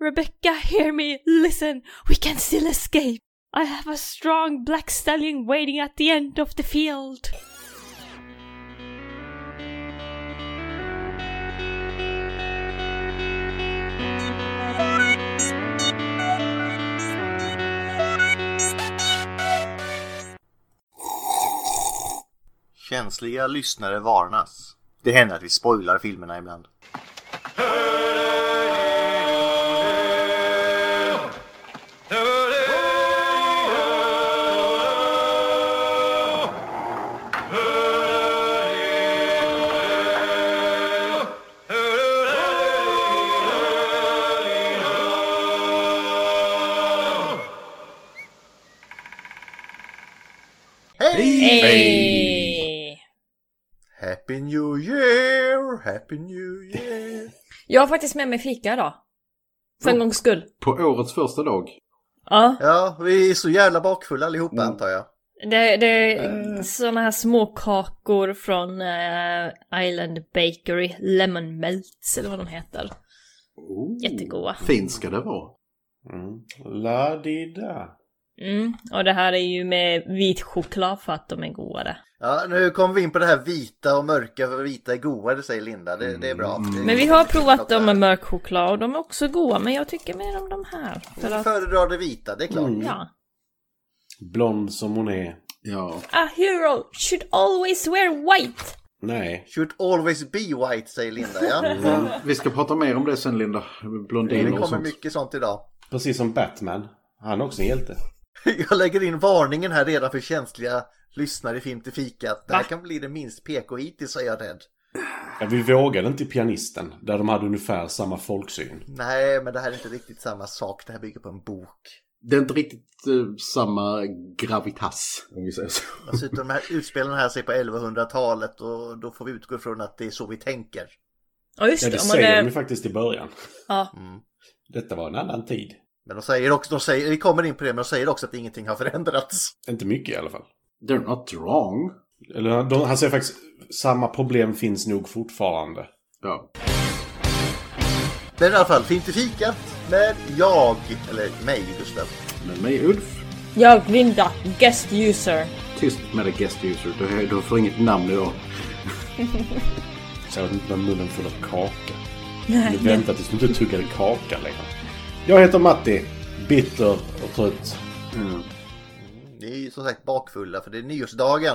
Rebecca, hear me, listen, we can still escape. I have a strong black stallion waiting at the end of the field. Känsliga lyssnare varnas. Det händer att vi spoilar filmerna ibland. Happy New Year! Happy New Year! Jag har faktiskt med mig fika idag. För en gångs skull. På årets första dag. Ja, Ja, vi är så jävla bakfulla allihopa Mm. antar jag. det, det är såna här små kakor från eh, Island Bakery. Lemon Melts eller vad de heter. Oh, Jättegoda. Fint ska det vara. Mm. La-di-da. Mm, och det här är ju med vit choklad för att de är godare. Ja, nu kommer vi in på det här vita och mörka, för vita är godare säger Linda. Det, det är bra. Mm. Men vi har provat dem med mörk choklad och de är också goda, men jag tycker mer om de här. För att, föredrar det vita, det är klart. Mm. ja. Blond som hon är. Ja. A hero should always wear white! Nej. Should always be white säger Linda, ja. Men vi ska prata mer om det sen Linda. Det Blondiner och kommer sånt. mycket sånt idag. Precis som Batman. Han är också en hjälte. Jag lägger in varningen här redan för känsliga lyssnare i Film till fikat. Det här kan bli det minst PK hittills är jag rädd. Ja, vi vågade inte Pianisten. Där de hade ungefär samma folksyn. Nej, men det här är inte riktigt samma sak. Det här bygger på en bok. Det är inte riktigt eh, samma gravitas, om vi säger så. Dessutom de här utspelarna här sig på 1100-talet och då får vi utgå ifrån att det är så vi tänker. Ja just Ja, det, det om man säger de är... ju faktiskt i början. Ja. Mm. Detta var en annan tid. Men de säger också, de säger, vi kommer in på det, men de säger också att ingenting har förändrats. Inte mycket i alla fall. They're not wrong. Eller de, han säger faktiskt samma problem finns nog fortfarande. Ja. Men i alla fall, Film till fikat med jag, eller mig Gustav. Men mig Ulf. Jag, Linda, guest user. Tyst med det guest user. Du, du får inget namn. Så jag vet inte med munnen full av kaka. Nej, Du väntar tills du inte tuggade kaka längre. Jag heter Matti. Bitter och trött. Mm. Ni är som sagt bakfulla för det är nyårsdagen.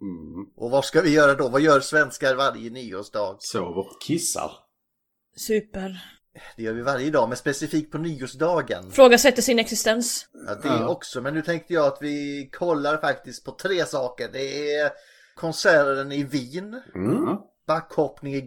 Mm. Och vad ska vi göra då? Vad gör svenskar varje nyårsdag? Sover. Kissar. Super. Det gör vi varje dag, men specifikt på nyårsdagen. Frågasätter sin existens. Ja, det Ja. också, men nu tänkte jag att vi kollar faktiskt på tre saker. Det är konserten i Wien, Mm. Backhoppning i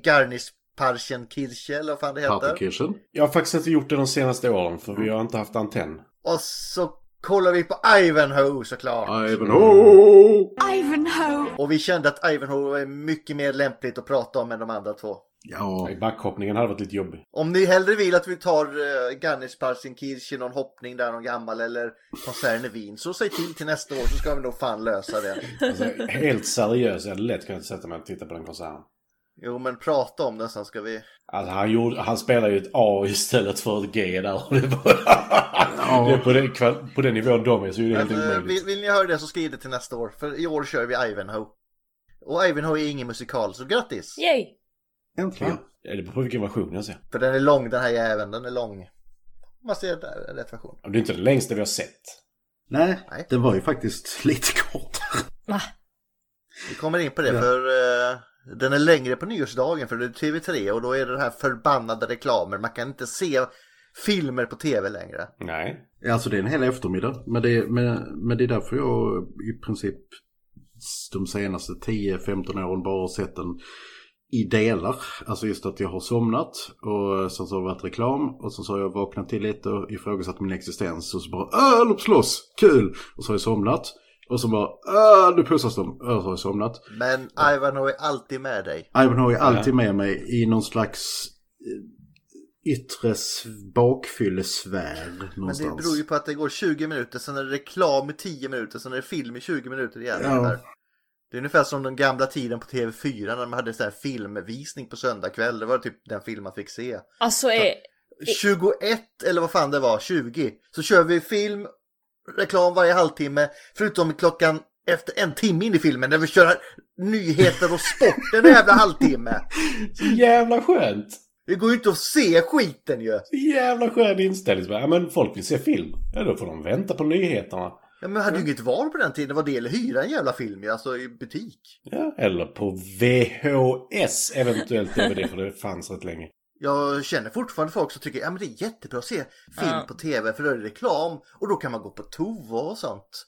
Garnisparchenkirche eller vad fan det heter. Jag har faktiskt inte gjort det de senaste åren för vi har inte haft antenn. Och så kollar vi på Ivanhoe såklart. Ivanhoe! Ivanhoe! Och vi kände att Ivanhoe är mycket mer lämpligt att prata om än de andra två. Ja. I backhoppningen hade varit lite jobbig. Om ni hellre vill att vi tar uh, Garnisparchenkirche, någon hoppning där, någon gammal eller konserten i Wien, så säg till till nästa år så ska vi nog fan lösa det. Alltså, helt seriöst, jag hade lätt kunnat sätta mig och titta på den konserten. Jo men prata om den sen ska vi... Alltså han, gjorde, han spelar ju ett A istället för ett G där. Det, var, det är på, den, på den nivån de är så är det helt Men, eh, omöjligt. vill, vill ni höra det så skriv det till nästa år. För i år kör vi Ivanhoe. Och Ivanhoe är ingen musikal, så grattis! Yay! Äntligen. Ja, det beror på vilken version jag ser. För den är lång den här jäveln, den är lång. Man ser där, rätt version. Det är inte det längsta vi har sett. Nej, Nej. det var ju faktiskt lite kort. Va? Vi kommer in på det för eh, den är längre på nyårsdagen för det är TV3 och då är det den här förbannade reklamen. Man kan inte se filmer på TV längre. Nej. Alltså det är en hel eftermiddag. Men det, men, men det är därför jag i princip de senaste 10-15 åren bara har sett den i delar. Alltså just att jag har somnat och sen så har det varit reklam och sen så har jag vaknat till lite och ifrågasatt min existens och så bara Åh, lopp slåss, kul! Och så har jag somnat. Och så bara Åh, nu pussas de. Och så har jag somnat. Men Ivanhoe är alltid med dig. Ivanhoe är alltid med mig i någon slags eh, yttre bakfyllesfär Men det beror ju på att det går 20 minuter, sen är det reklam i 10 minuter, sen är det film i 20 minuter igen. Ja. Det är ungefär som den gamla tiden på TV4 när de hade så här filmvisning på söndagkväll. Det var typ den film man fick se. Alltså är... 21 eller vad fan det var, 20. Så kör vi film, reklam varje halvtimme. Förutom klockan efter en timme in i filmen när vi kör nyheter och sport en jävla halvtimme. Så jävla skönt! Det går ju inte att se skiten ju. Så jävla skön inställning. Ja men folk vill se film. Ja då får de vänta på nyheterna. Ja, men hade ju inget val på den tiden. Det var det eller hyra en jävla film ju, alltså i butik. Ja, eller på VHS eventuellt DVD för det fanns rätt länge. Jag känner fortfarande folk som tycker ja, men det är jättebra att se film Ja. på tv för då är det reklam och då kan man gå på toa och sånt.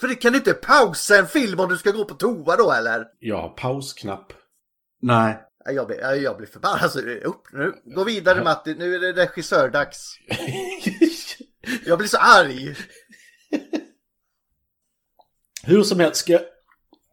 För det kan du inte pausa en film om du ska gå på toa då eller? Har pausknapp. Nej. Ja, Jag blir, ja, jag blir förbannad. Alltså, upp nu. Gå vidare Matti, nu är det regissördags. Jag blir så arg. Hur som helst, ska jag...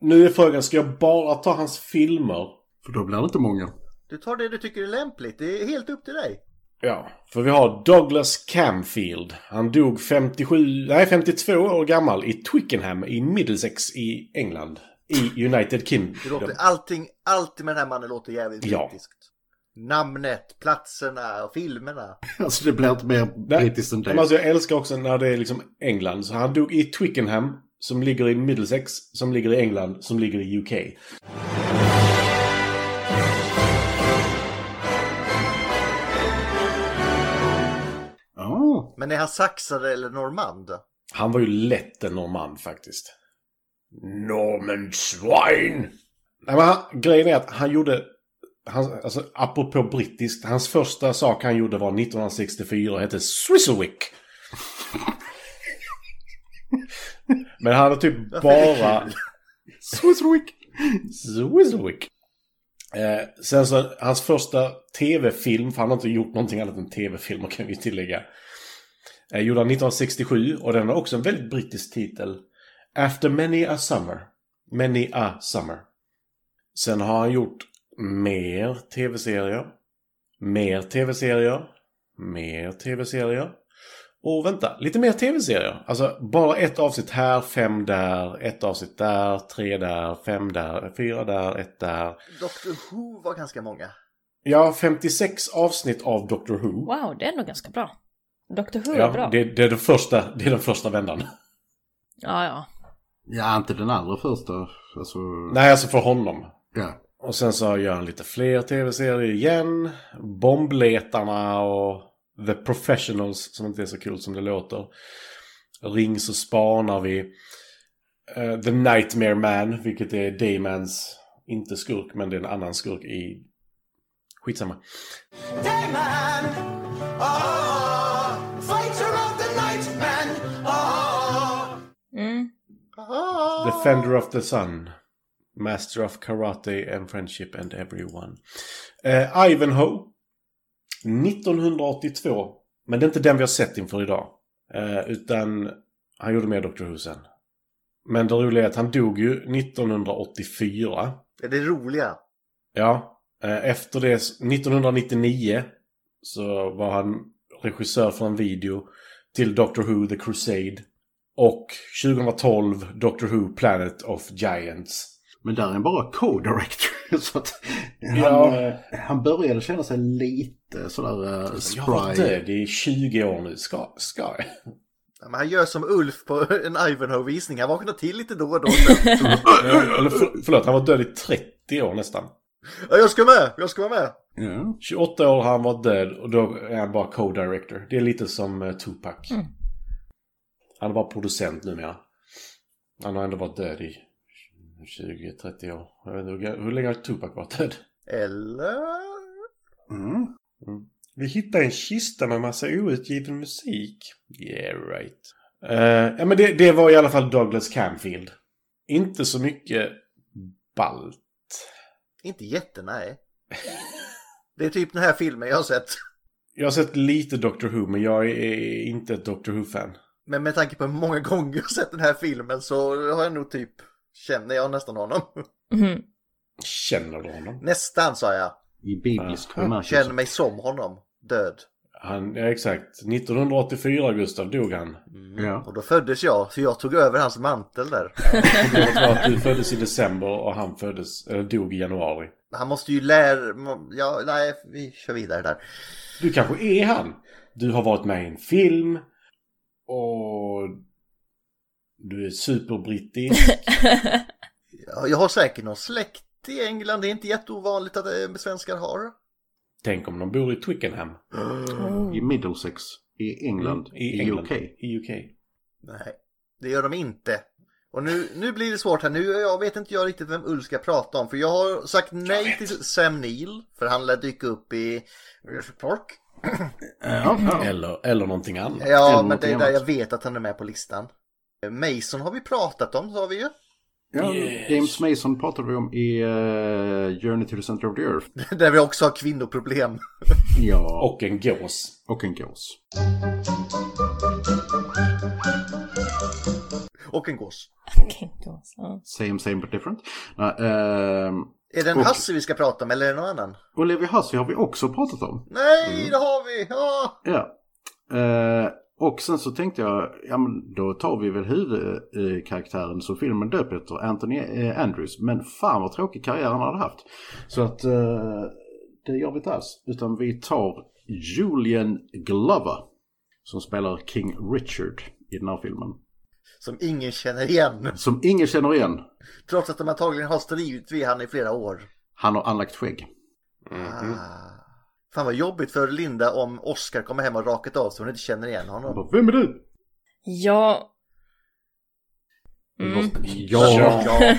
Nu är frågan, ska jag bara ta hans filmer? För då blir det inte många. Du tar det du tycker är lämpligt. Det är helt upp till dig. Ja, för vi har Douglas Camfield. Han dog 57, nej 52 år gammal i Twickenham i Middlesex i England. I United Det Kingdom. låter, allting, allting med den här mannen låter jävligt Ja. brittiskt. Namnet, platserna och filmerna. Alltså det blir inte mer brittiskt än det. Men alltså, jag älskar också när det är liksom England. Så han dog i Twickenham, som ligger i Middlesex, som ligger i England, som ligger i UK. Men är han saxare eller normand? Han var ju lätt en normand faktiskt. Norman Swine! Nej, men han, grejen är att han gjorde... Han, alltså, apropå brittiskt. Hans första sak han gjorde var 1964 och hette Swizzlewick. men han hade typ bara... Swisswick. Swizzlewick. Eh, sen så, hans första tv-film, för han har inte gjort någonting annat än tv-filmer kan vi tillägga. Eh, gjorde han 1967 och den har också en väldigt brittisk titel. After many a summer. Many a summer. Sen har han gjort mer tv-serier. Mer tv-serier. Mer tv-serier. Och vänta, lite mer tv-serier. Alltså bara ett avsnitt här, fem där, ett avsnitt där, tre där, fem där, fyra där, ett där. Doctor Who var ganska många. Ja, 56 avsnitt av Doctor Who. Wow, det är nog ganska bra. Doctor Who är Ja, bra. det, det, är den första, det är den första vändan. Ja, ja. Ja, inte den allra första. Alltså, Nej, alltså för honom. ja. Och sen så gör han lite fler tv-serier igen. Bombletarna och The Professionals som inte är så kul som det låter. Ring så spanar vi. Eh, The Nightmare Man, vilket är Daymans, inte skurk, men det är en annan skurk i... Skitsamma. Dayman, ah, Defender of the Sun. Master of Karate and Friendship and Everyone. Eh, Ivanhoe. 1982. Men det är inte den vi har sett inför idag. Eh, utan han gjorde mer Doctor Who sen. Men det roliga är att han dog ju 1984. Är det roliga? Ja. Eh, efter det, 1999, så var han regissör för en video till Doctor Who The Crusade. Och 2012 Doctor Who Planet of Giants. Men där är han bara co-director. Så att han, Ja. eh, han började känna sig lite sådär uh, Jag har varit spry. död i 20 år nu. Ska, ska jag? Ja, men han gör som Ulf på en Ivanhoe-visning. Han vaknar till lite då och då. Eller för, förlåt, han var död i 30 år nästan. ja, jag ska med, jag ska vara med. Ja. 28 år har han varit död och då är han bara co-director. Det är lite som eh, Tupac. Mm. Han är bara producent numera. Han har ändå varit död i 20-30 år. Jag vet inte, hur, hur länge har Tupac varit död? Eller? Mm. Vi hittade en kista med massa outgiven musik. Yeah right. Eh, ja men det, det var i alla fall Douglas Camfield. Inte så mycket ballt. Inte jätte, nej. Det är typ den här filmen jag har sett. Jag har sett lite Doctor Who men jag är inte ett Doctor Who-fan. Men med tanke på hur många gånger jag har sett den här filmen så har jag nog typ, känner jag nästan honom. Mhm. Känner du honom? Nästan sa jag. I biblisk Ja. bemärkelse. Känner mig som honom. Död. Han, ja exakt. 1984 Gustav dog han. Ja. Och då föddes jag, så jag tog över hans mantel där. Att du föddes i december och han föddes, eller dog i januari. Han måste ju lära... Ja, nej, vi kör vidare där. Du kanske är han. Du har varit med i en film. Och... Du är superbrittisk. Ja, Jag har säkert någon släkt i England. Det är inte jätteovanligt att eh, svenskar har. Tänk om de bor i Twickenham. I Middlesex. I England. Mm, I I, England. UK. I UK. Nej, det gör de inte. Och nu, nu blir det svårt här. Nu jag vet inte jag riktigt vem Ulf ska prata om. För jag har sagt nej till Sam Neill. För han lär dyka upp i Park. Eller, eller någonting annat. Ja, Eller men det är där annat. jag vet att han är med på listan. Mason har vi pratat om, sa vi ju. ja Yes. James Mason pratade vi om i eh, Journey to the Center of the Earth. Där vi också har kvinnoproblem. Ja, Och en gås. och en gås. Och en gås. Så. Same, same but different. Nej, ehm, Är det en Och- Hasse vi ska prata om eller är det någon annan? Olivia Hussey har vi också pratat om. Nej, det har vi! Ja. Ja. Eh, och sen så tänkte jag, ja men då tar vi väl huvudkaraktären som filmen döper efter, Anthony eh, Andrews. Men fan vad tråkig karriär han hade haft. Så att eh, det gör vi inte alls. Utan vi tar Julian Glover. Som spelar King Richard i den här filmen. Som ingen känner igen. Som ingen känner igen. Trots att de antagligen har stridit vid han i flera år. Han har anlagt skägg. Mhm. Ah. Fan vad jobbigt för Linda om Oscar kommer hem och rakat av så hon inte känner igen honom. bara, Vem är du? Ja. Mm. Ja. Ja,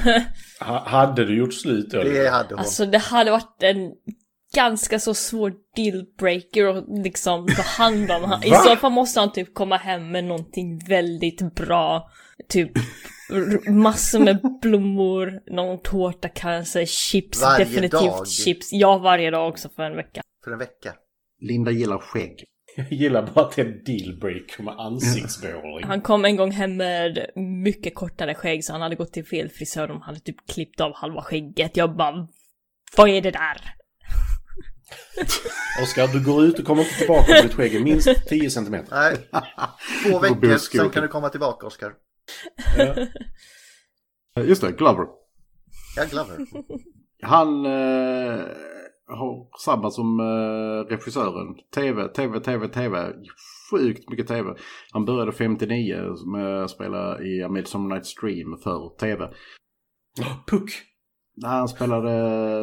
Ha- Hade du gjort slut då? det hade hon. Alltså det hade varit en ganska så svår dealbreaker att liksom ta hand om. Han- I så fall måste han typ komma hem med någonting väldigt bra. Typ massor med blommor, någon tårta kanske, chips, Varje definitivt dag. chips. Ja, varje dag också för en vecka. För en vecka. Linda gillar skägg. Jag gillar bara att det är en dealbreaker med ansiktsbehåring. Han kom en gång hem med mycket kortare skägg så han hade gått till fel frisör. De hade typ klippt av halva skägget. Jag bara, vad är det där? Oskar, du går ut och kommer inte tillbaka med ditt skägg är minst 10 centimeter. Nej, två veckor, sen kan du komma tillbaka Oscar. Just det, Glover. Ja, Glover. Han eh, har samma som eh, regissören. TV, TV, TV, TV. Sjukt mycket TV. Han började 59 med att spela i A Midsummer Night's Dream för TV. Puck. Nej, han spelade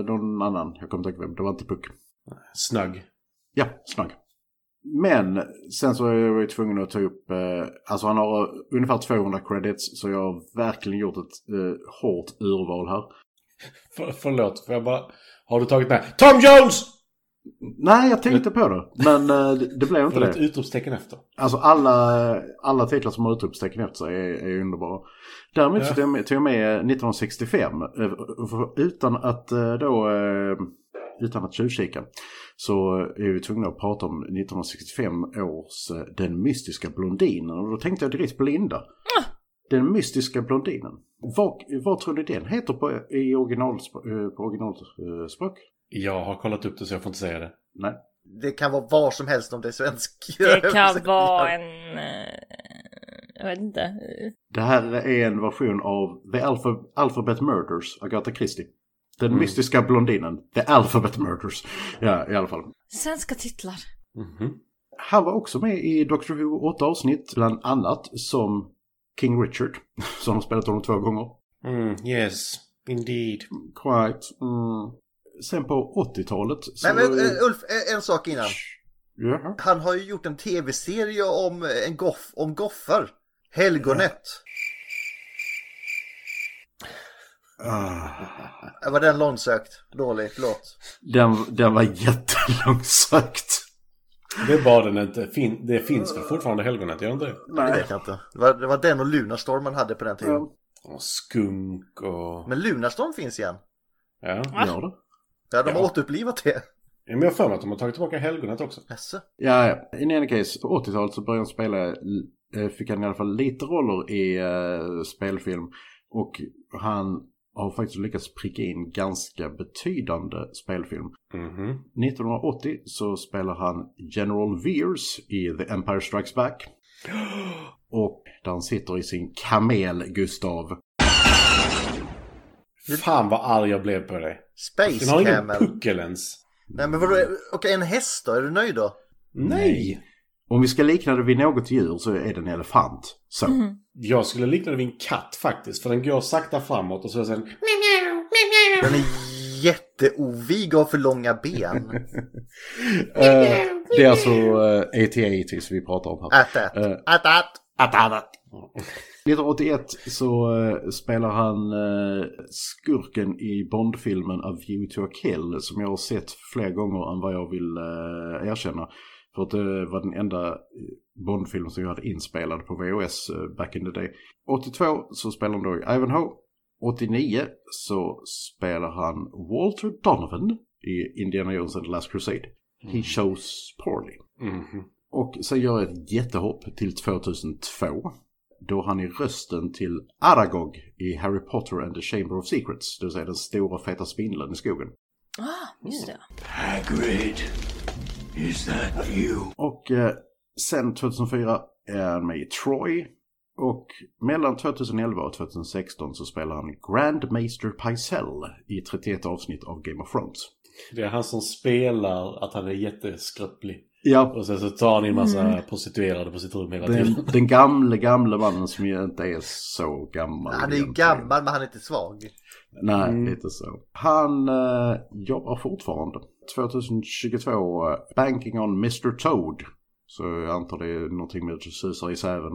någon annan. Jag kommer inte ihåg vem. Det var inte Puck. Snagg. Ja, snagg. Men sen så är jag ju tvungen att ta upp, eh, alltså han har ungefär 200 credits så jag har verkligen gjort ett eh, hårt urval här. För, förlåt, får jag bara... Har du tagit med Tom Jones? Nej, jag tänkte på det, men eh, det, det blev inte ett det. utropstecken efter. Alltså alla, alla titlar som har utropstecken efter sig är, är underbara. Däremot så Ja. med, tog jag med 1965 eh, för utan att eh, då, eh, utan att tjuvkika. Så är vi tvungna att prata om 1965 års eh, Den mystiska blondinen. Och då tänkte jag direkt på Linda. Den mystiska blondinen. Vad, vad tror ni den heter på, i originalspråk? På originalspråk? Jag har kollat upp det så jag får inte säga det. Nej. Det kan vara var som helst om det är svensk. Det kan vara en... eh, Jag vet inte. Det här är en version av The Alpha, Alphabet Murders, Agatha Christie. Den mystiska blondinen, The Alphabet Murders. Ja, i alla fall. Svenska titlar. Mhm. Han var också med i Doctor Who åtta avsnitt, bland annat som King Richard. Han har spelat honom två gånger. Mm, yes, indeed. Quite. Mm. Sen på 80-talet så... Nej men eh, Ulf, eh, en sak innan. Jaha. Han har ju gjort en tv-serie om eh, en goff, om goffar. Helgonet. Ah. Var den långsökt? Dålig, förlåt. Den, den var jättelångsökt. Det var den inte. Fin- det finns väl fortfarande helgonet, gör inte det? Det vet jag inte. Det var, det var den och Lunarstorm man hade på den tiden. Ja, Och skunk och... Men Lunarstorm finns igen. Ja. gör det. Ja, de har Ja. återupplivat det. Ja, Men jag har för mig att de har tagit tillbaka helgonet också. Jaså? Ja, ja. In any case, på 80-talet så började han spela, eh, fick han i alla fall lite roller i eh, spelfilm. Och han har faktiskt lyckats pricka in ganska betydande spelfilm. Mhm. 1980 så spelar han General Veers i The Empire Strikes Back. Och där han sitter i sin kamel, Gustav. Fan vad arg jag blev på dig. Space Den har ingen puckel ens. Nej men vadå, okej en häst då? Är du nöjd då? Nej! Om vi ska likna det vid något djur så är det en elefant. Så. Jag skulle likna det vid en katt faktiskt. För den går sakta framåt och så sen... Den är jätteovig och har för långa ben. Eh, det är alltså uh, AT-ATs vi pratar om här. Ät, ät. Eh. Ät, ät. Att annat. 1981 så uh, spelar han uh, skurken i Bondfilmen A View to a Kill som jag har sett fler gånger än vad jag vill uh, erkänna. För att det var den enda eh, Bondfilm som jag hade inspelad på VHS uh, back in the day. 82 så spelar han då i Ivanhoe. 89 så spelar han Walter Donovan i Indiana Jones and the Last Crusade. He shows poorly. Mhm. Och sen gör jag ett jättehopp till 2002. Då han är rösten till Aragog i Harry Potter and the Chamber of Secrets. Det vill säga den stora feta spindeln i skogen. Ah, just det. Hagrid, is that you? Och eh, sen 2004 är han med i Troy. Och mellan 2011 och 2016 så spelar han Grand Maester Pycelle i 31 avsnitt av Game of Thrones. Det är han som spelar att han är jätteskröplig. Ja, Och sen så tar han in massa prostituerade på sitt rum hela tiden. den, den gamle, gamle mannen som ju inte är så gammal. Han är ju gammal men han är inte svag. Nej, lite så. Han eh, jobbar fortfarande. 2022, eh, Banking on Mr Toad. Så jag antar det är någonting med susar i säven.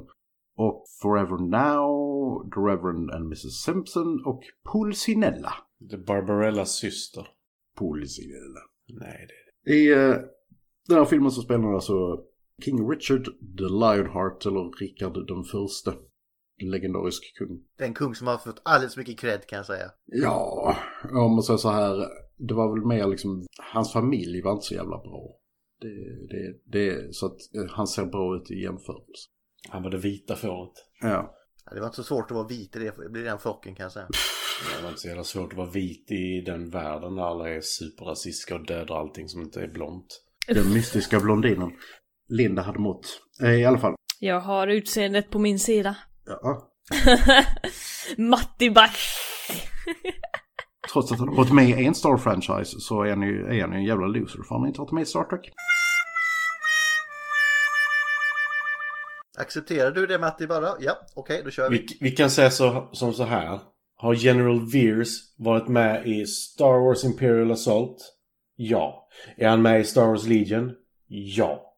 Och Forever Now, The Reverend and Mrs Simpson och Pulcinella. Det är Barbarellas syster. Pulcinella. Nej, det är I eh, den här filmen så spelar han alltså King Richard the Lionheart, eller Rickard den förste. Legendarisk kung. Den kung som har fått alldeles mycket cred kan jag säga. Ja, om man säger så här. Det var väl mer liksom, hans familj var inte så jävla bra. Det, det, det, så att eh, han ser bra ut i jämförelse. Han var det vita fåret. Ja. Ja, Det var inte så svårt att vara vit i det, det blir den flocken kan jag säga. Det var inte så jävla svårt att vara vit i den världen där alla är superrasistiska och dödar allting som inte är blont. Den mystiska blondinen. Linda hade mått. Eh, I alla fall. Jag har utseendet på min sida. Ja. Matti Back. Trots att han har varit med i en Star-franchise så är han ju, är han ju en jävla loser för han har inte varit med i Star Trek. Accepterar du det Matti bara? Ja, okej då kör vi. Vi, vi kan säga så, som så här. Har General Veers varit med i Star Wars Imperial Assault? Ja. Är han med i Star Wars Legion? Ja.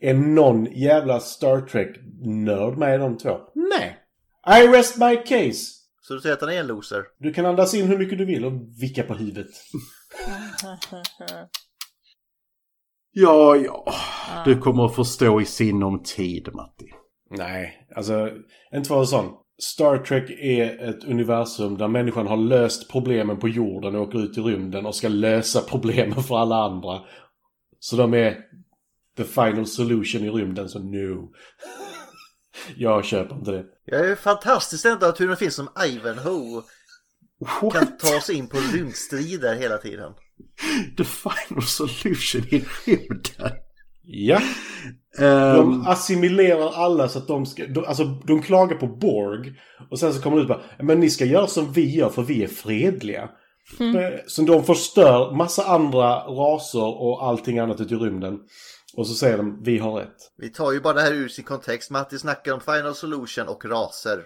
Är någon jävla Star Trek-nörd med i de två? Nej. I rest my case. Så du säger att han är en loser? Du kan andas in hur mycket du vill och vicka på huvudet. Ja, ja. Du kommer att förstå i sinom tid, Matti. Nej, alltså inte vara sån. Star Trek är ett universum där människan har löst problemen på jorden och åker ut i rymden och ska lösa problemen för alla andra. Så de är the final solution i rymden, så no. Jag köper inte det. Jag är fantastiskt ändå att hur det finns som Ivanhoe kan What? ta sig in på rymdstrider hela tiden. The final solution i rymden? Ja, Ehm, de assimilerar alla så att de ska... De, alltså, de klagar på Borg. Och sen så kommer det ut bara, men ni ska göra som vi gör för vi är fredliga. Eh, Så de förstör massa andra raser och allting annat ute i rymden. Och så säger de, vi har rätt. Vi tar ju bara det här ur sin kontext. Matti snackar om Final Solution och raser.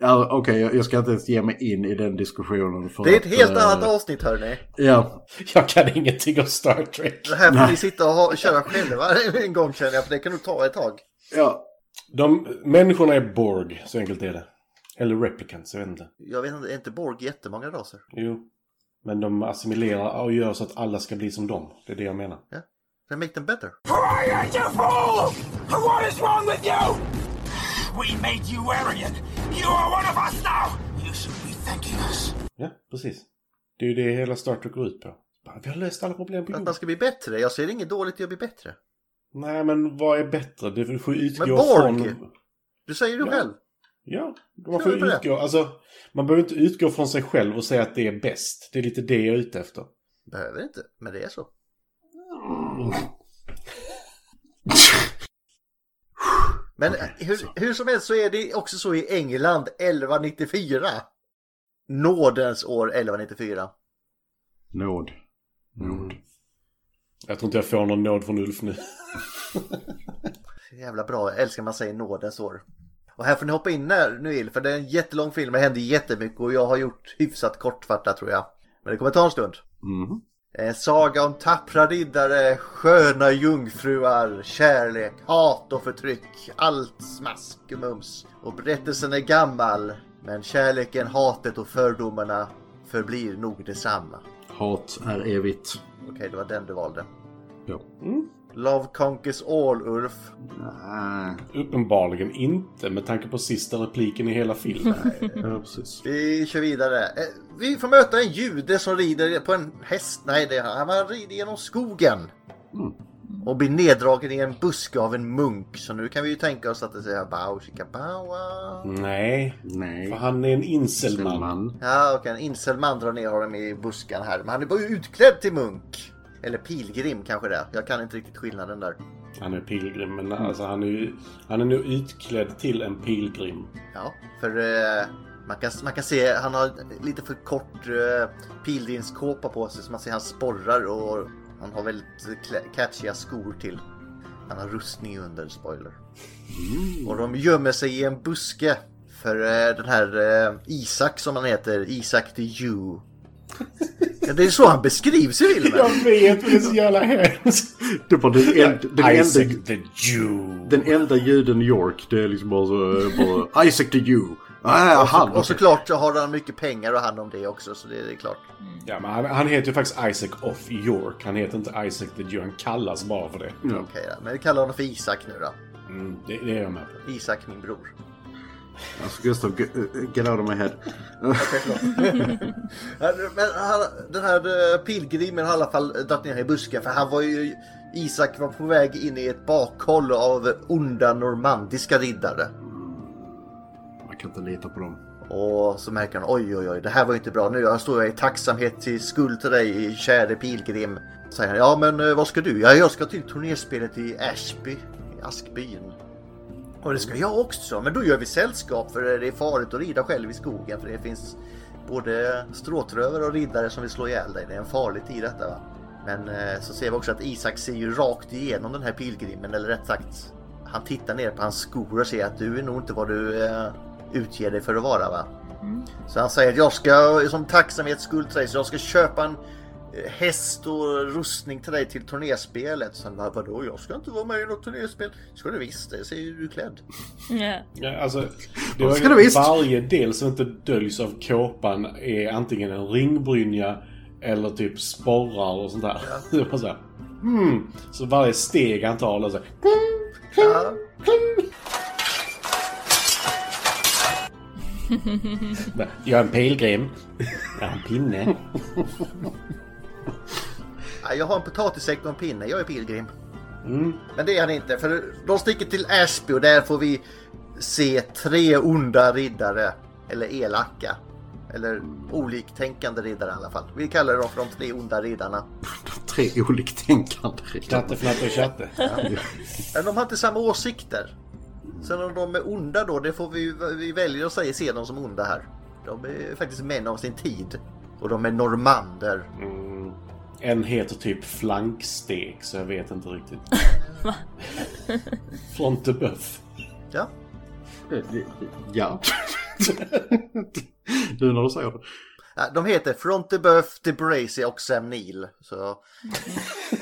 Ja, Okej, jag- jag ska inte ens ge mig in i den diskussionen. För Det är ett att, helt eh, annat avsnitt hörni. Ja, Jag kan ingenting om Star Trek. Det här får ni sitta och ha, köra själva en gång känner jag, för det kan nog ta ett tag. ja. De, människorna är Borg, så enkelt är det. Eller replicants, jag vet inte. Jag vet inte, är inte Borg jättemånga raser? Jo. Men de assimilerar och gör så att alla ska bli som dem. Det är det jag menar. Then make them better. Aren't you fool? What is wrong with you? We made you Aryan. You are one of us now. You should be thanking us. Ja, precis. Det är ju det hela Star Trek går ut på. Vi har löst alla problem på Att jorden. man ska bli bättre. Jag ser inget dåligt i att bli bättre. Nej, men vad är bättre? Det får utgå Men Borg! från... Du säger ju Ja. själv. Ja, det. utgå... Alltså, man behöver inte utgå från sig själv och säga att det är bäst. Det är lite det jag är ute efter. Behöver inte, men det är så. Men hur, hur som helst så är det också så i England 1194. nådens år 1194. Nåd. Mm. Nåd. Jag tror inte jag får någon nåd från Ulf nu. Jävla bra, jag älskar man säger nådens år. Och här får ni hoppa in när ni vill, för det är en jättelång film, det händer jättemycket och jag har gjort hyfsat kortfattat tror jag. Men det kommer ta en stund. Mhm. En saga om tappra riddare, sköna jungfruar, kärlek, hat och förtryck. Allt smask och mums. Och berättelsen är gammal, men kärleken, hatet och fördomarna förblir nog detsamma. Hat är evigt. Okej, det var den du valde. Ja. Love conquers all, Ulf. Nej. Uppenbarligen inte med tanke på sista repliken i hela filmen. Ja, precis. Vi kör vidare. Eh, Vi får möta en jude som rider på en häst. Nej, det är han. Han rider genom skogen. Och blir neddragen i en buske av en munk. Så nu kan vi ju tänka oss att det säger bau, chika, baua. Nej, Nej. för han är en inselman. Man. Ja, okej. En inselman drar ner honom i buskan här. Men han är bara utklädd till munk. Eller pilgrim kanske det är. Jag kan inte riktigt skillnaden där. Han är pilgrim, men alltså han är ju... Han är nu utklädd till en pilgrim. Ja, för eh, man, kan, man kan se han har lite för kort eh, pilgrimskåpa på sig så man ser hans sporrar och han har väldigt catchiga skor till. Han har rustning under, spoiler. Och de gömmer sig i en buske för eh, den här eh, Isak som han heter, Isak the Jew. Ja, det är så han beskrivs i filmen. Jag vet, men det är så jävla hemskt. Det var den, en, den, Isaac enda, the Jew. den enda juden i York. Det är liksom bara så... Bara, Isaac the Jew. Ah, han. Och såklart så har han mycket pengar och hand om det också så det är klart. Ja, men han, han heter ju faktiskt Isaac of York. Han heter inte Isaac the Jew. Han kallas bara för det. Okej då, men vi kallar honom för Isak nu då. Mm, det, det är jag med på. Isak min bror. Alltså Gustav, get, get out of my head. Men han, den här eh, pilgrimen har i alla fall dragit ner i busken för han var ju Isak var på väg in i ett bakhåll av onda normandiska riddare. Man kan inte lita på dem. Och så märker han oj oj oj det här var ju inte bra. Nu står jag i tacksamhet till skuld till dig käre pilgrim. Säger han ja men eh, vad ska du? Ja jag ska till turnerspelet i Ashby, i Askbyn. Och det ska jag också, men då gör vi sällskap för det är farligt att rida själv i skogen för det finns både stråtrövare och riddare som vill slå ihjäl dig. Det är en farlig tid detta va. Men eh, så ser vi också att Isak ser ju rakt igenom den här pilgrimen eller rätt sagt han tittar ner på hans skor och ser att du är nog inte vad du eh, utger dig för att vara va. Så han säger att jag ska som tacksamhetsskuld så jag ska köpa en häst och rustning till dig till turnéspelet. Så han bara, vadå jag ska inte vara med i något turnéspel? Ska du visst det, ser ju du klädd. Ja. Ja, alltså, det var ska du visst. varje del som inte döljs av kåpan är antingen en ringbrynja eller typ sporrar och sånt där. Var så här, hmm. Så varje steg han tar, så här, Ja. jag är en pilgrim. Jag har en pinne. Ja, Jag har en potatissäck och en pinne, jag är pilgrim. Men det är han inte, för de sticker till Ashby och där får vi se tre onda riddare. Eller elaka. Eller oliktänkande riddare i alla fall. Vi kallar dem för de tre onda riddarna. Tre oliktänkande riddare. Knatte, fnatte och tjatte. Men de har inte samma åsikter. Sen om de är onda då, det får vi, vi välja att säga, se dem som onda här. De är faktiskt män av sin tid. Och de är normander. En heter typ flanksteg, så jag vet inte riktigt. Front de buff. Ja. Ja. nu när du säger det. De heter Frontebuff, DeBracy och Sam Neill. Så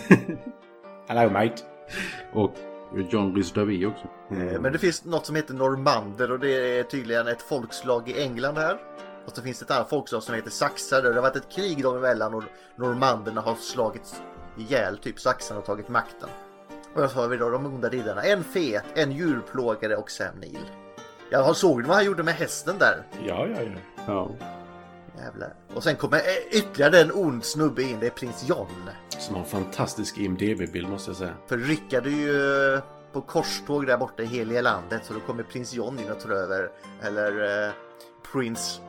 Hello mate. Och John Rhys Davies också. Eh, Men det finns något som heter normander och det är tydligen ett folkslag i England här. Och så finns det ett annat folkslag som heter saxar. Det har varit ett krig dem emellan och normanderna har slagits ihjäl typ saxarna och tagit makten. Och så har vi då de onda riddarna. En fet, en djurplågare och Sam Neill. Jag såg vad han gjorde med hästen där. Ja, ja, ja. Ja. Jävlar. Och sen kommer eh, ytterligare en ond snubbe in. Det är prins John. Som har en fantastisk IMDB-bild måste jag säga. För Rickard är ju eh, på korståg där borta i heliga landet så då kommer prins John in och tar över. Eller eh, prins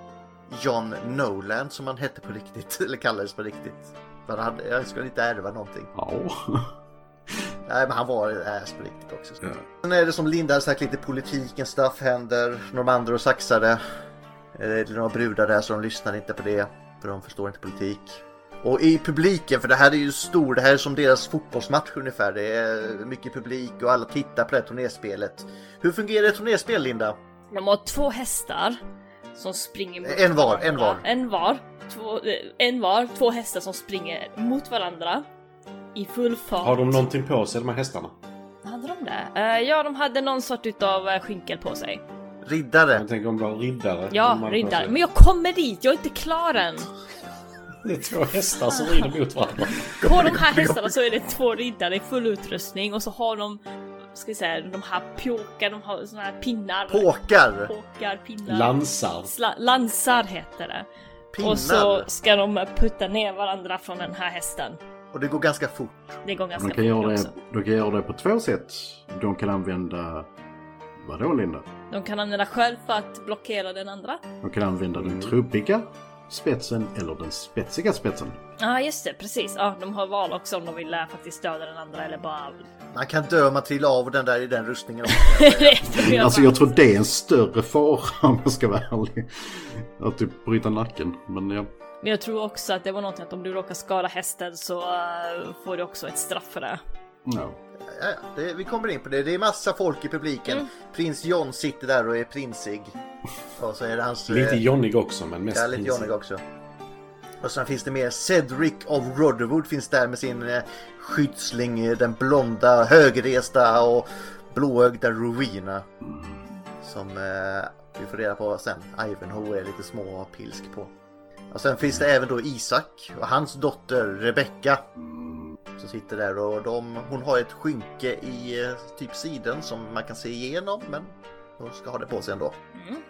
John Nolan som han hette på riktigt. Eller kallades på riktigt. För han hade, jag skulle inte ärva någonting. Ja. Nej men han var äs på riktigt också. Ja. Sen är det som Linda har sagt lite politiken stuff händer. Normander och saxare. Eh, Det är några brudar där som lyssnar inte på det. För de förstår inte politik. Och i publiken, för det här är ju stor, det här är som deras fotbollsmatch ungefär. Det är mycket publik och alla tittar på det här turnerspelet. Hur fungerar ett turnerspel Linda? De har två hästar som springer mot En var, varandra. en var. En var. Två, eh, en var, två hästar som springer mot varandra. I full fart. Har de någonting på sig, de här hästarna? Hade de det? Eh, ja, de hade någon sort utav uh, skynkel på sig. Riddare. Jag tänker om det var riddare. Ja, de hade på riddare. sig. Men jag kommer dit, jag är inte klar än. Det är två hästar som rider mot varandra. På de här hästarna så är det två riddare i full utrustning och så har de, ska vi säga, de här pjåkar, de har såna här pinnar. Påkar. Påkar, pinnar. Lansar. Sla- lansar heter det. Pinnar. Och så ska de putta ner varandra från den här hästen. Och det går ganska fort. Det går ganska De kan, fort göra det, också. de kan göra det på två sätt. De kan använda... Vadå Linda? De kan använda själv för att blockera den andra. De kan använda den trubbiga spetsen eller den spetsiga spetsen. Ja, ah, just det, precis. Ja, de har val också om de vill äh, faktiskt döda den andra eller bara... Man kan dö om man trillar av den där i den rustningen också. jag Alltså jag tror det är en större fara om jag ska vara ärlig. Att typ bryta nacken. Men ja. Men jag tror också att det var någonting att om du råkar skada hästen så äh, får du också ett straff för det. ja. Ja, ja, det, vi kommer in på det. Det är massa folk i publiken. Mm. Prins John sitter där och är prinsig. Och så är det hans... Lite eh, Johnny också, men mest Ja, lite prinsig. Johnny också. Och sen finns det mer Cedric of Rotherwood finns där med sin eh, skyddsling, eh, den blonda, högresta och blåögda Rowena. Som eh, vi får reda på sen. Ivanhoe är lite små pilsk på. Och sen finns det även då Isak och hans dotter Rebecca. Som sitter där och de, hon har ett skynke i eh, typ siden som man kan se igenom men hon ska ha det på sig ändå. Mm.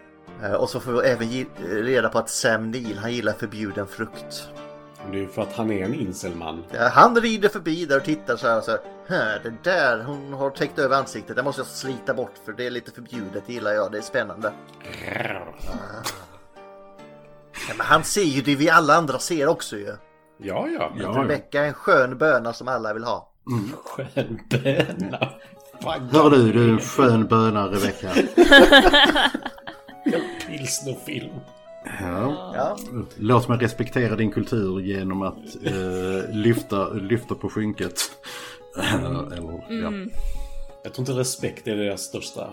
Eh, Och så får vi även reda på att Sam Neill, han gillar förbjuden frukt. Det är ju för att han är en inselman. Han rider förbi där och tittar så här och så här. "Hä, Det där hon har täckt över ansiktet, det måste jag slita bort för det är lite förbjudet, det gillar jag, det är spännande. Ja, men han ser ju det vi alla andra ser också ju. Ja, ja. Ja, ja. Rebecca är en skön böna som alla vill ha. Skön böna. Hör du, du är en skön böna Rebecka. pilsnerfilm. Ja. Ja, Låt mig respektera din kultur genom att eh, lyfta, lyfta på skynket. eller, ja. Jag tror inte respekt är deras största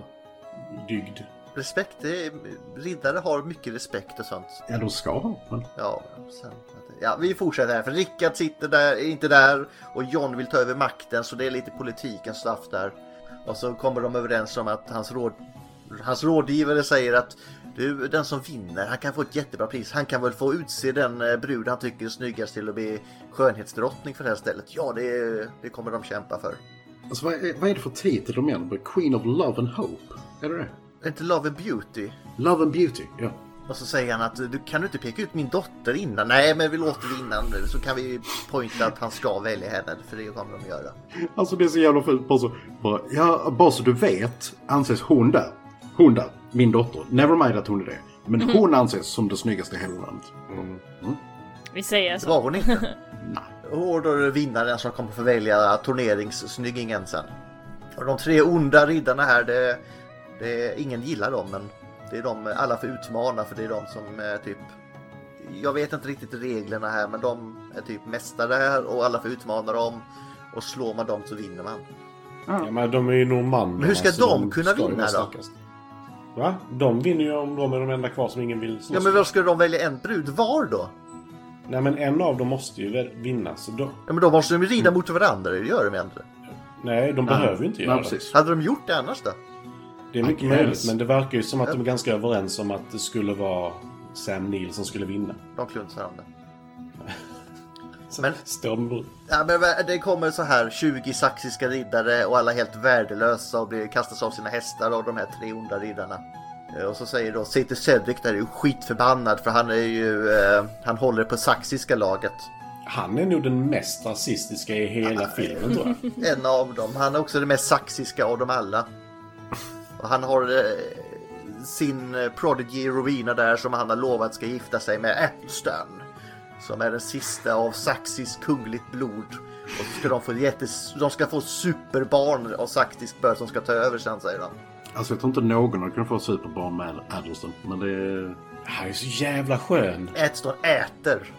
dygd. Respekt, det är, riddare har mycket respekt och sånt. ja, de ska ha. Men... Ja, sen, ja, vi fortsätter här för Rickard sitter där, är inte där och John vill ta över makten så det är lite politikens stuff där. Och så kommer de överens om att hans, råd, hans rådgivare säger att du, den som vinner, han kan få ett jättebra pris. Han kan väl få utse den eh, brud han tycker är snyggast till att bli skönhetsdrottning för det här stället. Ja, det, det kommer de kämpa för. Alltså, vad, är, vad är det för titel de menar? Queen of Love and Hope? Är det det? Är inte Love and Beauty? Love and Beauty, ja. Och så säger han att du kan du inte peka ut min dotter innan? Nej, men vi låter vi innan nu så kan vi pointa att han ska välja henne för det kommer de göra. Alltså det är så jävla fult. Bara så, bara, ja, bara så du vet anses hon där. Hon där, min dotter. Never mind att hon är det. Men hon anses som det snyggaste i hela landet. Vi säger Det så. var hon inte. Och då är det vinnaren som kommer få välja turneringssnyggingen sen. Och de tre onda riddarna här, det, det, ingen gillar dem men det är de alla får utmana för det är de som är typ jag vet inte riktigt reglerna här men de är typ mästare här och alla får utmana dem och slår man dem så vinner man. Ja, men de är ju normanderna. Men hur ska så de kunna ska ju vinna då? starkast. Va? De vinner ju om de är de enda kvar som ingen vill slåss Ja men vad ska de välja en brud var då? Nej men en av dem måste ju vinna så då... Ja men då måste de ju rida mot varandra, det gör de ju inte. Nej, de behöver ju inte göra Nej, det. precis. Hade de gjort det annars då? Det är mycket I guess. möjligt men det verkar ju som att de är ganska överens om att det skulle vara Sam Neill som skulle vinna. De klunsar om det. Men-. Ja, men det kommer så här 20 saxiska riddare och alla helt värdelösa och blir kastas av sina hästar av de här tre onda riddarna. Eh, Och så säger då, sitter Cedric där är ju skitförbannad för han är ju, eh, han håller på saxiska laget. Han är nog den mest rasistiska i hela filmen tror jag. En av dem, han är också den mest saxiska av dem alla. Och han har eh, sin prodigy Rowena där som han har lovat ska gifta sig med Athelstan. Som är den sista av saxiskt kungligt blod. Och så ska de få jättes, de ska få superbarn av saxiskt börd som ska ta över sen säger de. Alltså jag tror inte någon har kunnat få superbarn med Addleston. Men det, Han är så jävla skön. Ätstone äter.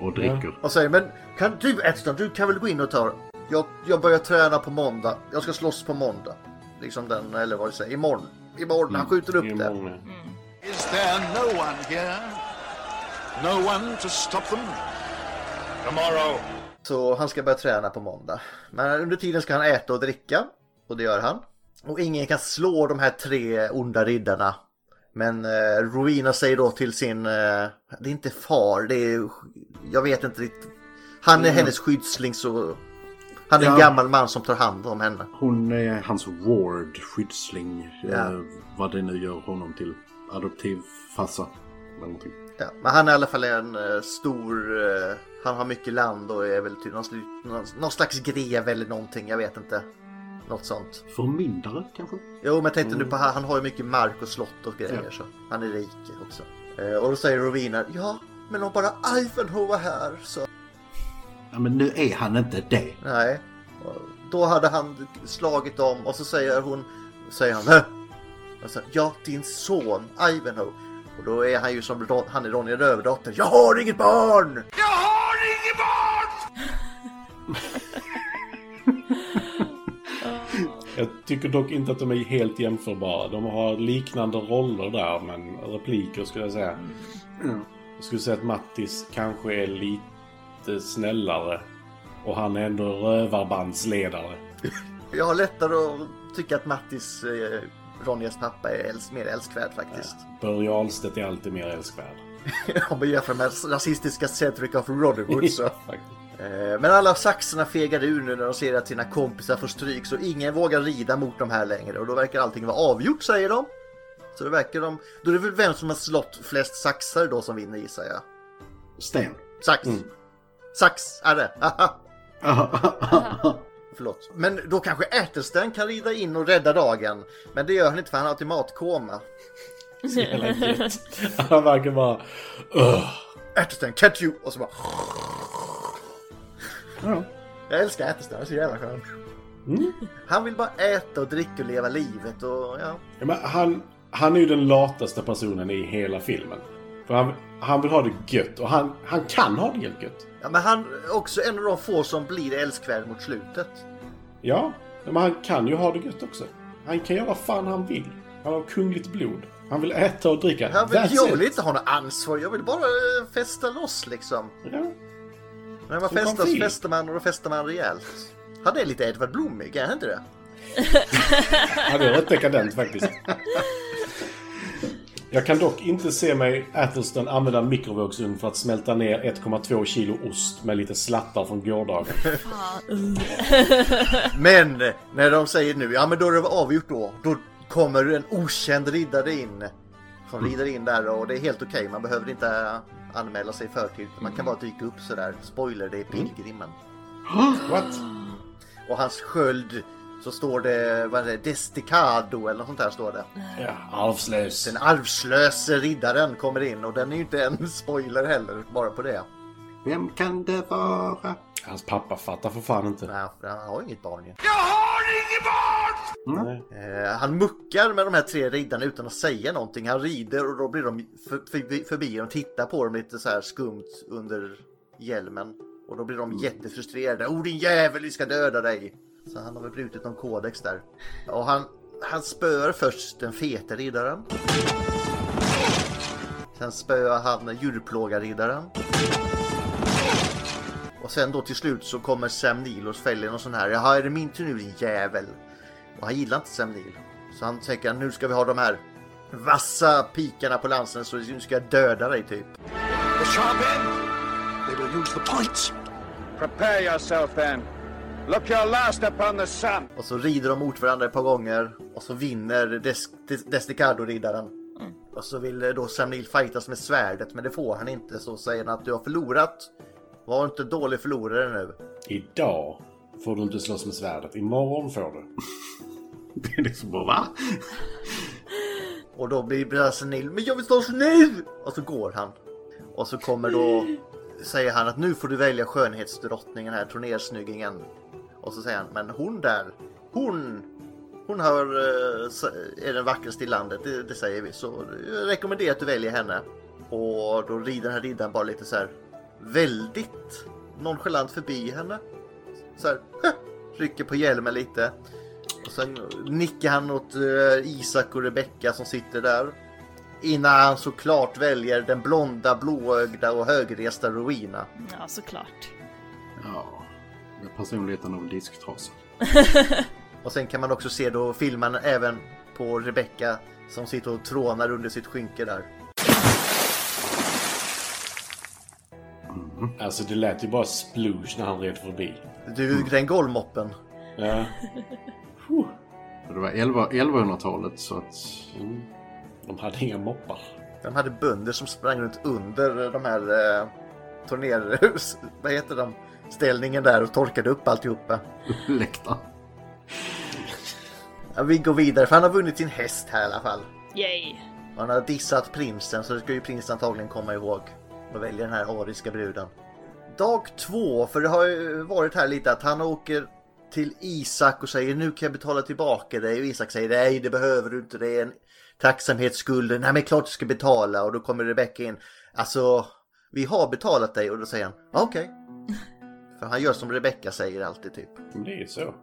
Och dricker. Och säger men kan du Ätstone, du kan väl gå in och ta jag, jag börjar träna på måndag. Jag ska slåss på måndag. Liksom den, eller vad det säger, imorgon. Imorgon, han skjuter upp Det många. Is there no one here? No one to stop them? Tomorrow. Så han ska börja träna på måndag. Men under tiden ska han äta och dricka. Och det gör han. Och ingen kan slå de här tre onda riddarna. Men eh, Rowena säger då till sin, eh, det är inte far, det är, jag vet inte riktigt. Han är hennes skyddsling så, han är en Ja. gammal man som tar hand om henne. Hon är hans ward, skyddsling. Ja. Eh, vad det nu gör honom till. Adoptivfarsa. Ja, men han är i alla fall en eh, stor, eh, han har mycket land och är väl typ någon, någon, någon slags grev eller någonting, jag vet inte. Något sånt. Förmyndare kanske? Jo, men jag tänkte nu på han, han har ju mycket mark och slott och grejer så han är rik också. Eh, och då säger Rowena, ja, men om bara Ivanhoe var här så... Ja men nu är han inte det. Nej. Då hade han slagit om och så säger hon, säger han, Hö? och så, ja, din son Ivanhoe. Och då är han ju som han är Ronja Rövardotter. Jag har inget barn! Jag har inget barn! Jag tycker dock inte att de är helt jämförbara. De har liknande roller där, men repliker skulle jag säga. Jag skulle säga att Mattis kanske är lite snällare. Och han är ändå rövarbandsledare. Jag har lättare att tycka att Mattis, eh, Ronjas pappa, är älsk, mer älskvärd faktiskt. Börje Ahlstedt är alltid mer älskvärd. Om man jämför med rasistiska Cedric of Rodderwood så. Eh, Men alla saxarna fegar ur nu när de ser att sina kompisar får stryk så ingen vågar rida mot de här längre och då verkar allting vara avgjort säger de. Så det verkar de... Då är det väl vem som har slått flest saxar då som vinner gissar jag. Sten. Sax! Sax är det! Förlåt. Men då kanske Ätelsten kan rida in och rädda dagen. Men det gör han inte för han har automatkoma. Jävla gött. Han verkar bara... "Ugh." Ätelsten, catch you! Och så bara... Ja. Jag älskar Ätelsten, han är så jävla skön. Han vill bara äta och dricka och leva livet och ja. Ja, men han, han är ju den lataste personen i hela filmen. För han, han vill ha det gött och han, han kan ha det helt gött. Ja, men han är också en av de få som blir älskvärd mot slutet. Ja, men han kan ju ha det gött också. Han kan göra vad fan han vill. Han har kungligt blod. Han vill äta och dricka. Han vill, That's jag it. vill inte ha något ansvar, jag vill bara eh, festa loss liksom. Ja. När man festar så festar man och då festar man rejält. Han är lite Edvard Blomig, är han inte det? det är rätt dekadent faktiskt. Jag kan dock inte se mig Athelston använda mikrovågsugn för att smälta ner 1,2 kilo ost med lite slattar från gårdagen. Men eh, när de säger nu, ja men då är det avgjort då. Då kommer en okänd riddare in. Som rider in där och det är helt okej. Man behöver inte anmäla sig i förtid. Man kan bara dyka upp sådär. Spoiler, det är pilgrimen. What? Och hans sköld så står det, vad är det, Desticado eller något sånt där står det. Ja, arvslös. Den arvslöse riddaren kommer in och den är ju inte en spoiler heller, bara på det. Vem kan det vara? Hans pappa fattar för fan inte. Nej, för han har inget barn ju. Jag har inget barn! Nej. Eh, han muckar med de här tre riddarna utan att säga någonting. Han rider och då blir de för, förbi, förbi och tittar på dem lite så här skumt under hjälmen. Och då blir de jättefrustrerade. Oh din jävel, vi ska döda dig! Så han har väl brutit någon kodex där. Och han, han spöar först den fete riddaren. Sen spöar han djurplågarriddaren. Och sen då till slut så kommer Sam Neill och fäller någon sån här. Jaha, är det min tur nu din jävel? Och han gillar inte Sam Neill. Så han tänker nu ska vi ha de här vassa pikarna på lansen så nu ska jag döda dig typ. The sharp end! They will use the points. Prepare yourself then. Look your last upon the sun. Och så rider de mot varandra ett par gånger. Och så vinner Des Des Desticado-riddaren. Och så vill eh, då Sam Neill fightas med svärdet men det får han inte. Så säger han att du har förlorat. Var inte dålig förlorare nu. Idag får du inte slåss med svärdet. Imorgon får du. Det är liksom bara va? Och då blir Sam Neill, men jag vill slåss nu! Och så går han. Och så kommer då, säger han att nu får du välja skönhetsdrottningen här, turnersnyggingen. Och så säger han, men hon där, hon, hon har, eh, är den vackraste i landet, det, det säger vi. Så jag rekommenderar att du väljer henne. Och då rider den här riddaren bara lite så här väldigt nonchalant förbi henne. Så här, "Hä!" rycker på hjälmen lite. Och sen nickar han åt eh, Isak och Rebecka som sitter där. Innan han såklart väljer den blonda, blåögda och högresta Rowena. Ja, såklart. Ja, personligheten av disktrasa. Och sen kan man också se då filmen även på Rebecca som sitter och trånar under sitt skynke där. Alltså det lät ju bara sploosh när han red förbi. Du, den golvmoppen. Ja. Det var 11 1100-talet så att... Mm. De hade inga moppar. De hade bönder som sprang runt under de här eh, turner... Vad heter de? Ställningen där och torkade upp alltihopa. Läktaren. Ja, vi går vidare för han har vunnit sin häst här i alla fall. Yay. Och han har dissat prinsen så det ska ju prinsen antagligen komma ihåg. Och välja den här ariska bruden. Dag två, för det har ju varit här lite att han åker till Isak och säger nu kan jag betala tillbaka dig och Isak säger nej det behöver du inte det är en tacksamhetsskuld. Nej men klart du ska betala och då kommer Rebecca in. Alltså vi har betalat dig och då säger han okej. För han gör som Rebecca säger alltid typ. Det är ju så.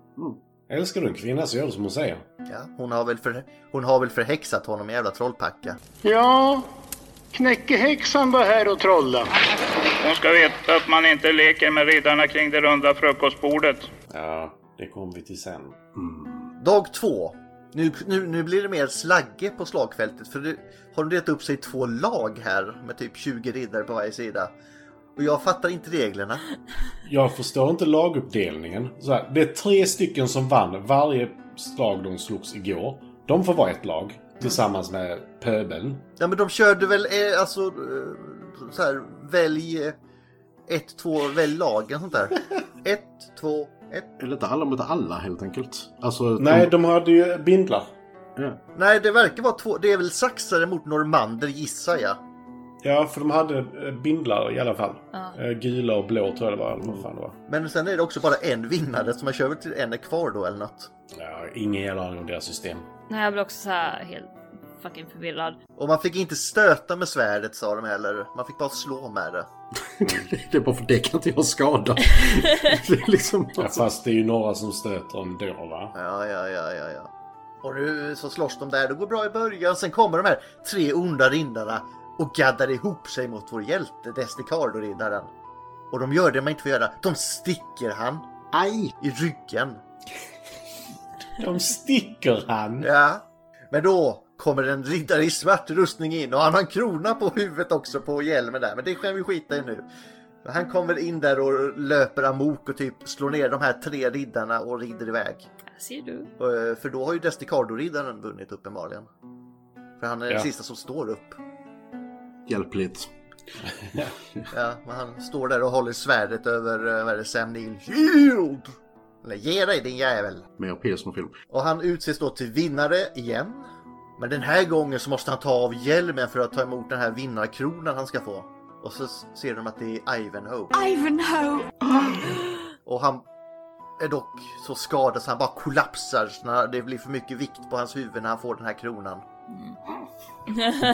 Älskar du en kvinna så gör du som hon säger. Ja, hon har väl, för, hon har väl förhäxat honom jävla trollpacka. Ja, knäckehäxan var här och trolla. Hon ska veta att man inte leker med riddarna kring det runda frukostbordet. Ja, det kommer vi till sen. Dag två. Nu, nu, nu blir det mer slagge på slagfältet för det har de delat upp sig i två lag här med typ 20 riddare på varje sida. Och jag fattar inte reglerna. Jag förstår inte laguppdelningen. Så här, det är tre stycken som vann varje slag de slogs igår. De får vara ett lag. Tillsammans med pöbeln. Ja men de körde väl eh, alltså eh, så här välj eh, ett, två, välj lagen sånt där. Ett, två, ett. Är det inte alla mot alla helt enkelt? Alltså... Nej, de hade ju bindlar. Ja. Nej det verkar vara två, det är väl saxare mot normander gissar jag. Ja, för de hade eh, bindlar i alla fall. Eh, Gula och blå tror jag det var. Eller vad fan det var. Men sen är det också bara en vinnare så man kör väl till en är kvar då eller något. Ja, ingen jävla aning om deras system. Nej, jag blir också så här helt fucking förvirrad. Och man fick inte stöta med svärdet sa de heller. Man fick bara slå med det. det är bara för det kan inte jag skada. det är liksom... Ja, fast det är ju några som stöter ändå va? Ja, ja, ja, ja, ja. Och nu så slåss de där. Det går bra i början. Sen kommer de här tre onda rindarna och gaddar ihop sig mot vår hjälte, Desticardo-riddaren. Och de gör det man inte får göra. De sticker han Aj! i ryggen. De sticker han! Ja. Men då kommer en riddare i svart rustning in och han har en krona på huvudet också på hjälmen där. Men det kan vi skita i nu. Han kommer in där och löper amok och typ slår ner de här tre riddarna och rider iväg. Ser du. Eh, För då har ju Desticardo-riddaren vunnit uppenbarligen. För han är den Ja. sista som står upp. Hjälpligt. Ja, men han står där och håller svärdet över, eh, vad är det, Sam Neill. Shield! Eller ge dig din jävel! Mer Pilsner-film. Och han utses då till vinnare igen. Men den här gången så måste han ta av hjälmen för att ta emot den här vinnarkronan han ska få. Och så ser de att det är Ivanhoe. Ivanhoe! Och han är dock så skadad så han bara kollapsar när det blir för mycket vikt på hans huvud när han får den här kronan.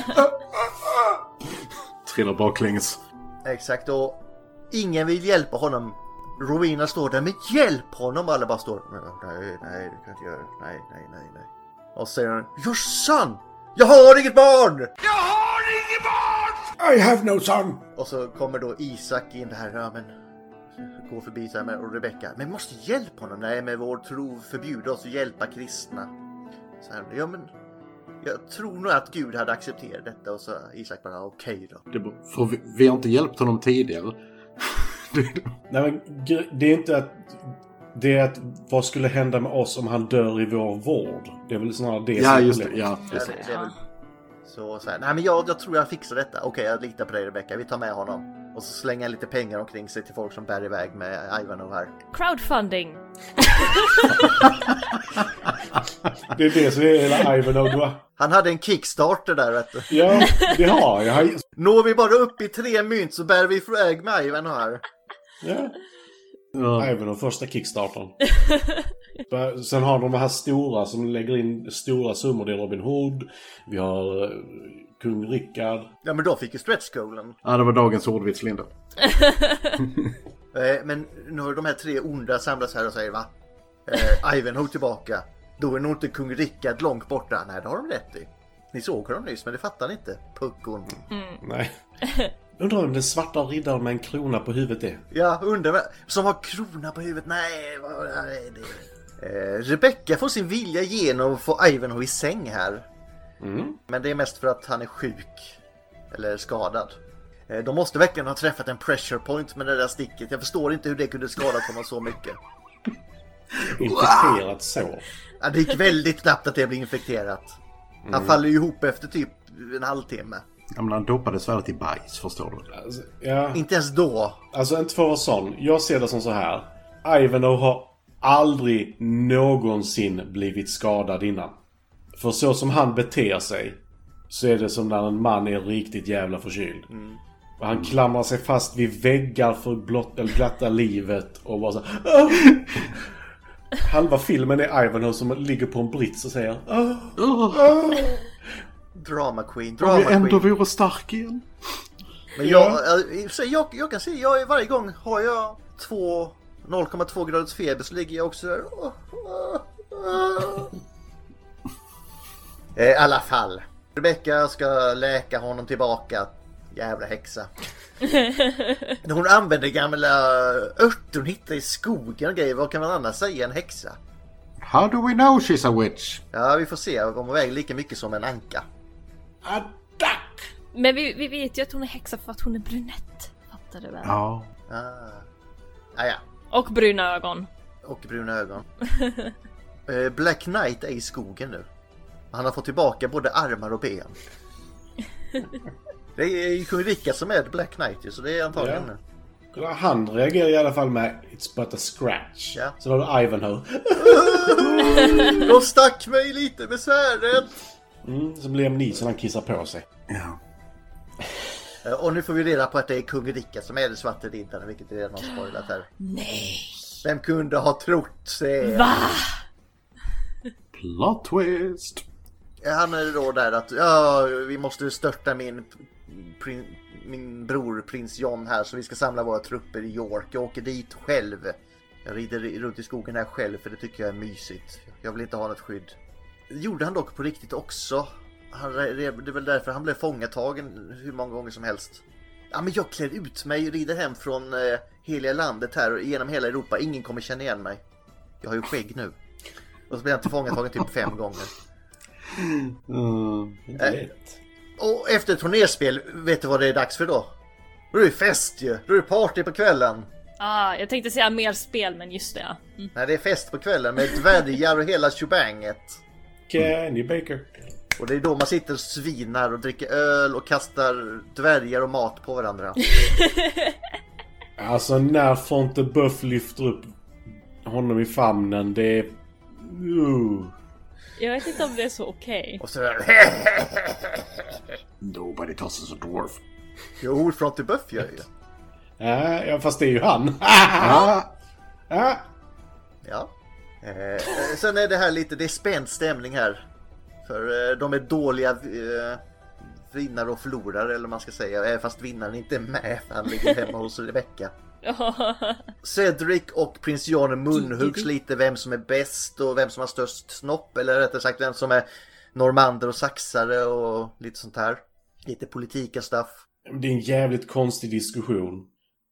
Trillar baklänges. Exakt och ingen vill hjälpa honom. Rowena står där, men hjälp honom! Alla bara står nej, nej, det kan jag inte göra. Nej, nej, nej, nej. Och så säger han, your son! Jag har inget barn! Jag har inget barn! I have no son! Och så kommer då Isak in där, ja men går förbi så här med och Rebecka, men måste hjälpa honom. Nej, men vår tro förbjuder oss att hjälpa kristna. Så här, ja men jag tror nog att Gud hade accepterat detta och så Isak bara okej då. Det för vi, vi har inte hjälpt honom tidigare. Det- Nej men det är inte att... Det är att vad skulle hända med oss om han dör i vår vård? Det är väl snarare det ja, som är just det. problemet. Ja, Ja, precis. det, det är väl... Så, så här, nej men jag, jag tror jag fixar detta. Okej, jag litar på dig Rebecka. Vi tar med honom. Och så slänger han lite pengar omkring sig till folk som bär iväg med Ivanov här. Crowdfunding. Det är det som är hela Ivanhoe. va? Han hade en Kickstarter där vet du. Ja, det har jag. Når vi bara upp i tre mynt så bär vi iväg med Ivanov här. Ja. Ja. Ivanhoe första kickstartern. Sen har de de här stora som lägger in stora summor. Det är Robin Hood. Vi har eh, kung Rickard. Ja men då fick ju stretch goalen. ja, det var dagens ordvits, Linda. Eh, Men nu har de här tre onda samlats här och säger va? Eh, Ivanhoe tillbaka. Då är nog inte kung Rickard långt borta. Nej det har de rätt i. Ni såg honom nyss men det fattar ni inte. Puckon. Nej. Undrar om den svarta riddaren med en krona på huvudet är. Ja, undrar Som har krona på huvudet. Nej, vad är det? Eh, Rebecca får sin vilja igenom och får Ivanhoe i säng här. Men det är mest för att han är sjuk. Eller skadad. Eh, de måste verkligen ha träffat en pressure point med det där sticket. Jag förstår inte hur det kunde skada honom så mycket. Infekterat sår. Ja, det gick väldigt snabbt att det blev infekterat. Han faller ju ihop efter typ en halvtimme. Ja, men han doppade svärdet i bajs, förstår du. Alltså, ja, Inte ens då. alltså inte för att vara sån. Jag ser det som så här. Ivanhoe har aldrig någonsin blivit skadad innan. För så som han beter sig så är det som när en man är riktigt jävla förkyld. Och han klamrar sig fast vid väggar för att blott, glatta livet och bara så här, "Åh!" Halva filmen är Ivanhoe som ligger på en brits och säger "Åh!" Drama queen, Om drama vi ändå queen. vore stark igen. Men jag, eh, för sig, jag, jag kan se, jag varje gång har jag två 0,2 graders feber så ligger jag också där. Eh, I alla fall. Rebecca ska läka honom tillbaka. Jävla häxa. Hon använder gamla örter hon hittar i skogen och grejer. Vad kan man annars säga en häxa? How do we know she's a witch? Ja, vi får se om hon väger lika mycket som en anka. A duck! Men vi, vi vet ju att hon är häxa för att hon är brunett. Fattar du väl? Ja. Ah. Ah, ja. Och bruna ögon. Och bruna ögon. Eh, Black Knight är i skogen nu. Han har fått tillbaka både armar och ben. Det är ju kung Rickard som är Black Knight så det är antagligen Ja. Han reagerar i alla fall med It's but a scratch. Ja. Sen har du Ivanhoe. De stack mig lite med svärdet! Mm, så Liam Neeson han kissar på sig. ja. Eh, Och nu får vi reda på att det är kung Rickard som är den svarte riddaren, vilket vi redan har spoilat här. Nej. Vem kunde ha trott det? Va? Plot twist. Han är då där att ja, vi måste störta min, prin, min bror prins John här så vi ska samla våra trupper i York. Jag åker dit själv. Jag rider runt i skogen här själv för det tycker jag är mysigt. Jag vill inte ha något skydd. Det gjorde han dock på riktigt också. Han, det är väl därför han blev fångatagen hur många gånger som helst. Ja men jag klär ut mig och rider hem från eh, heliga landet här och genom hela Europa. Ingen kommer känna igen mig. Jag har ju skägg nu. Och så blir han tillfångatagen typ fem gånger. Mm. Inte lätt. Och efter turnerspel, vet du vad det är dags för då? Då är det fest ju! Då är det party på kvällen! Ah, jag tänkte säga mer spel, men just det ja. Mm. Nej, det är fest på kvällen med dvärgar och hela tjobanget. Kenny Baker. Och det är då man sitter och svinar och dricker öl och kastar dvärgar och mat på varandra. Alltså när Fonte Buff lyfter upp honom i famnen, det är... Uh. Jag vet inte om det är så okej. Och så där, Nobody tosses a dwarf. Jo, Fronty Buff gör ju. Ja, ja, fast det är ju han. Ja. Ja. Eh, sen är det här lite, det är spänd stämning här. För eh, de är dåliga eh, vinnare och förlorare eller vad man ska säga. Även fast vinnaren inte är med han ligger hemma hos Rebecca. Cedric och prins John munhuggs lite vem som är bäst och vem som har störst snopp. Eller rättare sagt vem som är normander och saxare och lite sånt här. Lite politika stuff. Det är en jävligt konstig diskussion.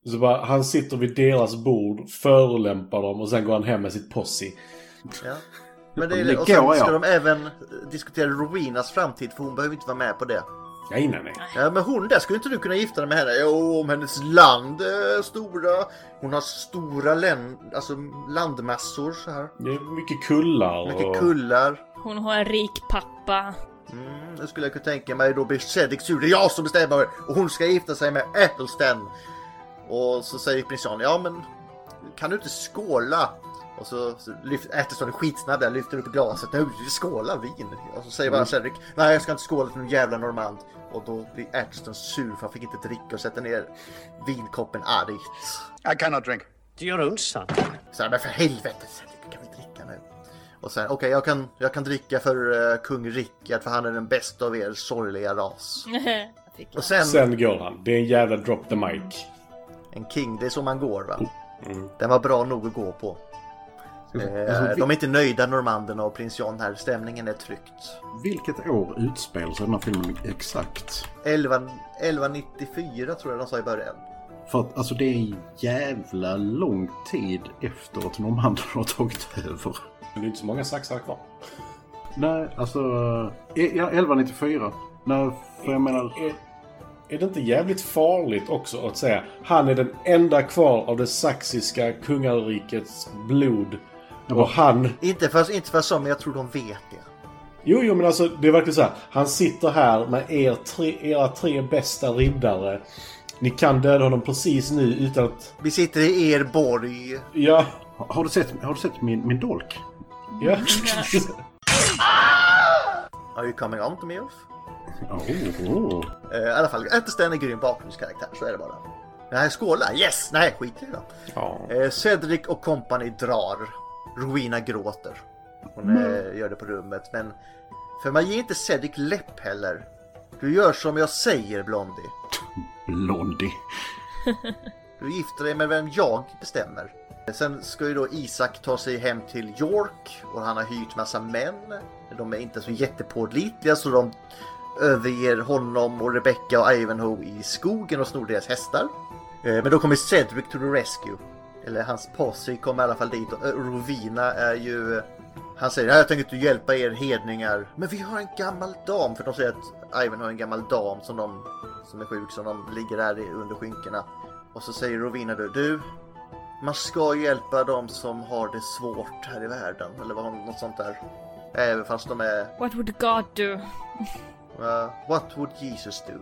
Så bara, han sitter vid deras bord, förolämpar dem och sen går han hem med sitt posse. Ja. Men det är, och sen ska de även diskutera Rowenas framtid för hon behöver inte vara med på det. Nej, nej, nej. Ja men hon där, skulle inte du kunna gifta dig med henne? Jo, om hennes land är stora. Hon har stora län, alltså landmassor så här. Det är mycket kullar Mycket och... kullar. Hon har en rik pappa. Mm, det skulle jag kunna tänka mig. Då blir Cedric sur. Det är jag som bestämmer. Och hon ska gifta sig med Äppelsten. Och så säger prins John, ja men kan du inte skåla? Och så, så Äppelsten är skitsnabb där, lyfter upp glaset. Nu, skåla vin. Och så säger bara Cedric, nej jag ska inte skåla för någon jävla normand. Och då blir Äppelsten sur för han fick inte dricka och sätter ner vinkoppen argt. I cannot drink. to your own son. Så här, men för helvete, du kan väl dricka nu. Och sen, okej jag, kan, jag kan dricka för eh, kung Rickard för han är den bästa av er sorgliga ras. Och sen, Sen går han. Det är en jävla drop the mic. en king, det är så man går va? Mm. Den var bra nog att gå på. Eh, de är inte nöjda normanderna och prins John här, stämningen är tryckt. Vilket år utspelar sig den här filmen exakt? 11, 1194 tror jag de sa i början. För att alltså det är en jävla lång tid efter att normanderna har tagit över. Men det är inte så många saxar kvar. Nej, alltså... eh, Ja, 1194. Nej, för jag menar... Är, är det inte jävligt farligt också att säga han är den enda kvar av det saxiska kungarikets blod. Och han... Inte för, inte för så, men jag tror de vet det. Jo, jo, men alltså det är verkligen så här. Han sitter här med er tre, era tre bästa riddare. Ni kan döda honom precis nu utan att... Vi sitter i er borg. Ja. Har, har du sett, har du sett min, min dolk? Ja. Are you coming on to me Ulf? Oh, oh. Eh, I alla fall, Ättersten är grym bakgrundskaraktär, så är det bara. Nej, skåla! Yes! Nej, skit i det då. ja. Eh, Cedric och company drar. Rowena gråter. Hon eh, gör det på rummet, men... För man ger inte Cedric läpp heller. Du gör som jag säger, Blondie. Blondie. Du gifter dig med vem jag bestämmer. Sen ska ju då Isak ta sig hem till York och han har hyrt massa män. De är inte så jättepålitliga så de överger honom och Rebecca och Ivanhoe i skogen och snor deras hästar. Eh, Men då kommer Cedric to the rescue. Eller hans posse kommer i alla fall dit och eh, Rovina är ju... eh, Han säger jag tänker inte hjälpa er hedningar. Men vi har en gammal dam. För de säger att Ivan har en gammal dam som, de, som är sjuk som de ligger där under skynkena. Och så säger Rovina du, du man ska hjälpa de som har det svårt här i världen. Eller vad, något sånt där. Även fast de är What would God do? Uh, what would Jesus do?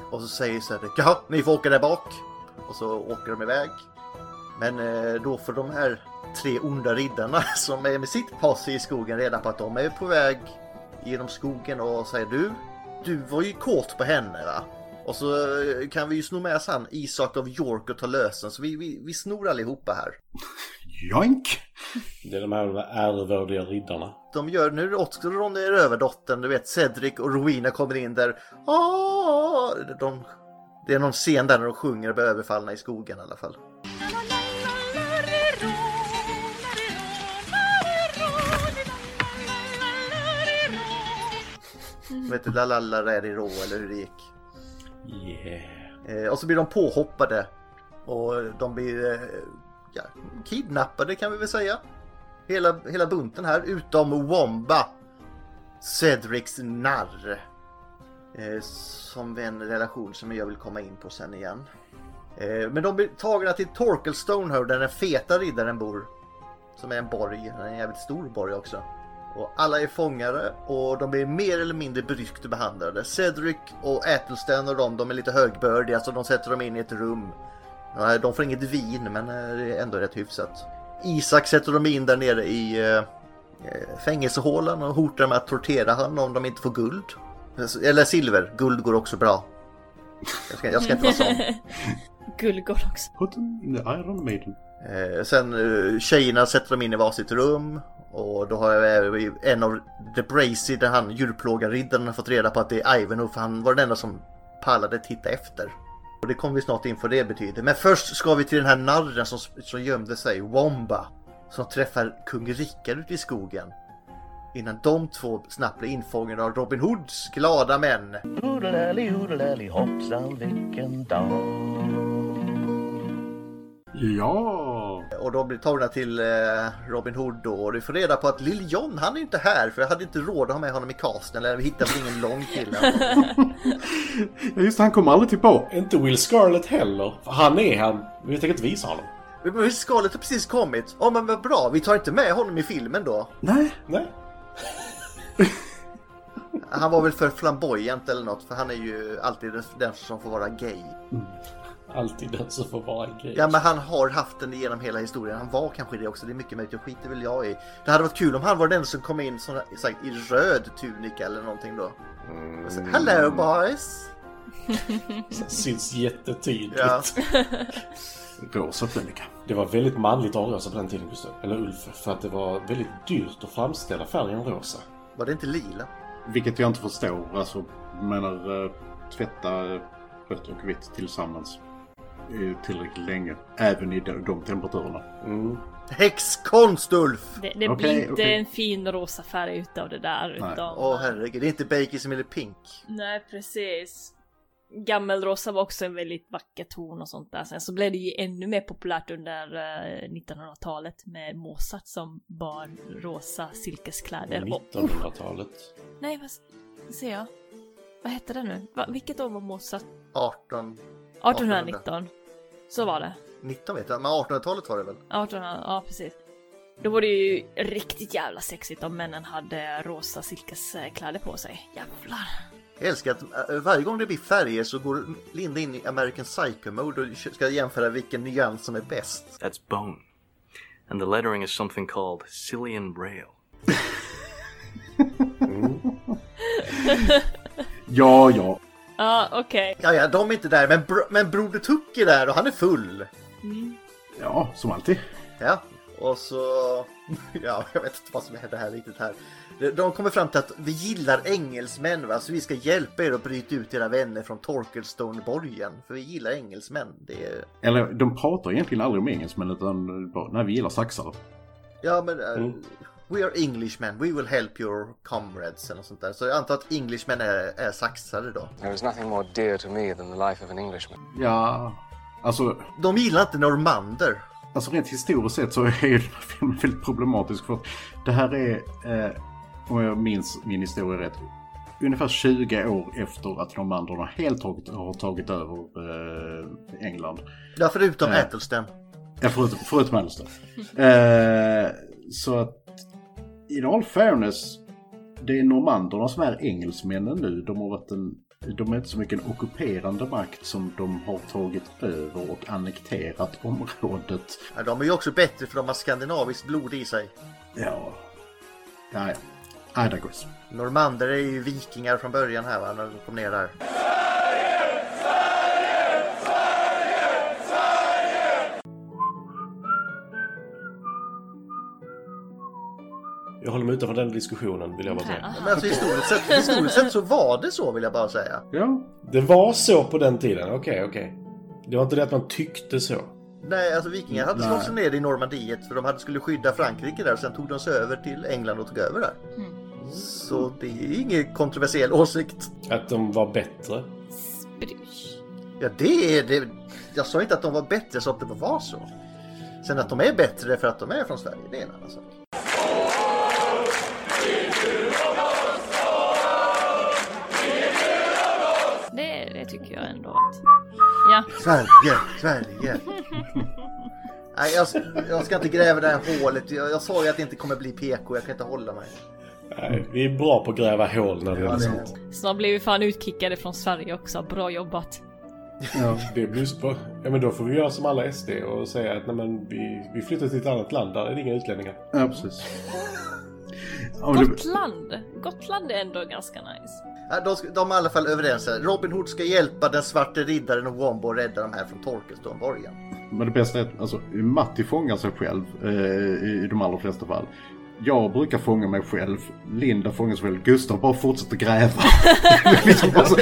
och så säger Cedric, ja, ni får åka där bak. Och så åker de iväg. Men eh, då får de här tre onda riddarna som är med sitt posse i skogen reda på att de är på väg genom skogen och säger du, du var ju kåt på henne va? Och så eh, kan vi ju sno med oss han Isak av York och ta lösen så vi, vi, vi snor allihopa här. Joink! Det är de här ärevördiga riddarna. de gör, nu är det också Ronny Rövardottern, du vet Cedric och Rowena kommer in där. Ah, de, det är någon scen där när de sjunger och blir överfallna i skogen i alla fall. Vet du, la la rå eller hur det gick. Yeah. Eh, och så blir de påhoppade. Och de blir eh, ja, kidnappade kan vi väl säga. Hela, hela bunten här utom Womba. Cedrics narr. Eh, som en relation som jag vill komma in på sen igen. Men de blir tagna till Torkelstone här där den feta riddaren bor. Som är en borg, en jävligt stor borg också. Och alla är fångare och de blir mer eller mindre bryskt behandlade. Cedric och Ätelsten och de, de är lite högbördiga så de sätter dem in i ett rum. De får inget vin men eh, det är ändå rätt hyfsat. Isak sätter dem in där nere i eh, eh, fängelsehålan och hotar med att tortera honom om de inte får guld. Eller silver, guld går också bra. Jag ska, jag ska inte vara sån. Gullgård också. Put them in the Iron Maiden. Sen tjejerna sätter dem in i varsitt rum och då har jag en av The Bracy, där han djurplågarriddaren har fått reda på att det är Ivanhoe för han var den enda som pallade titta efter. Och det kommer vi snart in på det betyder. Men först ska vi till den här narren som, som gömde sig, Womba. Som träffar kung Rickard ute i skogen. Innan de två snabbt blir infångade av Robin Hoods glada män. Hodelally, hodelally, hoppsan vilken dag. Ja! Och de blir tagna till eh, Robin Hood då och du får reda på att Lill John han är inte här för jag hade inte råd att ha med honom i casten eller vi hittade väl ingen lång kille. Ja, just han kommer aldrig tillbaka. Inte Will Scarlett heller. Han är här. Vi tänker inte visa honom. Men Scarlett har precis kommit. Ja men vad bra, vi tar inte med honom i filmen då. Nej. Nej. Han var väl för flamboyant eller något för han är ju alltid den som får vara gay. Alltid den som får vara gay. Ja men han har haft den genom hela historien. Han var kanske det också, det är mycket möjligt. Jag skiter väl jag i. Det hade varit kul om han var den som kom in sån, sagt, i röd tunika eller någonting då. Och så, Hello boys! Syns jättetydligt. Ja. rosa Fredrika. Det var väldigt manligt att ha rosa på den tiden, Gustav. Eller Ulf. För att det var väldigt dyrt att framställa färgen rosa. Var det inte lila? Vilket jag inte förstår. Alltså, menar eh, tvätta eh, rött och vitt tillsammans tillräckligt länge. Även i de, de temperaturerna. Mm. Häxkonst Ulf! Det, det Okej, blir inte okej. en fin rosa färg utav det där. Nej. Utan, Åh herregud, det är inte Bakers eller Pink. Nej, precis. Gammelrosa var också en väldigt vacker ton och sånt där. Sen så blev det ju ännu mer populärt under eh, 1900-talet med Mozart som bar rosa silkeskläder. Och, 1900-talet. nej, vad ser jag? Vad hette det nu? Va, vilket år var Mozart? 18... 1819. Så var det. 19 vet jag, men 1800-talet var det väl? 1800, ja precis. Då var det ju riktigt jävla sexigt om männen hade rosa silkeskläder på sig. Jävlar. Jag älskar att äh, varje gång det blir färger så går Linda in i American Psycho-mode och ska jämföra vilken nyans som är bäst. That's bone. And the lettering is something called Cillian Braille. Ja, ja. Ja, okej. Ja, ja, de är inte där, men, bro, men Broder Tuck är där och han är full. Ja, som alltid. Ja, och så... Ja, jag vet inte vad som händer här riktigt här. De- kommer fram till att vi gillar engelsmän, va? så vi ska hjälpa er att bryta ut era vänner från Torkelstone-borgen. För vi gillar engelsmän. Det är... Eller de pratar egentligen aldrig om engelsmän utan bara, nej vi gillar saxare. Ja, men... Uh, We are Englishmen, we will help your comrades eller något sånt där. Så jag antar att Englishmen är, är saxare då. There is nothing more dear to me than the life of an Englishman. Ja, alltså, De gillar inte normander. alltså rent historiskt sett så är ju den här filmen väldigt problematisk för att det här är, eh, om jag minns min historia rätt, ungefär 20 år efter att normanderna helt tagit, har tagit över eh, England. Ja, förutom Eh. Äthelsten. Ja, förutom, förutom Alistair. Eh, så att in all fairness, det är normanderna som är engelsmännen nu. De har varit en, de är inte så mycket en ockuperande makt som de har tagit över och annekterat området. Ja, de är ju också bättre för de har skandinaviskt blod i sig. Ja, ja. I digress. Normander är ju vikingar från början här va, när de kom ner där. Jag håller mig utanför den diskussionen vill jag bara säga. Men alltså historiskt sett, historiskt sett så var det så vill jag bara säga. Ja. Det var så på den tiden, okej, okej. Det var inte det att man tyckte så. Nej, alltså vikingar hade slagit sig ner i Normandiet för de hade skulle skydda Frankrike där. Sen tog de sig över till England och tog över där. Så det är ingen kontroversiell åsikt. Att de var bättre. Sprush. Ja, det är det. Jag sa inte att de var bättre, jag sa att det var så. Sen att de är bättre för att de är från Sverige, det är en annan sak. Det, det tycker jag ändå att... Ja. Sverige, Sverige. Nej, jag, jag ska inte gräva det här hålet. Jag, jag sa ju att det inte kommer bli PK, jag kan inte hålla mig. Nej, vi är bra på att gräva hål när det Ja, gäller det- sånt. Snart blir vi fan utkickade från Sverige också. Bra jobbat. Det blir just på... Ja men då får vi göra som alla SD och säga att nej, men vi, vi flyttar till ett annat land, där är det inga utlänningar. Ja, precis. Ja, Gotland! Gotland är ändå ganska nice. De, de är i alla fall överens. Robin Hood ska hjälpa den svarte riddaren och Wombo och rädda de här från Torkelstone-borgen. Men det bästa är att alltså, Matti fångar sig själv eh, i, i de allra flesta fall. Jag brukar fånga mig själv. Linda fångar sig själv. Gustav bara fortsätter gräva. liksom bara så,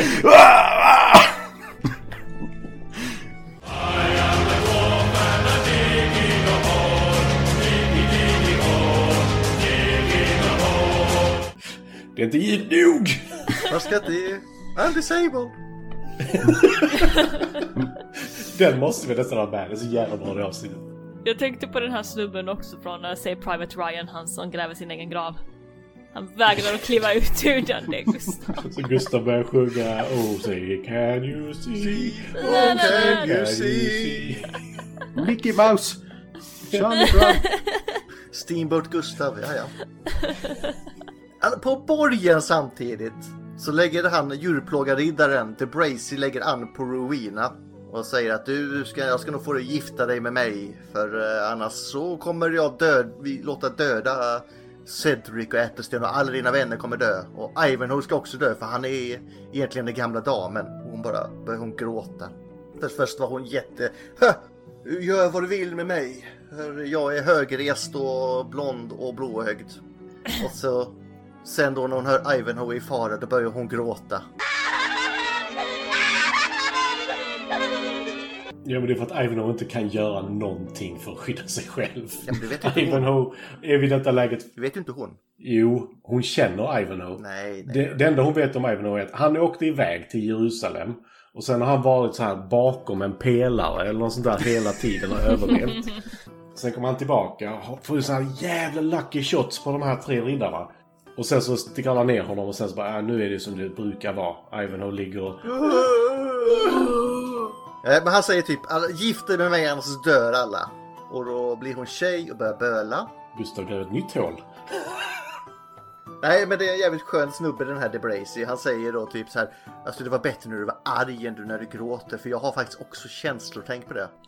Det är inte givet nog! Man ska inte... I'm disabled! Den måste vi nästan ha med, det är så jävla bra det avsnittet. Jag tänkte på den här snubben också från uh, Say Private Ryan, han som gräver sin egen grav. Han vägrar att kliva ut ur den, det är Gustav. Så Gustav börjar sjunga och säger Can you see? Na. Can you see? Mickey Mouse! Charlie Brown! Steamboat Gustav, ja ja. Alltså, på borgen samtidigt så lägger han djurplågarriddaren till Bracy lägger an på Rowena och säger att du ska, jag ska nog få dig gifta dig med mig för eh, annars så kommer jag död, låta döda Cedric och Ättersten och alla dina vänner kommer dö. Och Ivanhoe ska också dö för han är egentligen den gamla damen. Hon bara börjar hon gråta. Först, först var hon jätte... "Hö, Gör vad du vill med mig. Jag är högrest och blond och blåögd. Och så sen då när hon hör Ivanhoe i fara då börjar hon gråta. Ja, men det är för att Ivanhoe inte kan göra någonting för att skydda sig själv. Ja, men det vet inte hon. Ivanhoe är vid detta läget... Det vet ju inte hon. Jo, hon känner Ivanhoe. Nej, nej. Det, det enda hon vet om Ivanhoe är att han åkte iväg till Jerusalem. Och sen har han varit så här bakom en pelare eller något sånt där hela tiden och överlevt. Sen kommer han tillbaka och får så här jävla lucky shots på de här tre riddarna. Och sen så sticker alla ner honom och sen så bara, ja, nu är det som det brukar vara. Ivanhoe ligger och... Eh, Men han säger typ, "Alla- gift dig med mig annars dör alla. Och då blir hon tjej och börjar böla. Gustav gräver ett nytt hål. Nej men det är en jävligt skön snubbe den här DeBracy. Han säger då typ så här. Alltså det var bättre när du var arg än du när du gråter. För jag har faktiskt också känslor, tänk på det.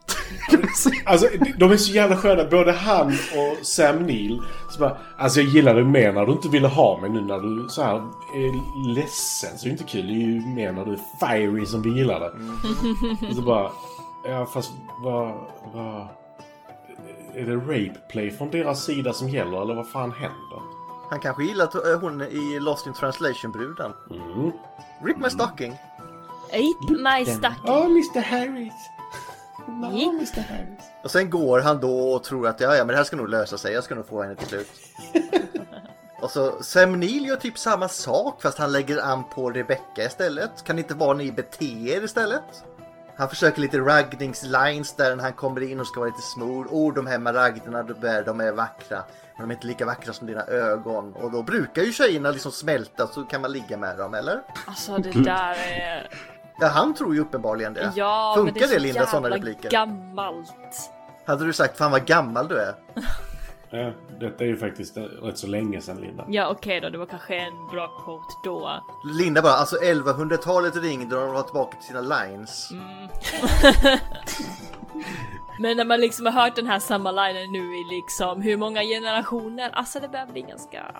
Alltså de är så jävla sköna, både han och Sam Neill. Så bara, alltså jag gillar det mer när du inte ville ha mig nu när du så här är ledsen. Så det är inte kul, det är ju mer när du är fiery som vi gillar det. Och så bara, ja fast vad, vad... Är det rape play från deras sida som gäller eller vad fan händer? Han kanske gillar att, eh, hon i Lost in translation-bruden. Mm. Rip my stocking. Ape my stacking. Oh, Mr Harris. No, Ja. Mr Harris. Och sen går han då och tror att ja, ja men det här ska nog lösa sig. Jag ska nog få henne till slut. och så Sam Neill gör typ samma sak fast han lägger an på Rebecca istället. Kan inte vara ni bete er istället? Han försöker lite raggningslines där när han kommer in och ska vara lite smooth. Oh, de här maragderna du bär, de är vackra. Men de är inte lika vackra som dina ögon. Och då brukar ju tjejerna liksom smälta så kan man ligga med dem, eller? Alltså det där är... Ja, han tror ju uppenbarligen det. Ja, men Funkar det är det, så Linda, sådana repliker? gammalt. Hade du sagt fan vad gammal du är? Ja, detta är ju faktiskt eh, rätt så länge sedan Linda. Ja okej då, det var kanske en bra quote då. Linda bara, alltså 1100-talet ringde och de var tillbaka till sina lines. Mm. Men när man liksom har hört den här samma linen nu i liksom hur många generationer, alltså det börjar bli ganska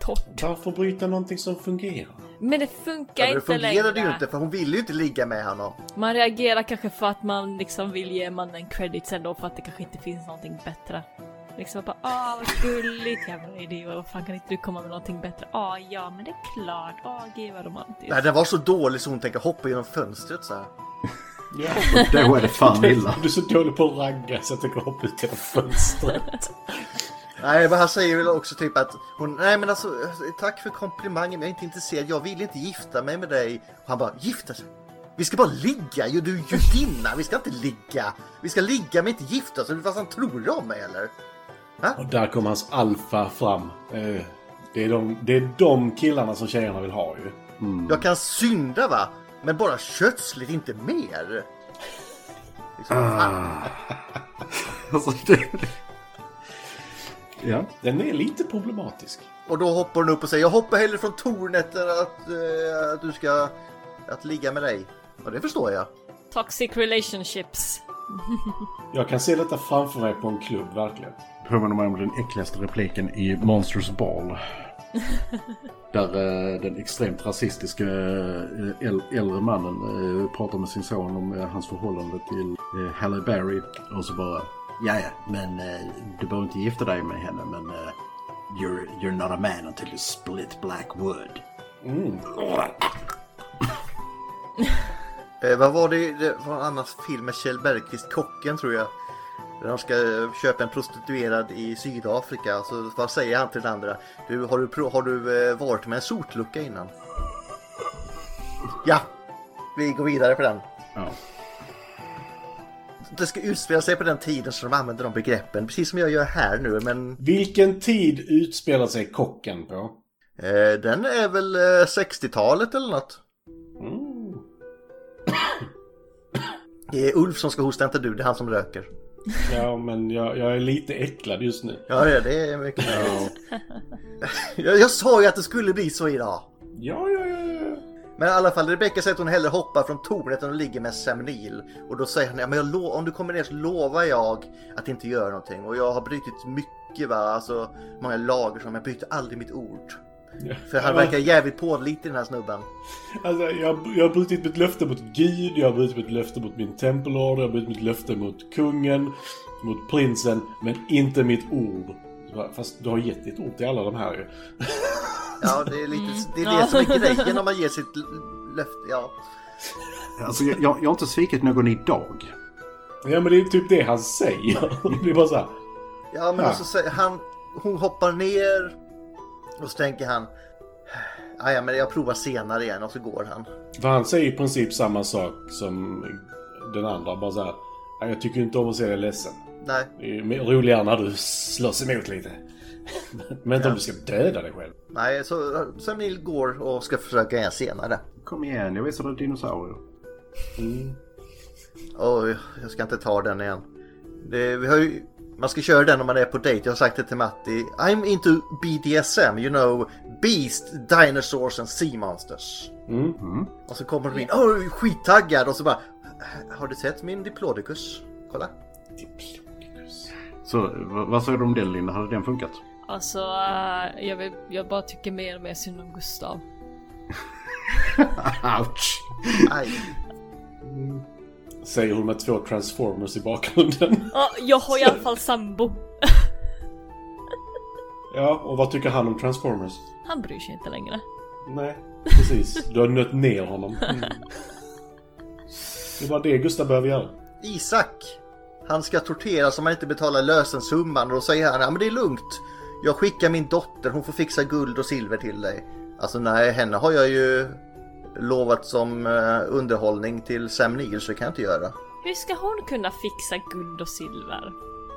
torrt. Varför bryta någonting som fungerar? Men det funkar Ja, men det inte fungerade längre. ju inte för hon ville ju inte ligga med honom. Man reagerar kanske för att man liksom vill ge mannen credits ändå för att det kanske inte finns någonting bättre. Liksom bara åh vad gulligt jävla idiot, vad fan kan inte du komma med någonting bättre? Åh ja men det är klart, åh gud vad romantiskt. Nej, den var så dålig så hon tänker hoppa genom fönstret så här. Ja. Då är det fan illa. Du är så dålig på att ragga så jag tänker hoppa ut genom fönstret. Nej, men han säger väl också typ att hon, nej men alltså tack för komplimangen, men jag är inte intresserad, jag vill inte gifta mig med dig. Och han bara, gifta sig? Vi ska bara ligga, ju du är judinna, vi ska inte ligga. Vi ska ligga men inte gifta oss, vad fan tror du om mig eller? Och där kom hans alfa fram. Eh, Det är, de, det är de killarna som tjejerna vill ha ju. Jag kan synda va, men bara kötsligt, inte mer. Liksom, fan. Alltså, det... Ja. Den är lite problematisk. Och då hoppar hon upp och säger, jag hoppar hellre från tornet än att, eh, att du ska att ligga med dig. Och det förstår jag. Toxic relationships. Jag kan se detta framför mig på en klubb, verkligen. Påminner mig om den äckligaste repliken i Monsters Ball. Där eh, den extremt rasistiska eh, äl- äldre mannen eh, pratar med sin son om eh, hans förhållande till eh, Halle Berry. Och så bara, ja ja, men eh, du behöver inte gifta dig med henne men eh, you're, you're not a man until you split black wood. Mm. Eh, vad var det? Det var en annan film med Kjell Bergqvist, Kocken tror jag. Där de ska eh, köpa en prostituerad i Sydafrika. Så vad säger han till den andra? Du, har du, har du eh, varit med en sotlucka innan? Ja, vi går vidare på den. Ja. Det ska utspela sig på den tiden som de använder de begreppen, precis som jag gör här nu. Men Vilken tid utspelar sig kocken på? eh, den är väl eh, 60-talet eller något. Mm. Det är Ulf som ska hosta, inte du. Det är han som röker. Ja, men jag, jag är lite äcklad just nu. Ja, det är, det är mycket möjligt. jag, jag sa ju att det skulle bli så idag. Ja, ja, ja, ja. Men i alla fall, Rebecca säger att hon hellre hoppar från tornet än hon ligger med Sam Neill. Och då säger han, ja, men jag lo- om du kommer ner så lovar jag att inte göra någonting. Och jag har brutit mycket va, alltså många lager som jag bryter aldrig mitt ord. För han verkar jävligt pålitlig den här snubben. Alltså, jag, jag har brutit mitt löfte mot Gud, jag har brutit mitt löfte mot min tempelord, jag har brutit mitt löfte mot kungen, mot prinsen, men inte mitt ord. Fast du har gett ditt ord till alla de här ju. Ja, det är lite det, är Ja. det som är grejen om man ger sitt löfte. Ja. Alltså, jag, jag har inte svikit någon idag. Ja men det är typ det han säger. Det är bara så här. Ja, men Ja. så säger han, hon hoppar ner och så tänker han, "Ah, ja men jag provar senare igen och så går han. För han säger i princip samma sak som den andra. Bara så här. "Ja, Jag tycker inte om att se dig ledsen. Nej, Det är roligare när du slåss emot lite. Men inte om du ska döda dig själv. nej, så Samil går och ska försöka igen senare. Kom igen, jag visar dig dinosaurier. Oj, jag ska inte ta den igen. Det, vi har ju, man ska köra den om man är på dejt. Jag har sagt det till Matti. I'm into BDSM, you know, Beast, Dinosaurs and Sea Monsters. Mm. Och så kommer de in, åh, skittaggad och så bara, har du sett min Diplodocus? Kolla. Så vad, säger du om den Linda? Hade den funkat? Alltså, eh, jag, vill, jag bara tycker mer och mer synd om Gustav. Ouch! Aj. Säger hon med två transformers i bakgrunden. Ja, jag har i alla fall sambo. Ja, och vad tycker han om transformers? Han bryr sig inte längre. Nej, precis. Du har nött ner honom. Det är bara det Gustav behöver göra. Isak. Han ska torteras om han inte betalar lösensumman och då säger han, ja men det är lugnt. Jag skickar min dotter, hon får fixa guld och silver till dig. Alltså nej, henne har jag ju lovat som eh, underhållning till Sam Neill så det kan jag inte göra. Hur ska hon kunna fixa guld och silver?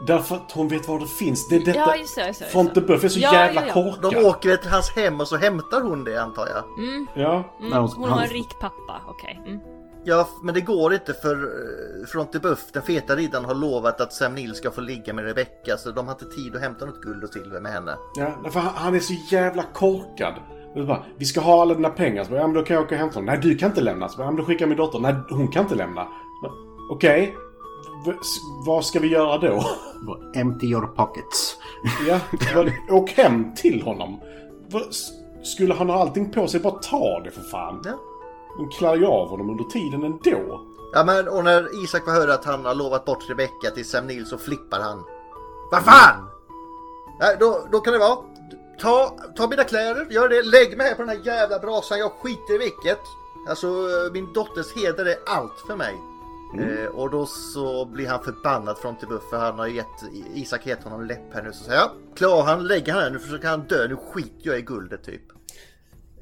Därför att hon vet var det finns. Det är detta... Ja, just det, just det, just det. Fontebuff är så Ja, jävla ja, ja. korkad. De åker till hans hem och så hämtar hon det antar jag. Ja. Mm, Nej, hon- hon har en rik pappa, okej. Mm. Ja, men det går inte för uh, Frontebuff, den feta riddaren, har lovat att Sam Neill ska få ligga med Rebecca så de har inte tid att hämta något guld och silver med henne. Ja, därför han, är så jävla korkad. Bara, vi ska ha alla dina pengar. Så bara, ja men då kan jag åka och hämta dem. Nej, du kan inte lämna. Så bara, ja men då skickar jag min dotter. Nej, hon kan inte lämna. Okej. V- s- vad ska vi göra då? Empty your pockets. ja, åk hem till honom. Skulle han ha allting på sig, bara ta det för fan. Ja. De klär ju av honom under tiden ändå. Ja men och när Isak får höra att han har lovat bort Rebecca till Sam Neill så flippar han. Vad fan! Nej, då, då kan det vara. Ta, ta mina kläder, gör det, lägg mig här på den här jävla brasan, jag skiter i vilket. Alltså min dotters heder är allt för mig. Eh, och då så blir han förbannad från till Buff för han har gett Isak gett honom läpp här nu så säger jag klar han lägger han här nu försöker han dö nu skiter jag i guldet typ.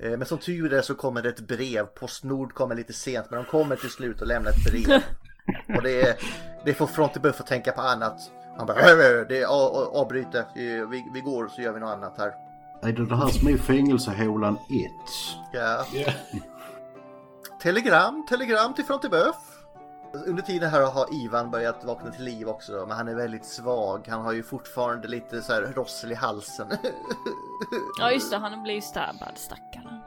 Eh, Men som tur är så kommer det ett brev. Postnord kommer lite sent men de kommer till slut och lämnar ett brev. Och det, det får Frontebuff att tänka på annat. Han bara "Äh, äh, det är avbryter. Eh, Vi, vi går så gör vi något annat här. Är det det här som är fängelsehålan 1? Ja. Telegram, telegram till Frontebuff. Under tiden här har Ivan börjat vakna till liv också då, men han är väldigt svag. Han har ju fortfarande lite så här rossel i halsen. Ja just det, han blir ju stabbad, stackaren.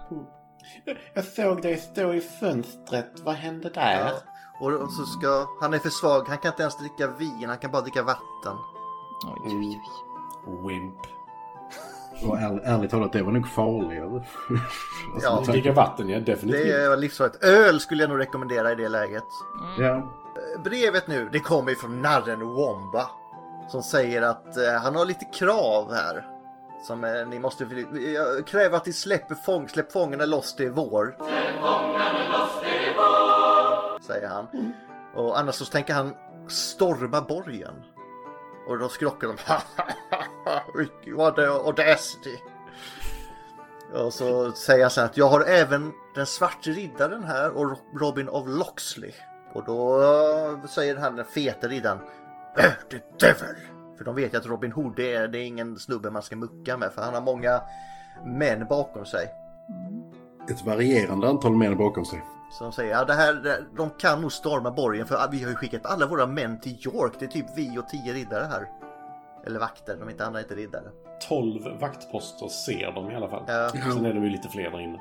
Jag såg dig stå i fönstret. Vad hände där? Ja. Och, och så ska, han är för svag, han kan inte ens dricka vin, han kan bara dricka vatten. Oj, oj, oj. Wimp. Och är, ärligt talat, det var nog farligare. alltså, Ja. Dricka vatten, ja definitivt. Det är livsfarligt. Öl skulle jag nog rekommendera i det läget. ja. Brevet nu, det kommer ju från narren Womba. Som säger att eh, han har lite krav här. Som eh, ni måste, jag kräver att ni släpper fång, släpp fångarna loss, det är vår. Säger han. Och annars så tänker han storma borgen. Och då skrockar de. What the audacity. Och så säger han så här att jag har även den svarte riddaren här och Robin of Loxley. Och då eh, säger han den fete riddaren "Äh, The devil! För de vet ju att Robin Hood det är, det är ingen snubbe man ska mucka med för han har många män bakom sig. Ett varierande antal män bakom sig. De säger ja det här, det- de kan nog storma borgen för vi har ju skickat alla våra män till York. Det är typ vi och tio riddare här. Eller vakter, de inte andra inte riddare. 12 vaktposter ser de i alla fall. Ja. Sen är de ju lite fler där inne.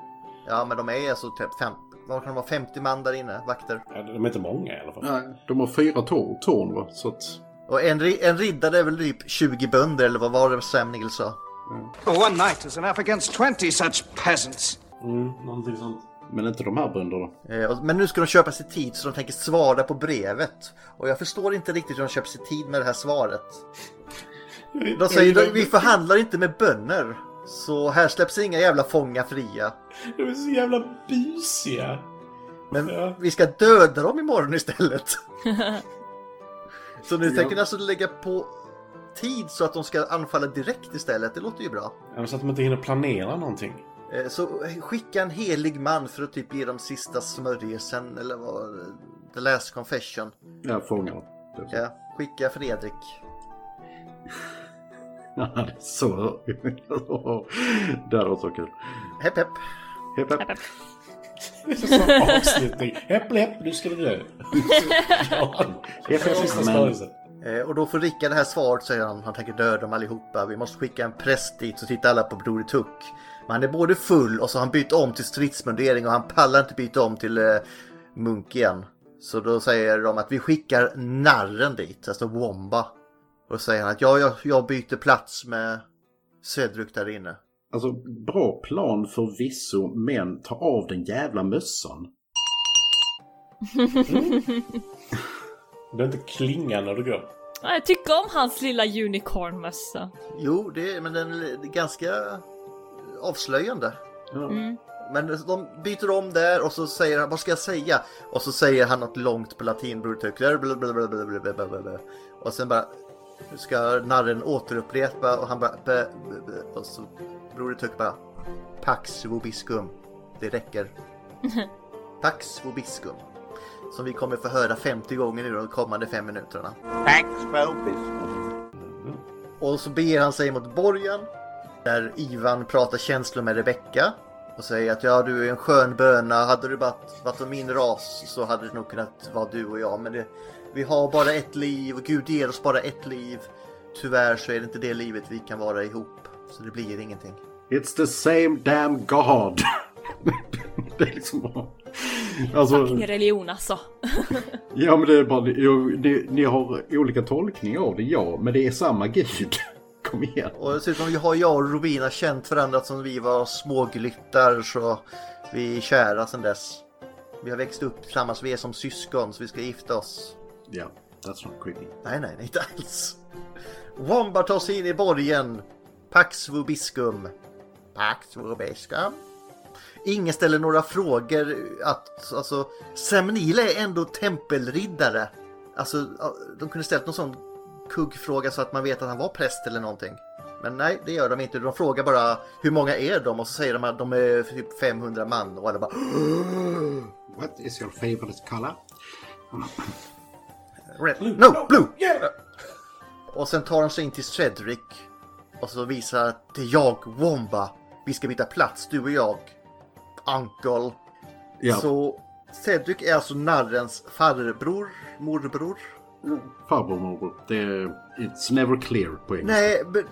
Ja men de är alltså typ fem, vad kan vara, 50 man där inne, vakter. Ja, de är inte många i alla fall. Nej, de har fyra torn, torn va? Så att... Och en, en riddare är väl typ 20 bönder eller vad var det Sam Neill sa? One night is enough against 20 such peasants. Mm, någonting sånt. Men inte de här bönderna. Eh, Men nu ska de köpa sig tid så de tänker svara på brevet. Och jag förstår inte riktigt hur de köper sig tid med det här svaret. De säger att vi förhandlar inte med bönder. Så här släpps inga jävla fångar fria. De är så jävla busiga. Men Ja. vi ska döda dem imorgon istället. Så nu Ja. tänker ni alltså lägga på tid så att de ska anfalla direkt istället. Det låter ju bra. Ja, Så att de inte hinner planera någonting. Eh, Så skicka en helig man för att typ ge dem sista smörjelsen eller vad? The last confession. Ja, fångarna. Ja, skicka Fredrik. Ja, det är så... det här var så kul. Hepp hepp. Hepp, hepp. Avslutning. Häpp, häpp, nu ska vi dö. ja, Hepp, hepp. sista smörjelsen. Eh, Och då får Rickard det här svaret säger han. Han tänker döda dem allihopa. Vi måste skicka en präst dit så tittar alla på Broder Tuck. Men han är både full och så har han bytt om till stridsmundering och han pallar inte byta om till eh, munk igen. Så då säger de att vi skickar narren dit, alltså Womba. Och säger han att ja, jag, jag byter plats med Cedric där inne. Alltså, bra plan förvisso, men ta av den jävla mössan. Du behöver inte klinga när du går. Ja, Jag tycker om hans lilla unicornmössa. Jo, det, men den är ganska avslöjande. Mm. Men de byter om där och så säger han, vad ska jag säga? Och så säger han något långt på latin. Blablabla. Och sen bara ska narren återupprepa och han bara... bä. Och så Broder Tuck bara... Pax vobiscum. Det räcker. Pax vobiscum. Som vi kommer få höra 50 gånger nu de kommande fem minuterna. Pax vobiscum. Och så beger han sig mot borgen. Där Ivan pratar känslor med Rebecca. Och säger att ja, du är en skön böna. Hade du bara varit av min ras så hade det nog kunnat vara du och jag. Men det, vi har bara ett liv och Gud ger oss bara ett liv. Tyvärr så är det inte det livet vi kan vara ihop. Så det blir ingenting. It's the same damn God. det är liksom bara... Alltså, Fucking religion alltså. ja men det är bara... Ni, ni har olika tolkningar av det, ja. Men det är samma Gud. Kom igen. Och dessutom har jag och Robina känt varandra som vi var småglyttar så vi är kära sedan dess. Vi har växt upp tillsammans, vi är som syskon så vi ska gifta oss. Ja, that's not creepy. Nej, nej, nej, inte alls. Wombar tar sig in i borgen. Pax vobiscum. Pax vobiscum. Ingen ställer några frågor att, alltså, Semnila är ändå tempelriddare. Alltså, de kunde ställt någon sån kuggfråga så att man vet att han var präst eller någonting. Men nej, det gör de inte. De frågar bara hur många är de? Och så säger de att de är typ 500 man. Och alla bara What is your favorite color? Red. No, blue! Och sen tar de sig in till Cedric. Och så visar att det är jag, Womba. Vi ska byta plats, du och jag. Uncle. Ja. Så Cedric är alltså narrens farbror, morbror. Farbror morbror. Det. It's never clear på engelska. Nej, men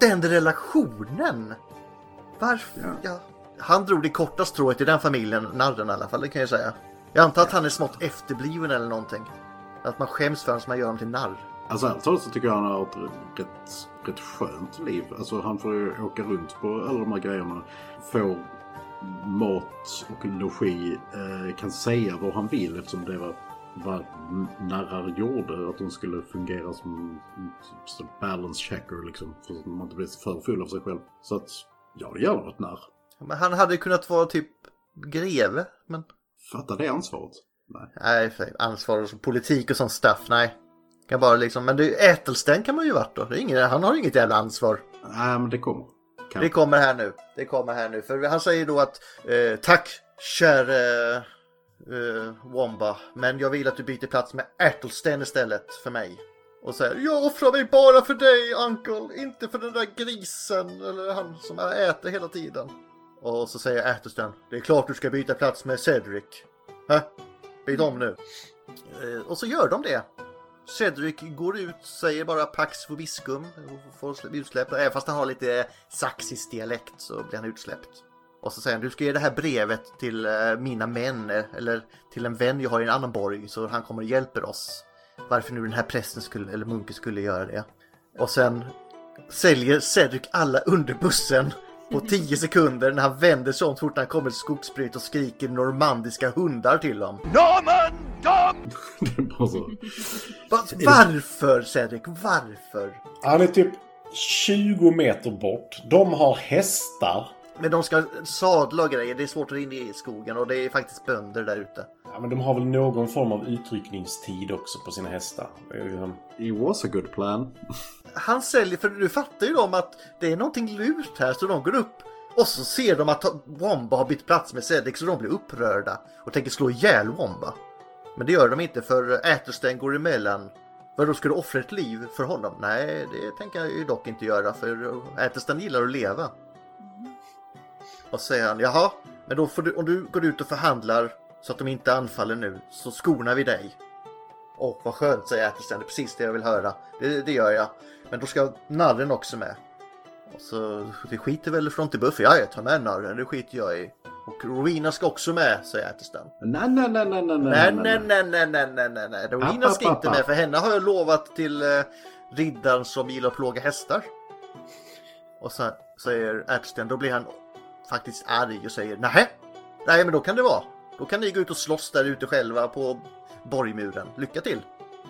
den relationen. Varför? Ja. Han drog det korta strået i den familjen, narren i alla fall, det kan jag säga. Jag antar att han är smått efterbliven eller någonting. Att man skäms för honom som man gör honom till narr. Alltså ärligt talat så tycker jag han har ett rätt, rätt skönt liv. Alltså han får ju åka runt på alla de här grejerna. Får mat och logi. Eh, kan säga vad han vill eftersom det var vad narrar gjorde. Att de skulle fungera som som balance checker liksom. Så att man inte blir för full av sig själv. Så att ja, det gärna varit narr. Men han hade kunnat vara typ greve, men... Fatta det ansvaret. Nej. Nej, för ansvar och politik och sånt stuff, nej. Kan bara liksom, men det, Ätelsten kan man ju varit då. Ingen, han har inget jävla ansvar. Nej, men det kommer. Kan. Det kommer här nu. Det kommer här nu. För han säger då att eh, tack käre eh, Womba. Men jag vill att du byter plats med Ätelsten istället för mig. Och säger jag offrar mig bara för dig Uncle. Inte för den där grisen. Eller han som jag äter hela tiden. Och så säger Ätelsten. Det är klart du ska byta plats med Cedric. Hä? Byt om nu. Eh, och så gör de det. Cedric går ut, säger bara Pax vobiscum och får slä- utsläppt. Även fast han har lite saxisk dialekt så blir han utsläppt. Och så säger han, du ska ge det här brevet till eh, mina män eh, eller till en vän jag har i en annan borg så han kommer och hjälper oss. Varför nu den här prästen skulle, eller munken skulle göra det. Och sen säljer Cedric alla under bussen på 10 sekunder när han vänder sig om så fort han kommer till skogsbryt och skriker normandiska hundar till dem. Norman Dom! Det är bara så. Va- Varför Cedric? Varför? Han är typ 20 meter bort. De har hästar. Men de ska sadla och grejer, det är svårt att in i skogen och det är faktiskt bönder där ute. Ja, men de har väl någon form av utryckningstid också på sina hästar. Det är liksom- It was a good plan. Han säljer, för du fattar ju dem att det är någonting lurt här så de går upp och så ser de att Womba har bytt plats med Cedric så de blir upprörda och tänker slå ihjäl Womba. Men det gör de inte för Ätersten går emellan. Vad då ska du offra ett liv för honom? Nej, det tänker jag ju dock inte göra för Ätersten gillar att leva. Och säger han, jaha, men då får du, om du går ut och förhandlar så att de inte anfaller nu så skonar vi dig. Åh, vad skönt, säger Ätersten. Det är precis det jag vill höra. Det, det gör jag. Men då ska narren också med. Och så, det skiter väl Fronty Buffy. Ja, jag tar med narren. Det skiter jag i. Och Rowena ska också med, säger Ätersten. Nej, nej, nej, nej, nej, Nej, nej, nej, nej, nej, nej, nej, nej. Rowena ska inte med för henne har jag lovat till eh, riddaren som gillar att plåga hästar. Och så säger Ätersten, då blir han faktiskt arg och säger nej, nej men då kan det vara. Då kan ni gå ut och slåss där ute själva på borgmuren. Lycka till!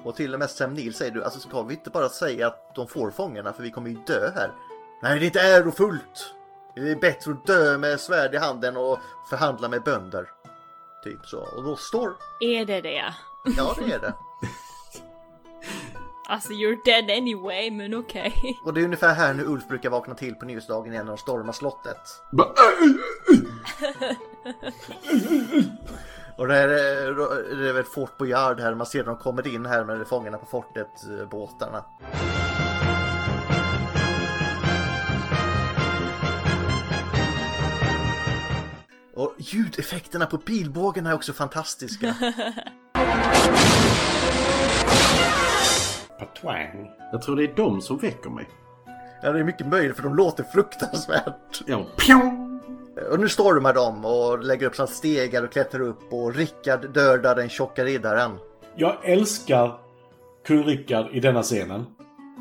Och till och med Sam Neill säger du, alltså ska vi inte bara säga att de får fångarna för vi kommer ju dö här. Nej, det är inte ärofullt! Det är bättre att dö med svärd i handen och förhandla med bönder. Typ så. Och då står... Är det det? Ja, det är det. Alltså you're dead anyway, men okej. Och det är ungefär här nu Ulf brukar vakna till på nyårsdagen igen när de stormar slottet. Ba- Och det är, det är väl Fort Boyard här, man ser de kommer in här med fångarna på fortet, eh, båtarna. Och ljudeffekterna på pilbågen är också fantastiska. Patwang. Jag tror det är de som väcker mig. Ja, det är mycket möjligt för de låter fruktansvärt. Ja, pjong! Och nu stormar de och lägger upp sina stegar och klättrar upp och Rickard dödar den tjocka riddaren. Jag älskar kung Rickard i denna scenen.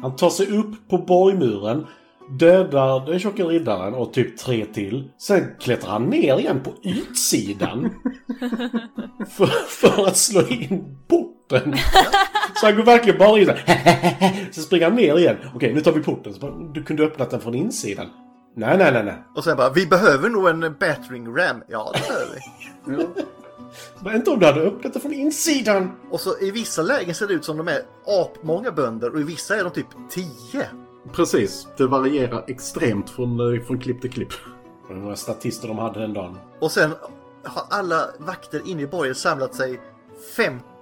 Han tar sig upp på borgmuren, dödar den tjocka riddaren och typ tre till. Sen klättrar han ner igen på utsidan. för, för att slå in porten. Så han går verkligen bara in så här, Så springer han ner igen. Okej, nu tar vi porten. Så bara, du kunde öppnat den från insidan. Nej, nej, nej, nej. Och sen bara, vi behöver nog en battering ram. Ja, det behöver vi. Men inte om du hade öppnat den från insidan. Och så i vissa lägen ser det ut som de är apmånga bönder och i vissa är de typ 10. Precis, det varierar extremt från, eh, från klipp till klipp. Hur många statister de hade den dagen. Och sen har alla vakter inne i borgen samlat sig 50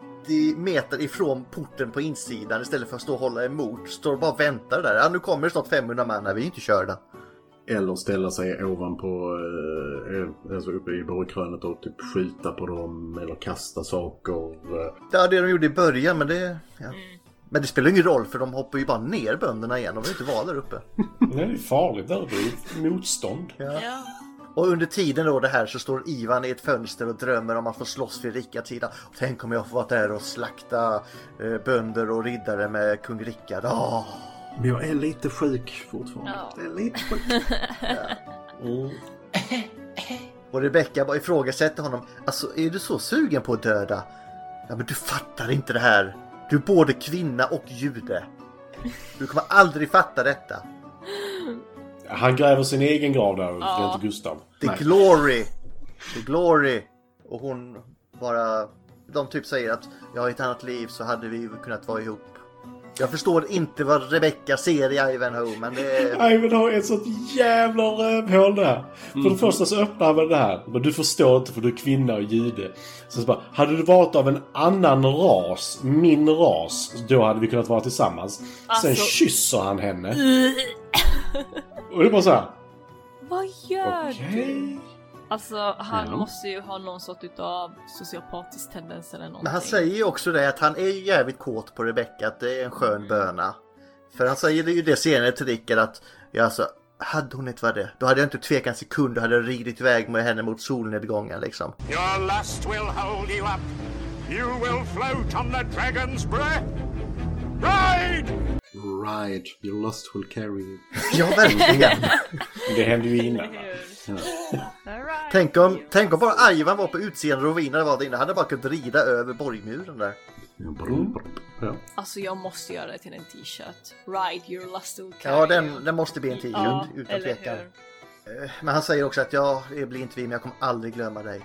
meter ifrån porten på insidan istället för att stå och hålla emot. Står och bara väntar där. Ja, nu kommer det snart 500 man här, vi är inte körda. Eller ställa sig ovanpå, eh, alltså uppe i borgkrönet och typ skjuta på dem eller kasta saker. eh. Ja, det de gjorde i början, men det... Ja. Men det spelar ingen roll för de hoppar ju bara ner bönderna igen. De vill inte vara där uppe. Nej, det är farligt där uppe. Det är motstånd. Ja. Och under tiden då det här så står Ivan i ett fönster och drömmer om att få slåss vid Rickards sida. Tänk om jag får vara där och slakta eh, bönder och riddare med kung Rickard. Åh! Men jag är lite sjuk fortfarande. Ja. Jag är lite sjuk. Mm. Och Rebecca bara ifrågasätter honom. Alltså är du så sugen på att döda? Ja men du fattar inte det här. Du är både kvinna och jude. Du kommer aldrig fatta detta. Han gräver sin egen grav där, Ulf. Det är Ja. inte Gustav. The Nej. glory! The glory! Och hon bara... De typ säger att ja, i ett annat liv så hade vi kunnat vara ihop. Jag förstår inte vad Rebecca ser i Ivanhoe men det är... Ivanhoe är ett sånt jävla rövhål där. För det första så öppnar han med det här. Men du förstår inte för du är kvinna och jude. Sen så bara, hade du varit av en annan ras, min ras, då hade vi kunnat vara tillsammans. Sen Alltså- kysser han henne. Och det är bara så här. Vad gör du? Okej. Alltså han Ja. måste ju ha någon sort utav sociopatisk tendens eller någonting. Men han säger ju också det att han är ju jävligt kåt på Rebecca, att det är en skön böna. För han säger ju det senare till Rickard att, ja alltså, hade hon inte varit det, då hade jag inte tvekat en sekund, då hade ridit iväg med henne mot solnedgången liksom. Your lust will hold you up. You will float on the dragon's breath. Ride! Ride, your lust will carry you. Ja, verkligen. Det hände ju innan. Tänk om, tänk om bara Ivan var på utsidan och Rovina var där inne. Han hade bara kunnat rida över borgmuren där. Ja. Alltså jag måste göra det till en t-shirt. Ride your lust will carry Ja, you. den, den måste bli en t-shirt Ja, utan tvekan. hur? Eh, Men han säger också att ja, det blir inte vi, men jag kommer aldrig glömma dig.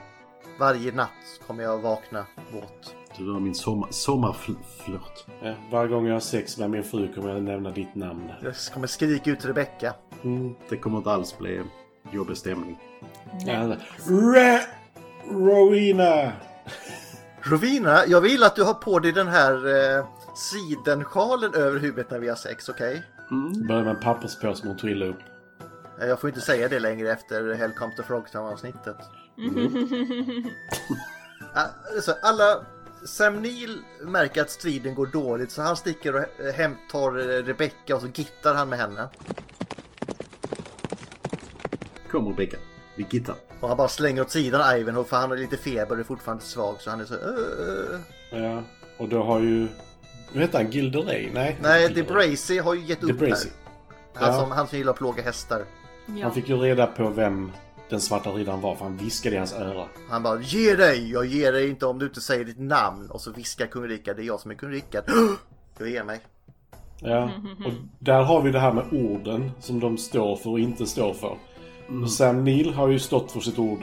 Varje natt kommer jag vakna våt. Du var min sommar, sommarflört. Ja, varje gång jag har sex med min fru kommer jag nämna ditt namn. Jag kommer skrika ut Rebecca. Det kommer inte alls bli jobbig stämning. Ja, Re Rowena! Rovina, jag vill att du har på dig den här eh, sidensjalen över huvudet när vi har sex, okej? Börjar med en papperspåse som hon trillar upp. Eh, Jag får inte säga det längre efter Hellcome to Frogtown-avsnittet. Ah, så alla... Sam Neill märker att striden går dåligt så han sticker och hämtar eh, Rebecca och så gittar han med henne. Kom Rebecka, vi gittar. Och han bara slänger åt sidan Ivanhoe för han har lite feber och är fortfarande svag så han är så... Ja, och då har ju... Vad heter han? Gilderay? Nej. Nej, DeBracy har ju gett upp DeBracy. här. Han, Ja. som, han som gillar att plåga hästar. Han fick ju reda på vem den svarta riddaren var för han viskade i hans öra. Han bara ge dig, jag ger dig inte om du inte säger ditt namn. Och så viskar kung Rickard, det är jag som är kung Rickard. Jag ger mig. Ja, och där har vi det här med orden som de står för och inte står för. Och Sam Neill har ju stått för sitt ord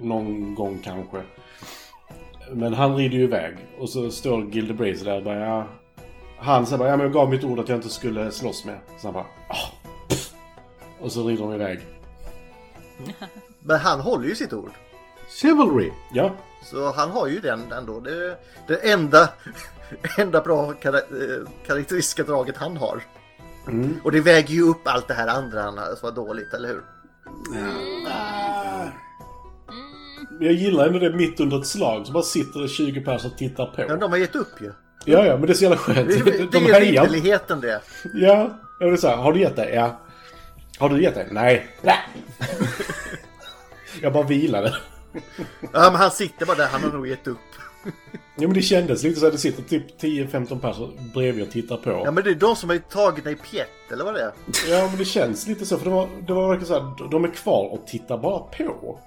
någon gång kanske. Men han rider ju iväg och så står Gilder Brace där och bara ja, Han säger bara ja men jag gav mitt ord att jag inte skulle slåss med. Så han bara ah. Och så rider de iväg. Men han håller ju sitt ord. Chivalry! Ja. Så han har ju den ändå. Det det enda, enda bra kar- eh, karaktäristiska draget han har. Mm. Och det väger ju upp allt det här andra han var dåligt, eller hur? Men jag gillar ändå det mitt under ett slag så bara sitter det 20 personer och tittar på. Men de har gett upp ju. Ja, ja, men det är så jävla skönt. Det, det de är ridderligheten det. Ja, jag vill säga, har du gett det? Ja. Har du gett det? Nej. Nej. jag bara vilade. Ja, men han sitter bara där, han har nog gett upp. Ja men det kändes lite så att det sitter typ 10-15 personer bredvid och tittar på. Ja, men det är de som har tagit dig i pjätt, eller vad det är? Ja men det känns lite så för det var, det var verkligen så här, de är kvar och tittar bara på.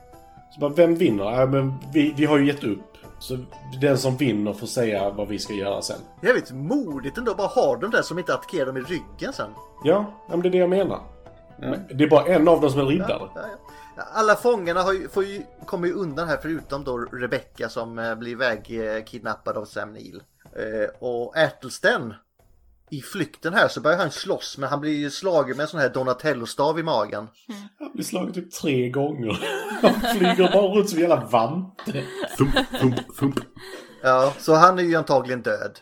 Så bara, vem vinner? Ja men vi, vi har ju gett upp. Så den som vinner får säga vad vi ska göra sen. Jävligt modigt ändå, bara ha dem där som inte attackerar dem i ryggen sen. Ja, ja men det är det jag menar. Men Det är bara en av dem som är riddare. Ja, ja. Alla fångarna har ju, får ju, kommer ju undan här förutom då Rebecca som eh, blir vägkidnappad av Sam Neill. Eh, och Ätelsten i flykten här så börjar han slåss men han blir ju slagen med en sån här Donatello-stav i magen. Han blir slagen typ tre gånger. Han flyger bara runt som en jävla vante. Thump, thump, thump. Ja, så han är ju antagligen död.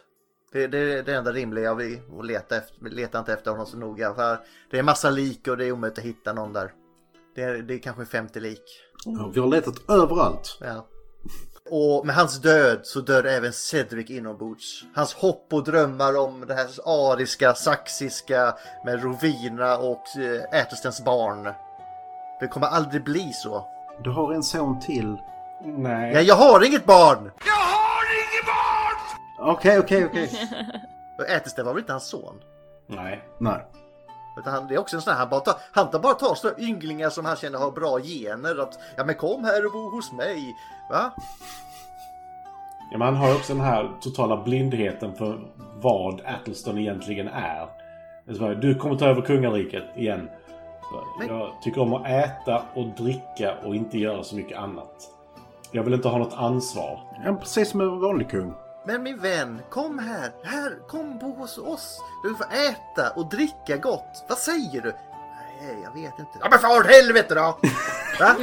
Det, det är det enda rimliga vi och leta, efter, leta inte efter honom så noga. För det är massa lik och det är omöjligt att hitta någon där. Det är, det är kanske 50 lik. Ja, vi har letat överallt. Ja. Och med hans död så dör även Cedric inombords. Hans hopp och drömmar om det här ariska, saxiska med Rovina och eh, Ätelstens barn. Det kommer aldrig bli så. Du har en son till. Nej. Ja, jag har inget barn! Okej, okej, okej. Och Ätelsten var väl inte hans son? Nej. Nej. Utan han, det är också en sån här, han, bara tar, han tar bara tar sådana ynglingar som han känner har bra gener. Att, ja men kom här och bo hos mig. Va? Ja, men han har också den här totala blindheten för vad Attleston egentligen är. Det är så här, Du kommer ta över kungariket igen. Jag tycker om att äta och dricka och inte göra så mycket annat. Jag vill inte ha något ansvar. Ja, precis som en vanlig kung. Men min vän, kom här. Här, kom bo hos oss. Du får äta och dricka gott. Vad säger du? Nej, jag vet inte. Ja men för helvete då! Va?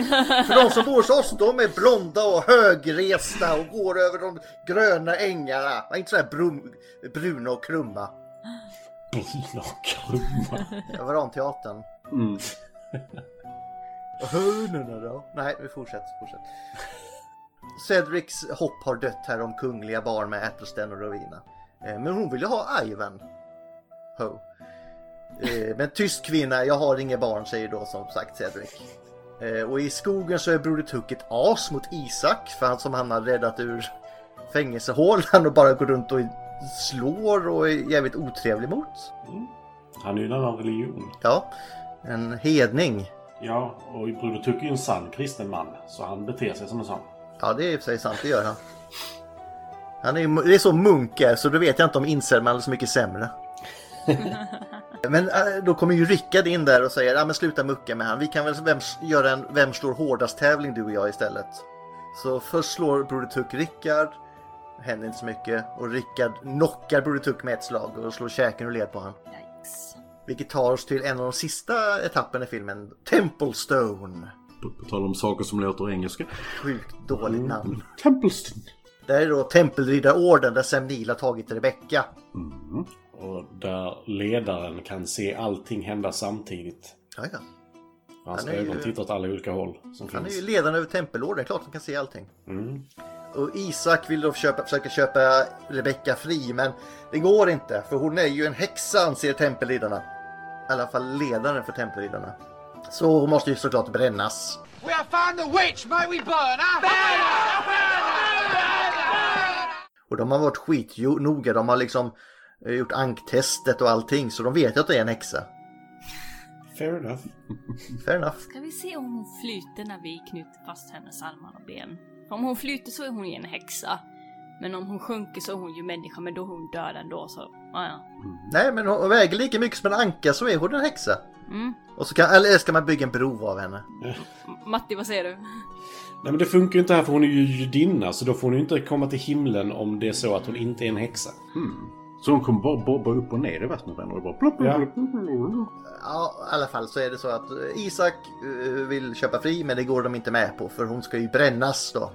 För de som bor hos oss, de är blonda och högresta och går över de gröna ängarna. Inte sådär brum, bruna och krumma. Bruna och krumma. Jag var teatern. Mm. Och hönorna då? Nej, vi fortsätter. fortsätter. Cedrics hopp har dött här om kungliga barn med Ätelsten och Rowena. Eh, Men hon vill ju ha Ivan. Ho. Eh, Men tyst kvinna, jag har inga barn säger då som sagt Cedric. Eh, Och i skogen så är Broder Tuck ett as mot Isak för han som han har räddat ur fängelsehålan och bara går runt och slår och är jävligt otrevlig mot. Han är ju en annan religion. Ja, en hedning. Ja, och Broder Tuck är ju en sann kristen man. Så han beter sig som en sån. Ja, det är i och för sig sant, det gör han. han är, det är så munk är, så då vet jag inte om Inselman är så mycket sämre. Men äh, då kommer ju Rickard in där och säger, ja men sluta mucka med han. Vi kan väl vem, göra en Vem slår hårdast tävling du och jag istället. Så först slår Broder Tuck Rickard. Händer inte så mycket. Och Rickard knockar Broder Tuck med ett slag och slår käken ur led på honom. Yikes. Vilket tar oss till en av de sista etapperna i filmen, Temple Stone. På, på tal om saker som låter engelska. Sjukt dåligt namn. Templeston. Det här är då Tempelriddarorden där Sam Neill har tagit Rebecca. Och där ledaren kan se allting hända samtidigt. Ja, ja. Hans Han är ju- ögon tittar åt alla olika håll som Han är finns. ju ledaren över Tempelorden, det är klart han kan se allting. Mm. Och Isak vill då köpa, försöka köpa Rebecca fri, men det går inte. För hon är ju en häxa anser Tempelriddarna. I alla fall ledaren för Tempelriddarna. Så hon måste ju såklart brännas. We have found the witch! May we burn her? Och de har varit skitnoga, de har liksom eh, gjort anktestet och allting, så de vet ju att det är en häxa. Fair enough. Fair enough. Ska vi se om hon flyter när vi knyter fast hennes armar och ben? Om hon flyter så är hon ju en häxa. Men om hon sjunker så är hon ju människa, men då är hon död ändå så, ja ja. Nej, men hon väger lika mycket som en anka så är hon en häxa. Mm. Och så kan, eller ska man bygga en bro av henne? Matti, vad säger du? Nej men det funkar ju inte här för hon är ju judinna så då får hon ju inte komma till himlen om det är så att hon inte är en häxa. Så hon kommer bara bobba upp och ner i vattnet och bara plopp, plopp, Ja. plopp. Ja, i alla fall så är det så att eh, Isak eh, vill köpa fri men det går de inte med på för hon ska ju brännas då.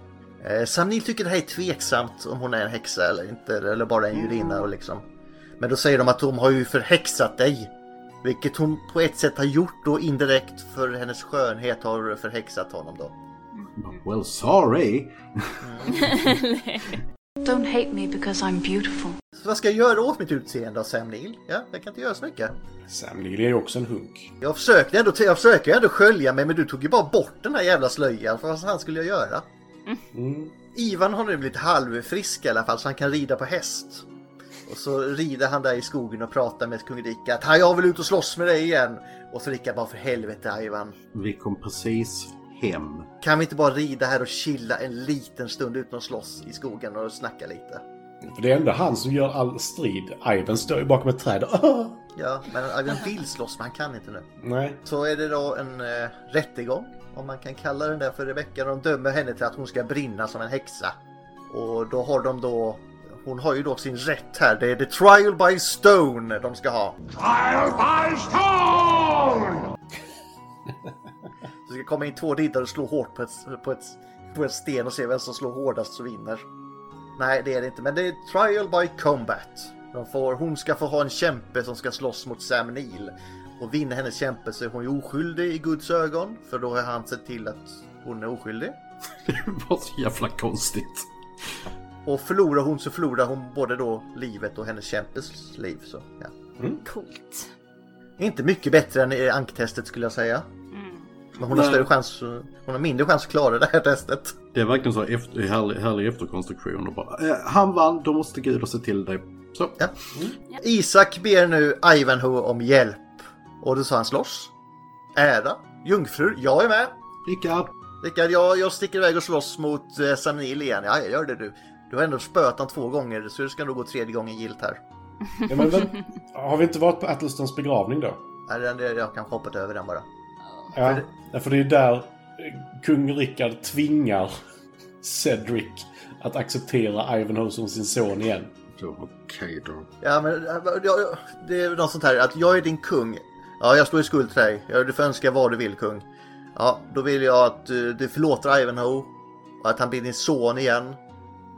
Eh, Sam Neill tycker det här är tveksamt om hon är en häxa eller inte eller bara en judinna och liksom. Men då säger de att de har ju förhäxat dig. Vilket hon på ett sätt har gjort och indirekt för hennes skönhet har förhäxat honom då. Well, sorry. Don't hate me because I'm beautiful. Så vad ska jag göra åt mitt utseende av Sam Neill? Ja, jag kan inte göra så mycket. Sam Neill är ju också en hunk. Jag försökte ändå, jag försöker ändå skölja mig men du tog ju bara bort den här jävla slöjan. Vad fan skulle jag göra? Mm. Ivan har nu blivit halvfrisk i alla fall så han kan rida på häst. Och så rider han där i skogen och pratar med kung Rickard. "Ha, Jag vill ut och slåss med dig igen. Och så Rickard bara för helvete Ivan. Vi kom precis hem. Kan vi inte bara rida här och chilla en liten stund utan att slåss i skogen och snacka lite? För det är ändå han som gör all strid. Ivan står ju bakom ett träd. Ja, men Ivan vill slåss men han kan inte nu. Nej. Så är det då en eh, rättegång, om man kan kalla den där för Rebecca. De dömer henne till att hon ska brinna som en häxa. Och då har de då, hon har ju då sin rätt här. Det är the trial by stone de ska ha. Trial by stone! Så det ska komma in två riddare och slå hårt på ett, på ett, på ett sten och se vem som slår hårdast så vinner. Nej, det är det inte, men det är trial by combat. De får, hon ska få ha en kämpe som ska slåss mot Sam Neill. Och vinner hennes kämpe så är hon ju oskyldig i Guds ögon. För då har han sett till att hon är oskyldig. Det var så jävla konstigt. Och förlorar hon så förlorar hon både då livet och hennes kämpes liv. Så, ja. Coolt. Inte mycket bättre än anktestet skulle jag säga. Men hon har större chans, hon har mindre chans att klara det här testet. Det är verkligen så efter, härlig, härlig efterkonstruktion. Och bara, eh, han vann, då måste Gud sett till dig. Så. Ja. Isak ber nu Ivanhoe om hjälp. Och då sa han slåss. Ära. Jungfrur. Jag är med. Rickard. Rickard, jag, jag sticker iväg och slåss mot eh, Sam Neill igen. Ja, jag gör det du. Du har ändå spöat han två gånger så det ska nog gå tredje gången gilt här. Ja, men, väl, har vi inte varit på Attlestons begravning då? Nej, den- jag kan hoppat över den bara. Ja, ja, för det är där eh, kung Rickard tvingar Cedric att acceptera Ivanhoe som sin son igen. Okej då. Ja, men ja, det är något sånt här att jag är din kung. Ja, jag står i skuld till dig. Du får önska vad du vill, kung. Ja, då vill jag att uh, du förlåter Ivanhoe och att han blir din son igen.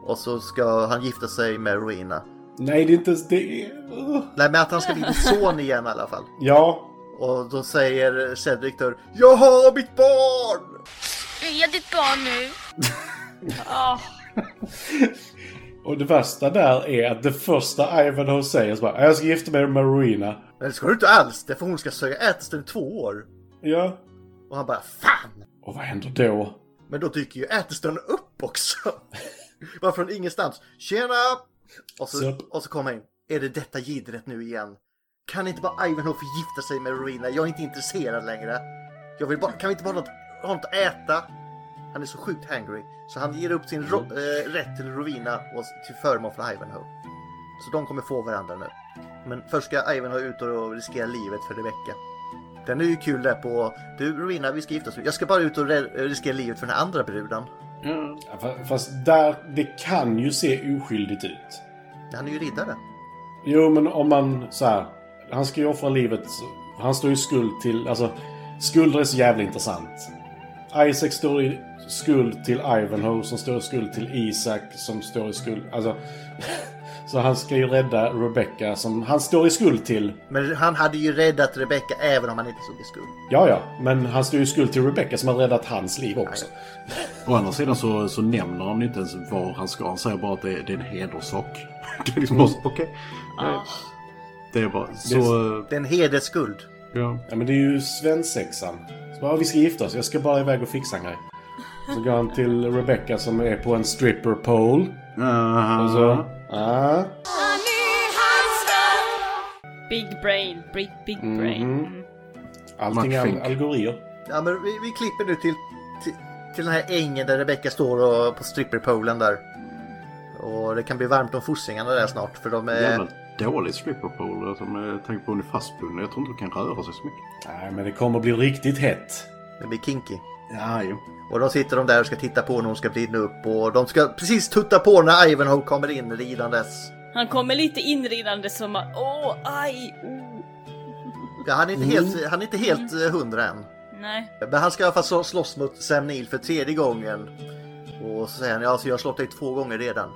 Och så ska han gifta sig med Rowena. Nej, det är inte ens det. Nej, men att han ska bli son igen i alla fall. Ja, Och då säger Cedric då, Jag har mitt barn! Är ditt barn nu? och det värsta där är att det första Ivanhoe säger så bara Jag ska gifta mig med Rowena. Men det ska du inte alls, det för hon ska söka Ättersten i två år. Ja. Och han bara, fan! Och vad händer då? Men då dyker ju Ättersten upp också. Bara från ingenstans. Tjena! Och så, och så kommer han in. Är det detta gidret nu igen? kan inte bara Ivanhoe få gifta sig med Rowena? Jag är inte intresserad längre. Jag vill bara, kan vi inte bara ha något, ha något att äta? Han är så sjukt hangry. Så han ger upp sin ro, eh, rätt till Rowena och till förmån för Ivanhoe. Så de kommer få varandra nu. Men först ska Ivanhoe ut och riskera livet för Rebecca. Den är ju kul där på, du Rowena vi ska gifta oss. Jag ska bara ut och riskera livet för den här andra bruden. Fa- fast där, det kan ju se oskyldigt ut. Han är ju riddare. Jo, men om man så här. Han ska ju offra livet. Han står ju skuld till... Alltså, skulder är så jävla intressant. Isaac står i skuld till Ivanhoe som står i skuld till Isak som står i skuld... Alltså... så han ska ju rädda Rebecca som han står i skuld till. Men han hade ju räddat Rebecca även om han inte stod i skuld. Ja, ja. Men han står ju i skuld till Rebecca som har räddat hans liv också. Å andra sidan så, så nämner han inte ens var han ska. Han säger bara att det, är- det är en hederssak. Det är liksom så, okej. Ja. Det är bara så... Det är en hedersskuld. Ja. Ja, men det är ju svensexan. Så bara, "Ja, vi ska gifta oss. Jag ska bara iväg och fixa en grej. Så går han till Rebecca som är på en stripper pole. Uh, Och så... Ah. Big brain, big, big brain. Mhm. Mm. Allting är algorier. Ja men vi, vi klipper nu till, till, till den här ängen där Rebecca står och, på stripperpolen där. Och det kan bli varmt om fossingarna där snart för de är... Jävla dålig stripperpole. Alltså, med tanke på att hon är fastbunden. Jag tror inte hon kan röra sig så mycket. Nej, men det kommer bli riktigt hett. Det blir kinky. Ja, jo. Och då sitter de där och ska titta på när hon ska brinna upp och de ska precis tutta på när Ivanhoe kommer in ridandes. Han kommer lite inridande som att åh, aj, oh. Ja, han är inte helt, han är inte helt eh, hundra än. Nej. Men han ska i alla fall slå- slåss mot Sam Neill för tredje gången. Och så säger han, ja så jag har slått dig två gånger redan.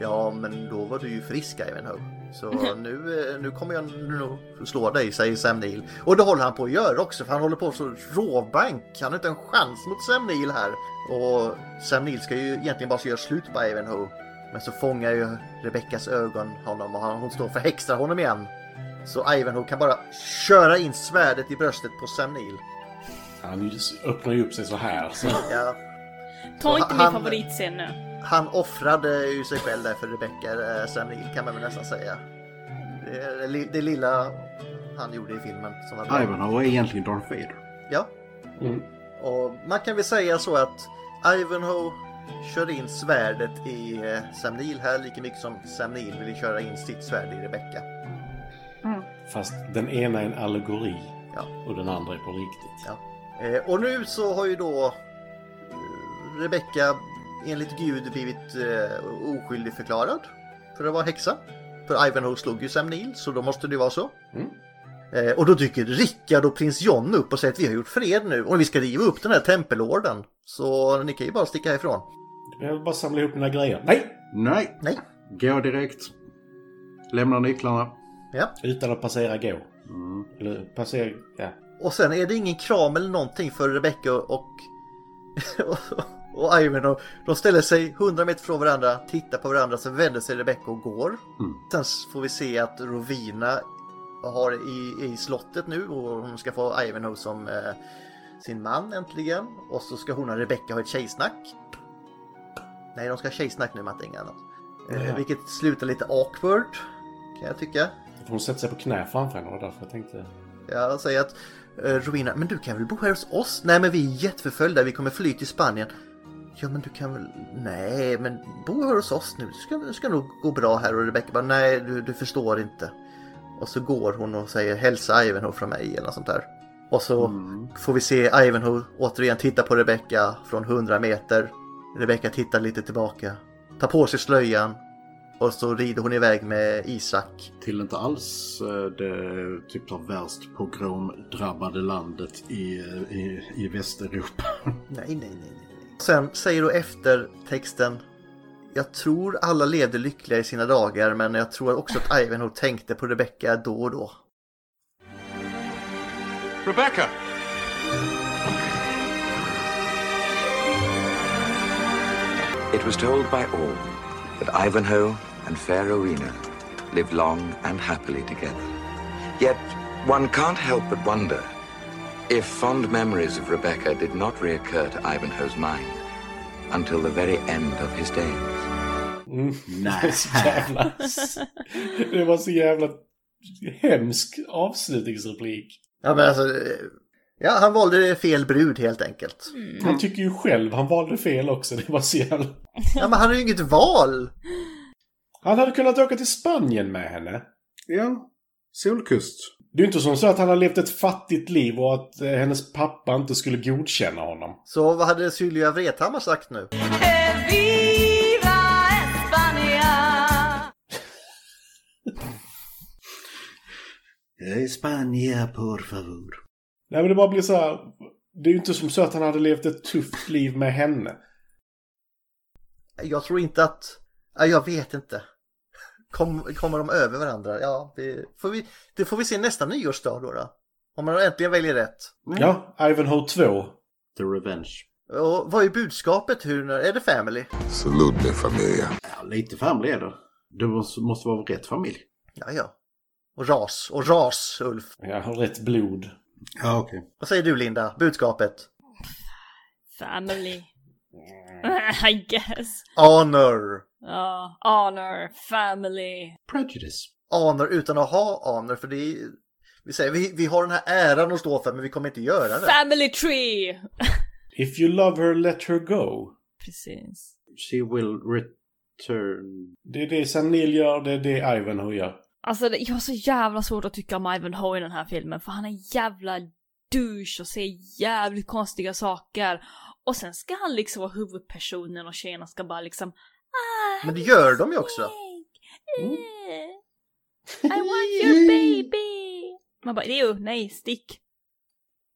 Ja men då var du ju frisk Ivanhoe. Så nu, nu kommer jag nog slå dig, säger Sam Neill. Och det håller han på att göra också för han håller på så råbank. Han har inte en chans mot Sam Neill här. Och Sam Neill ska ju egentligen bara göra slut på Ivanhoe. Men så fångar ju Rebeckas ögon honom och hon står och förhäxar honom igen. Så Ivanhoe kan bara köra in svärdet i bröstet på Sam Neill. Han öppnar ju upp sig så här. Så. Ja, Ta inte han- min favoritscen nu. Han offrade ju sig själv där för Rebecca eh, Neill kan man väl nästan säga. Det, det, det lilla han gjorde i filmen som var bra. Ivanhoe är egentligen Darth Vader. Ja. Mm. Och man kan väl säga så att Ivanhoe kör in svärdet i eh, Sam Neill här lika mycket som Sam Neill vill köra in sitt svärd i Rebecca. Fast den ena är en allegori. Ja. Och den andra är på riktigt. Ja. Eh, och nu så har ju då Rebecca enligt Gud blivit eh, oskyldig förklarad för att vara häxa. För Ivanhoe slog ju Sam Neill så då måste det vara så. Mm. Eh, och då dyker Rickard och prins John upp och säger att vi har gjort fred nu och vi ska riva upp den här tempelorden. Så ni kan ju bara sticka härifrån. Jag vill bara samla ihop mina grejer. Nej! Nej. Nej. Gå direkt. Lämna nycklarna. Ja. Utan att passera gå. Mm. Eller passera... Ja. Och sen är det ingen kram eller någonting för Rebecca och, och Ivanhoe. De ställer sig 100 meter från varandra, tittar på varandra, sen vänder sig Rebecca och går. Mm. Sen får vi se att Rovina har i, i slottet nu och hon ska få Ivanhoe som eh, sin man äntligen. Och så ska hon och Rebecca ha ett tjejsnack. Nej, de ska ha tjejsnack nu, Matte, inget annat. Eh, Ja. vilket slutar lite awkward, kan jag tycka. Hon sätter sig på knä framför henne. Var därför jag tänkte... Jag säger att eh, Rowena, men du kan väl bo här hos oss? Nej men vi är jätteförföljda, vi kommer fly till Spanien. Ja men du kan väl, nej men bo här hos oss nu, det ska, det ska nog gå bra här och Rebecca bara, nej du, du förstår inte. Och så går hon och säger hälsa Ivanhoe från mig eller något sånt där. Och så får vi se Ivanhoe återigen titta på Rebecca från 100 meter. Rebecca tittar lite tillbaka, tar på sig slöjan och så rider hon iväg med Isak. Till inte alls eh, det typ det värst pogromdrabbade landet i, eh, i, i Västeuropa. Nej, nej, nej. Sen säger då efter texten Jag tror alla levde lyckliga i sina dagar men jag tror också att Ivanhoe tänkte på Rebecca då och då. Rebecca! It was told by all that Ivanhoe and fair Rowena lived long and happily together. Yet one can't help but wonder if fond memories of Rebecca did not reoccur to Ivanhoe's mind until the very end of his days. Mm. Jävla... det var så jävla hemsk avslutningsreplik. Ja men alltså, ja han valde fel brud helt enkelt. Han tycker ju själv han valde fel också. Det var så jävla... Ja men han har ju inget val. Han hade kunnat åka till Spanien med henne. Ja, solkust. Det är ju inte som så att han har levt ett fattigt liv och att eh, hennes pappa inte skulle godkänna honom. Så vad hade Sylvia Vrethammar sagt nu? Spania, por favor. Nej men det bara blir så här. Det är ju inte som så att han hade levt ett tufft liv med henne. Jag tror inte att, ja, jag vet inte. Kom, kommer de över varandra? Ja, det får vi, det får vi se nästa nyårsdag då. då. Om man äntligen väljer rätt. Ja, Ivanhoe 2. The Revenge. Och vad är budskapet? Hur, är det family? Salute mi familia. Ja, lite familj är det. Måste, måste vara rätt familj. Ja, ja. Och ras. Och ras, Ulf. Ja, rätt blod. Ja, okej. Okay. Vad säger du, Linda? Budskapet? Family. I guess. Honor. Ja, honor, family. Prejudice. Honor utan att ha honor, för det är vi säger vi, vi har den här äran att stå för men vi kommer inte göra det. Family tree! If you love her, let her go. Precis. She will return. Det är det Sam Neill gör, det är det Ivanhoe gör. Alltså jag har så jävla svårt att tycka om Ivanhoe i den här filmen för han är jävla douche och säger jävligt konstiga saker. Och sen ska han liksom vara huvudpersonen och tjejerna ska bara liksom ah, Men det gör de ju också. Mm. I want your baby! Man bara, jo, nej, stick.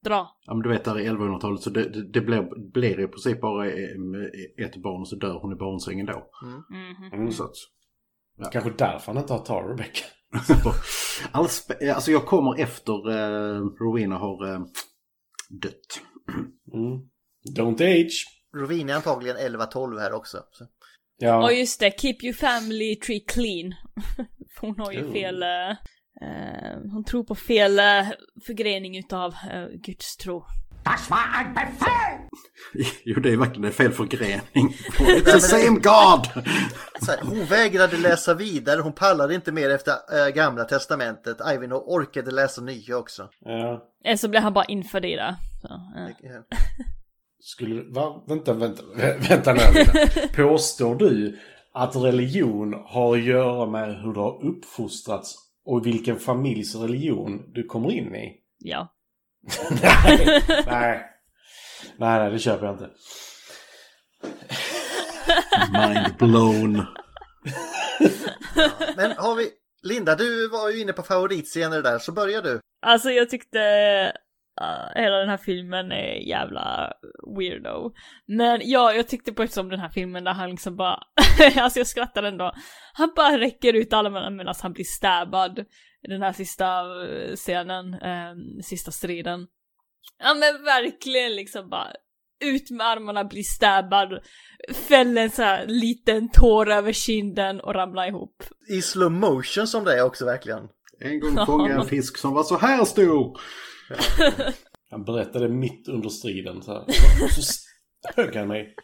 Dra. Ja men du vet där i 1100-talet så det, det, det blir, blir i princip bara ett barn och så dör hon i barnsängen då. Mm. Mm. Så att, ja. Kanske därför han inte har tagit Rebecca. Alls, alltså jag kommer efter uh, Rowena har uh, dött. Mm. Don't age. Rowena är antagligen 11-12 här också. Så. Ja. Och just det, keep your family tree clean. Hon har ju fel... Uh, Uh, hon tror på fel uh, förgrening utav uh, Guds tro. Das war ein Befehl! jo, det är verkligen en fel förgrening. It's the same God! Här, hon vägrade läsa vidare, hon pallade inte mer efter äh, gamla testamentet. Ivanhoe orkade läsa nya också. Ja. Eller så blev han bara införd i det. Så, ja. Skulle va? Vänta, vänta, vänta nu. Påstår du att religion har att göra med hur du har uppfostrats och vilken familjs religion du kommer in i? Ja. nej, nej. Nej, nej, det köper jag inte. Mind blown. Men har vi... Linda, du var ju inne på favoritscener där, så börjar du. Alltså jag tyckte uh, hela den här filmen är jävla weirdo. Men ja, jag tyckte på ett som den här filmen där han liksom bara, alltså jag skrattar ändå. Han bara räcker ut armarna medan han blir stabbad den här sista eh, scenen, um, sista striden. Ja men verkligen liksom bara ut med armarna, bli stabbad, fäller en så här liten tår över kinden och ramlar ihop. I slow motion som det är också verkligen. En gång fångade jag en fisk som var så här stor. Han berättade mitt under striden så här. Så högg han mig.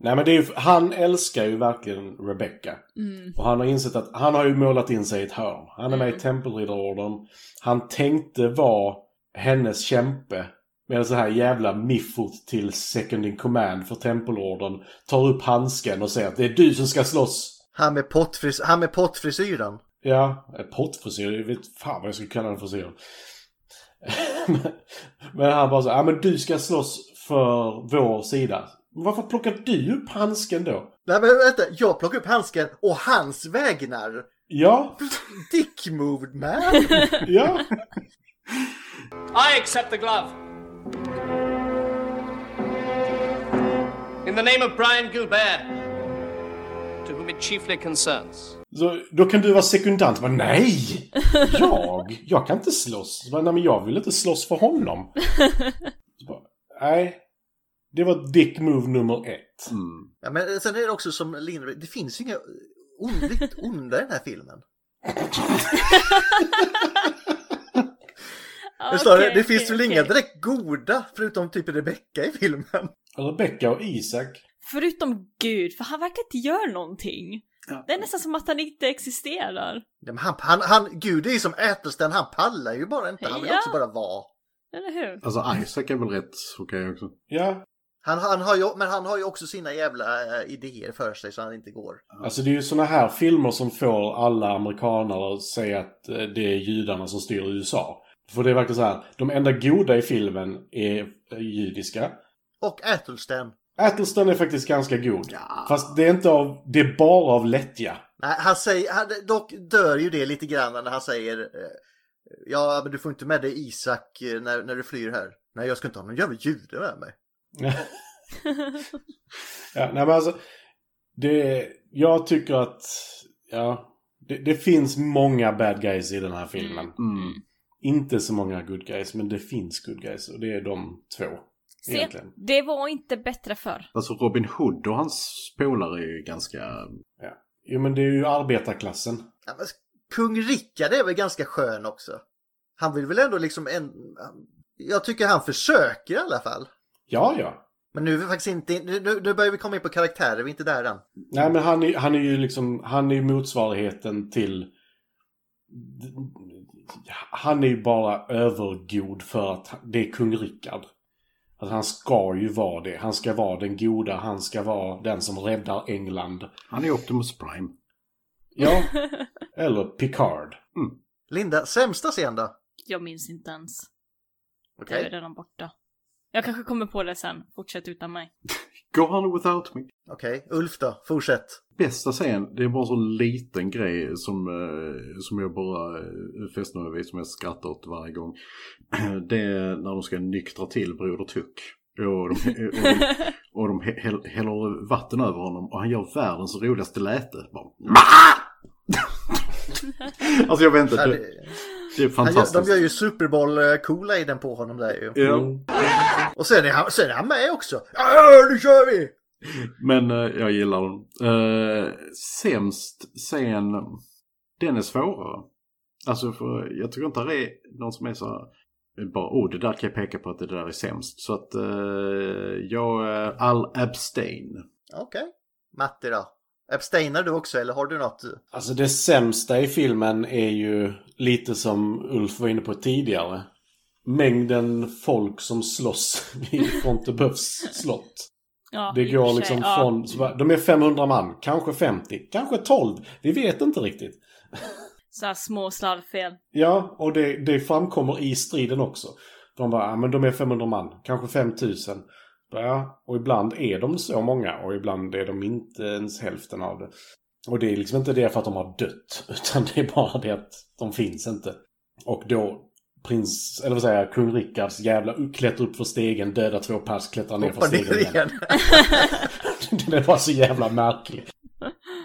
Nej men det är ju, han älskar ju verkligen Rebecca. Mm. Och han har insett att han har ju målat in sig i ett hörn. Han är med i Tempelriddarorden. Han tänkte vara hennes kämpe. Medan så här jävla miffot till second in command för Tempelorden tar upp handsken och säger att det är du som ska slåss. Han med, pottfris han med pottfrisyren. Ja, pottfrisyr, jag vet fan vad jag skulle kalla den frisyren. men han bara så ja men du ska slåss för vår sida. Varför plockar du upp handsken då? Nej men vänta, jag plockar upp handsken och hans vägnar. Ja. Dick moved man. ja. I accept the glove. In the name of Brian Gilbert, to whom it chiefly concerns. Så, då kan du vara sekundant. Men nej! Jag? Jag kan inte slåss. Men, nej, men jag vill inte slåss för honom. Bara, nej. Det var dick move nummer ett. Mm. Ja, men sen är det också som Lindberg, det finns ju inga ondligt onda i den här filmen. okay, det, finns okay, väl okay. inga direkt goda förutom typ Rebecca i filmen. Rebecca och Isak. Förutom Gud, för han verkar inte göra någonting. Det är nästan som att han inte existerar. Ja, men han, han, han, gud det är ju som Ätelsten, han pallar ju bara inte. Han vill Ja. också bara vara. Eller hur? Alltså Isaac är väl rätt okej också. Ja. Han, han har ju, men han har ju också sina jävla äh, idéer för sig så han inte går. Alltså det är ju såna här filmer som får alla amerikanare att säga att eh, det är judarna som styr USA. För det är verkligen så här, de enda goda i filmen är eh, judiska. Och Ätelsten. Ätelsten är faktiskt ganska god. Fast det är inte av, det är bara av lättja. Nej, han säger, han, dock dör ju det lite grann när han säger eh, Ja, men du får inte med dig Isak eh, när, när du flyr här. Nej, jag ska inte ha någon jävla jude med mig. Ja, nej men alltså. Det, jag tycker att, ja. Det, det finns många bad guys i den här filmen. Mm. Inte så många good guys, men det finns good guys. Och det är de två. Se, Egentligen. det var inte bättre förr. Alltså Robin Hood och hans polare är ju ganska... Ja. Jo men det är ju arbetarklassen. Ja, men Kung Rickard är väl ganska skön också. Han vill väl ändå liksom en... Jag tycker han försöker i alla fall. Ja, ja. Men nu är vi faktiskt inte... Nu, nu nu börjar vi komma in på karaktärer, vi är inte där än. Nej men han är, han är ju liksom, han är ju motsvarigheten till... Han är ju bara övergod för att det är kung Rickard. Alltså han ska ju vara det. Han ska vara den goda, han ska vara den som räddar England. Han är Optimus Prime. Ja. Eller Picard. Linda, sämsta scen då? Jag minns inte ens. Okej. Det är redan borta. Jag kanske kommer på det sen. Fortsätt utan mig. Go on without me. Okej, Ulf då? Fortsätt. Bästa scen, det är bara en så liten grej som, eh, som jag bara fäster mig vid, som jag skrattar åt varje gång. Det är när de ska nyktra till Broder Tuck. Och de, och de, och de häll- häller vatten över honom och han gör världens roligaste läte. Bara, alltså jag vet inte, det, är Han fantastiskt. de gör ju Super Bowl eh, Kool-Aiden på honom där ju. Ja. Och sen är, han, sen är han med också. Ja, nu kör vi! Men eh, jag gillar den. Uh, sämst scen, den är svårare. Alltså för jag tycker inte det är någon som är så här, bara oh det där kan jag peka på att det där är sämst. Så att uh, jag, uh, all abstain. Okej. Matti då? Abstainar du också eller har du något? Alltså det sämsta i filmen är ju lite som Ulf var inne på tidigare. Mängden folk som slåss vid Fonteböfs slott. Ja, Det går sig, liksom ja. från, de är 500 man, kanske 50, kanske 12. Vi vet inte riktigt. Så här små slarvfel. Ja, och det, det framkommer i striden också. De bara, ja, men de är 500 man, kanske 5000. Ja, och ibland är de så många och ibland är de inte ens hälften av det. Och det är liksom inte det för att de har dött, utan det är bara det att de finns inte. Och då prins, eller vad säger jag, kung Rickards jävla klättrar upp för stegen, dödar två pers, klättrar ner för stegen igen. igen. det var så jävla märkligt.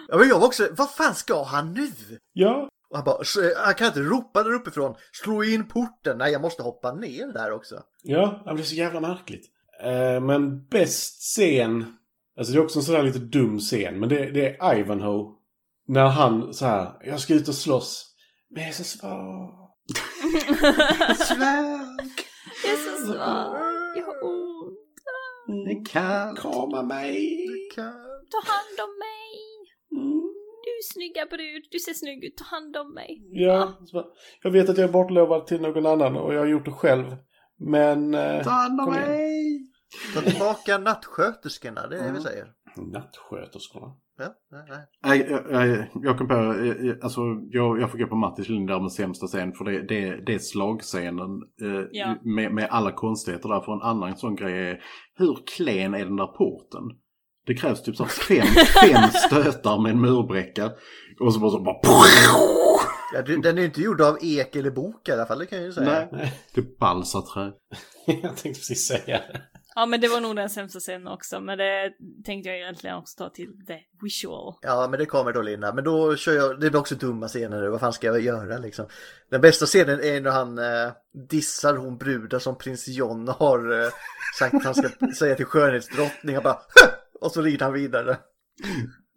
Ja, men jag var också, vad fan ska han nu? Ja. Och han bara, "Så, han kan inte ropa där uppifrån, slå in porten. Nej, jag måste hoppa ner där också. Ja, det blir så jävla märkligt. Eh, men bäst scen, alltså det är också en sån där lite dum scen, men det, det är Ivanhoe. När han så här, jag ska ut och slåss. Men jag är så svag. Svag. Jag är så svag. Jag har ont. En katt. Krama mig. Ta hand om mig. Du snygga brud, du ser snygg ut, ta hand om mig. Ja, bara, jag vet att jag är bortlovad till någon annan och jag har gjort det själv. Men... Eh, Ta hand om kom igen. Ta tillbaka nattsköterskorna, det är det vi säger. Nattsköterskorna. Ja, nej, nej. Jag, jag, jag kom på, eh, alltså jag, jag får gå på Mattis linje där med sämsta scen för det, det, det är slagscenen eh, Ja. med, med alla konstigheter där. För en annan sån grej är, hur klen är den där porten? Det krävs typ så fem, fem stötar med en murbräcka och så bara så bara... Ja, den är ju inte gjord av ek eller bok i alla fall, det kan jag ju säga. Nej, det är balsaträ. jag tänkte precis säga det. Ja men det var nog den sämsta scenen också, men det tänkte jag egentligen också ta till the visual. Ja, men det kommer då Linda. Men då kör jag, det är också dumma scener nu. Vad fan ska jag göra liksom? Den bästa scenen är när han eh, dissar hon brudar som prins John har eh, sagt att han ska säga till skönhetsdrottningen. Bara, och så rider han vidare.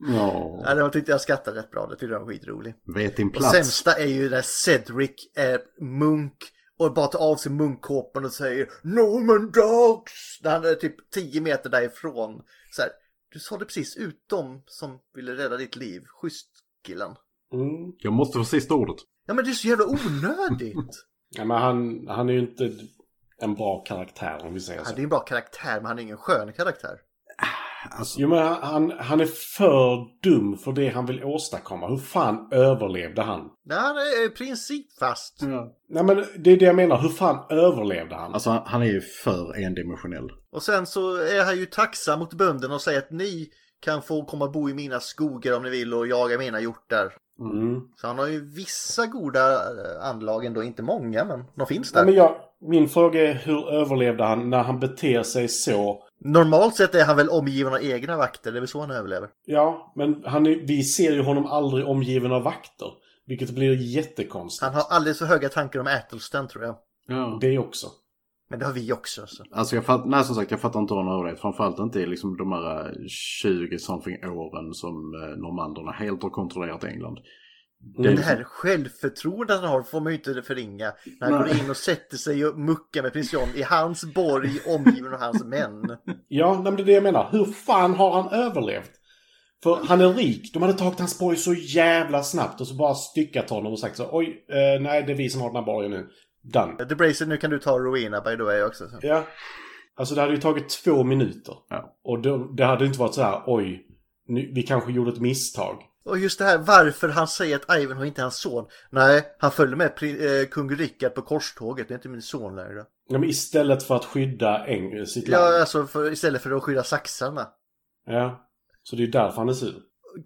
Ja, Ja, det tyckte jag skrattade rätt bra. Det tyckte jag var skitrolig. vet din Och plats. sämsta är ju när Cedric är munk och bara tar av sig munkkåpan och säger Norman Dogs! När han är typ 10 meter därifrån. Så här, Du sa det precis ut dem som ville rädda ditt liv. Schysst killen. Mm. Jag måste få sista ordet. Ja men det är så jävla onödigt. Ja, men han, han är ju inte en bra karaktär om vi säger så. Han är en bra karaktär men han är ingen skön karaktär. Alltså, Jo men han, han är för dum för det han vill åstadkomma. Hur fan överlevde han? Nej, han är i princip fast. Nej men det är det jag menar. Hur fan överlevde han? alltså han- han är ju för endimensionell. Och sen så är han ju tacksam mot bönderna och säger att ni kan få komma och bo i mina skogar om ni vill och jaga mina hjortar. Mm. Så han har ju vissa goda eh, anlag ändå, inte många men de finns där. Nej, men jag, min fråga är hur överlevde han när han beter sig så? Normalt sett är han väl omgiven av egna vakter, det är väl så han överlever. Ja, men han är, vi ser ju honom aldrig omgiven av vakter. Vilket blir jättekonstigt. Han har alldeles för höga tankar om Ätelsten tror jag. Ja. Det också. Men det har vi också. Så. Alltså jag fattar, nej som sagt jag fattar inte hur han överlevt. Framförallt inte i liksom de här 20-something åren som eh, normanderna helt har kontrollerat England. Men det här självförtroendet han har får man ju inte förringa. När han Nej. går in och sätter sig och muckar med prins John i hans borg omgiven av hans män. Ja, men det är det jag menar. Hur fan har han överlevt? För han är rik. De hade tagit hans borg så jävla snabbt och så bara styckat honom och sagt så oj, eh, nej det är vi som har den här borgen nu. Done. The Bracer, nu kan du ta Rowena by the way också. Så. Ja. Alltså det hade ju tagit två minuter. Ja. Och det, det hade inte varit så här, oj, nu, vi kanske gjorde ett misstag. Och just det här varför han säger att Ivanhoe inte är hans son. Nej, han följde med eh, kung Rickard på korståget, det är inte min son längre. Ja, men istället för att skydda Eng- sitt land. Ja, alltså för, istället för att skydda saxarna. Ja. Så det är därför han är sur.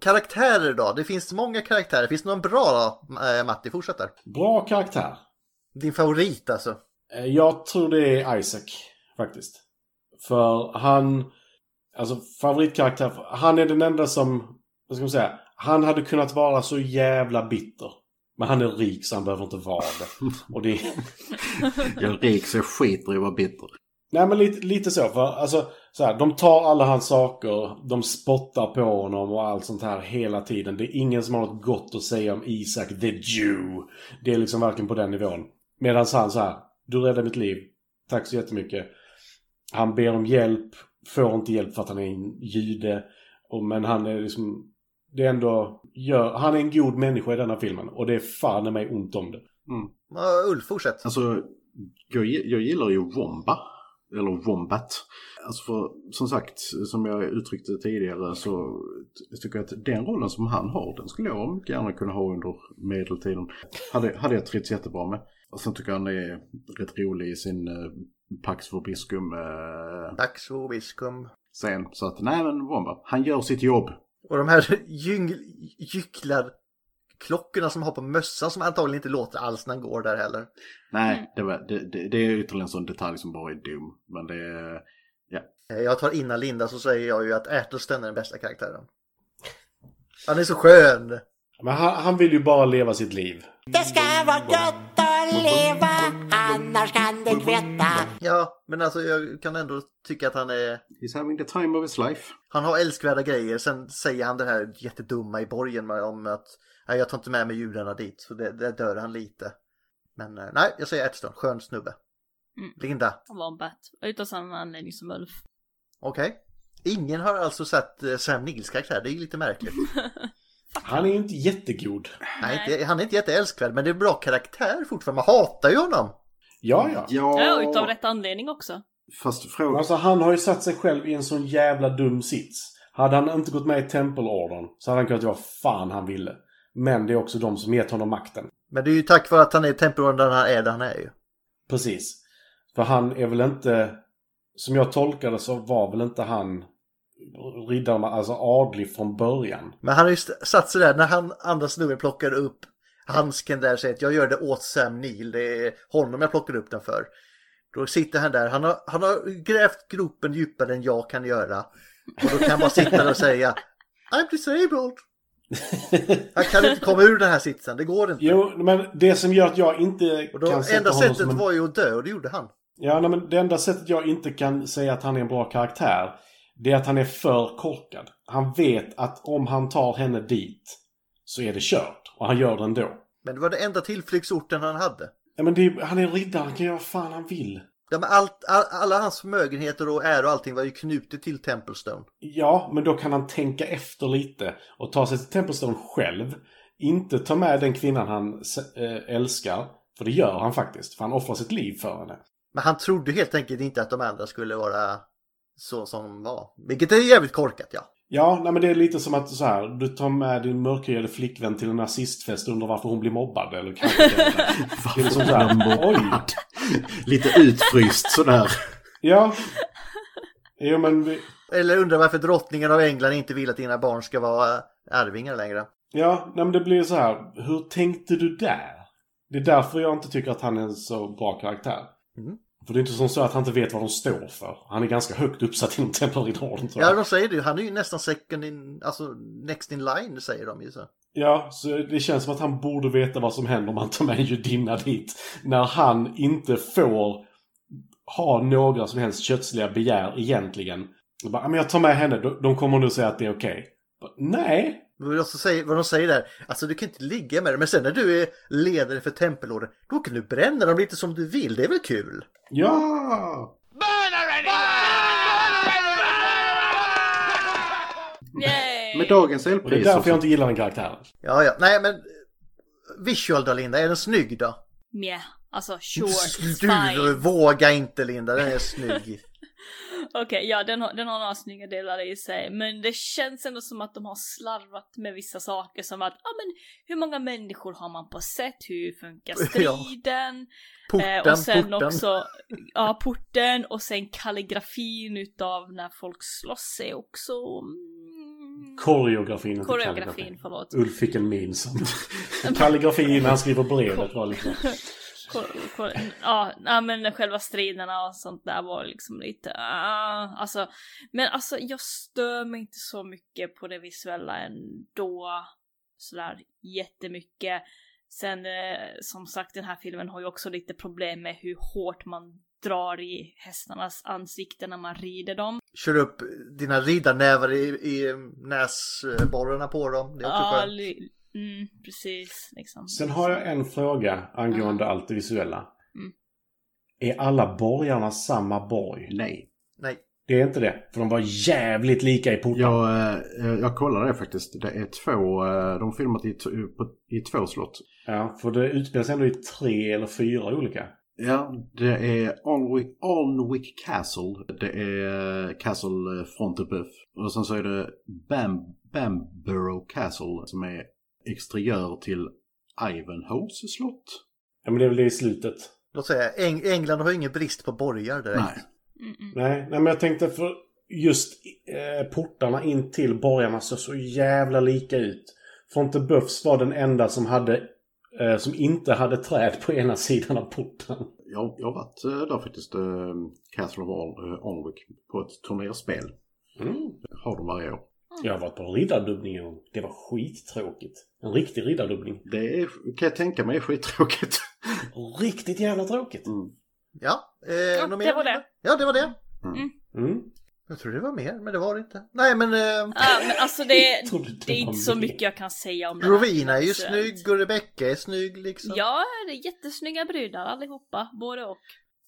Karaktärer då? Det finns många karaktärer. Finns det någon bra då? Eh, Matti, fortsätt där. Bra karaktär. Din favorit alltså? Eh, Jag tror det är Isaac, faktiskt. För han... Alltså favoritkaraktär. Han är den enda som... Vad ska man säga? Han hade kunnat vara så jävla bitter. Men han är rik så han behöver inte vara det. Och det... Jag är rik så jag skiter i att vara bitter. Nej men lite, lite så. För alltså, så här, de tar alla hans saker, de spottar på honom och allt sånt här hela tiden. Det är ingen som har något gott att säga om Isak the Jew. Det är liksom varken på den nivån. Medan han så här, du räddade mitt liv. Tack så jättemycket. Han ber om hjälp, får inte hjälp för att han är en jude. Men han är liksom, det är ändå, gör, han är en god människa i denna filmen. Och det är fan i mig ont om det. Mm. Uh, Ulf, fortsätt. Alltså, jag, jag gillar ju Womba. Eller Wombat. Alltså för, som sagt, som jag uttryckte tidigare så tycker jag att den rollen som han har, den skulle jag mycket gärna kunna ha under medeltiden. Hade, hade jag trivts jättebra med. Och sen tycker jag han är rätt rolig i sin uh, Pax Vobiscum uh, Dags för Viskum. scen. Så att, nej men Womba, han gör sitt jobb. Och de här gyng, gycklar klockorna som har på mössan som antagligen inte låter alls när han går där heller. Nej, det, var, det, det, det är ytterligare en sån detalj som bara är dum. Men det är, ja. Eh, Jag tar innan Linda så säger jag ju att Ätelsten är den bästa karaktären. Han är så skön! Men han, han vill ju bara leva sitt liv. Det ska vara gott leva, annars kan det kvätta. Ja, men alltså jag kan ändå tycka att han är... He's having the time of his life. Han har älskvärda grejer. Sen säger han det här jättedumma i borgen om att nej, jag tar inte med mig judarna dit. Så det, det dör han lite. Men eh, nej, jag säger Ätelsten. Skön snubbe. Mm. Linda, Wombat. Utav samma anledning som Ulf. okej. Ingen har alltså sett eh, Sam Nils karaktär. Det är ju lite märkligt. Han är ju inte jättegod. Nej, han är inte jätteälskvärd, men det är bra karaktär fortfarande. Man hatar ju honom. Ja, ja. Ja, och utav rätt anledning också. Fast frågan... Alltså han har ju satt sig själv i en sån jävla dum sits. Hade han inte gått med i tempelorden så hade han kunnat göra vad fan han ville. Men det är också de som gett honom makten. Men det är ju tack vare att han är i tempelorden där han är där han är ju. Precis. För han är väl inte... Som jag tolkade så var väl inte han riddare, alltså adlig från början. Men han har ju satt sig där när han andra snubben plockar upp handsken där och säger att jag gör det åt Sam Neill. Det är honom jag plockar upp den för. Då sitter han där. Han har, han har grävt gropen djupare än jag kan göra. Och då kan han bara sitta där och säga I'm disabled. Han kan inte komma ur den här sitsen. Det går inte. Jo, men det som gör att jag inte Och då, kan sätta enda sättet en... var ju att dö och det gjorde han. Ja, nej, men det enda sättet jag inte kan säga att han är en bra karaktär det är att han är för korkad. Han vet att om han tar henne dit så är det kört. Och han gör det ändå. Men det var den enda tillflyktsorten han hade. Ja, men det är, han är riddare, han kan göra vad fan han vill. Ja, men allt, all, alla hans förmögenheter och ära och allting var ju knutet till Templestone. Ja, men då kan han tänka efter lite och ta sig till Templestone själv. Inte ta med den kvinnan han äh, älskar. För det gör han faktiskt. För han offrar sitt liv för henne. Men han trodde helt enkelt inte att de andra skulle vara så som var. Vilket är jävligt korkat ja. Ja, nej men det är lite som att så här, du tar med din mörkhyade flickvän till en nazistfest och undrar varför hon blir mobbad eller kanske det är liksom så här, oj. Lite utfryst sådär. Ja. Jo men vi... Eller undrar varför drottningen av England inte vill att dina barn ska vara arvingar längre. Ja, nej men det blir så här, hur tänkte du där? Det är därför jag inte tycker att han är en så bra karaktär. Mm. För det är inte som så att han inte vet vad de står för. Han är ganska högt uppsatt inom Templarridorden tror jag. Ja, de säger det. Han är ju nästan second in, alltså next in line säger de ju så. Ja, så det känns som att han borde veta vad som händer om man tar med en judinna dit. När han inte får ha några som helst kötsliga begär egentligen. Jag bara, men jag tar med henne, de kommer nu säga att det är okej. Okay. Nej, vad de, säger, vad de säger där, alltså du kan inte ligga med dem, men sen när du är ledare för tempelorden, då kan du bränna dem lite som du vill, det är väl kul? Ja! Yay! Med dagens Och det är därför jag inte gillar den karaktären. Ja, ja, nej men visual då Linda, är den snygg då? Mjä, alltså sure, Du fine. våga inte Linda, den är snygg. Okej, ja den har, den har några snygga delar i sig, men det känns ändå som att de har slarvat med vissa saker som att, ja men hur många människor har man på set, hur funkar Ja. striden? Porten, Eh, och sen porten. också, ja porten och sen kalligrafin utav när folk slåss är också mm, Koreografin. inte koreografin, kalligrafin. förlåt. Ulf fick en min som... Kalligrafin när han skriver brevet var liksom... Ja, men själva striderna och sånt där var liksom lite, ah, alltså, men alltså jag stör mig inte så mycket på det visuella ändå, sådär jättemycket. Sen eh, som sagt den här filmen har ju också lite problem med hur hårt man drar i hästarnas ansikten när man rider dem. Kör upp dina riddarnävar i, i näsborrarna på dem, det är också Ja, li- mm, precis liksom. Sen har jag en fråga angående allt det visuella. Mm. Är alla borgarna samma borg? Nej. Nej. Det är inte det. För de var jävligt lika i portarna. Jag, eh, jag kollade det faktiskt. Det är två, eh, de filmat i, i två slott. Ja, för det utspelar sig ändå i tre eller fyra olika. Ja, det är Alnwick, Alnwick Castle. Det är eh, Castle Frontebuff. Och sen så är det Bam, Bamborough Castle som är exteriör till Ivanhoes slott. Ja, men det är väl det i slutet. Låt säga, Eng England har ingen brist på borgar direkt. Nej. Nej, nej men jag tänkte för just eh, portarna in till borgarna såg så jävla lika ut. Fontebuffs var den enda som hade eh, som inte hade träd på ena sidan av porten. Jag, jag har varit eh, där faktiskt, eh, Castle of Al, eh, Alnwick, på ett turnerspel. Mm. Har de varje år. Jag har varit på riddardubbningen och det var skittråkigt. En riktig riddardubbning. Det är, kan jag tänka mig är skittråkigt. Riktigt jävla tråkigt. Mm. Ja, eh, något mer? det var det. Ja, det var det. Mm. Jag tror det var mer, men det var det inte. Nej, men... Eh, Ja, men alltså det, trodde det det är inte så mycket jag kan säga om den här Rowena är ju snygg och Rebecca är snygg liksom. Ja, det är jättesnygga brudar allihopa, både och.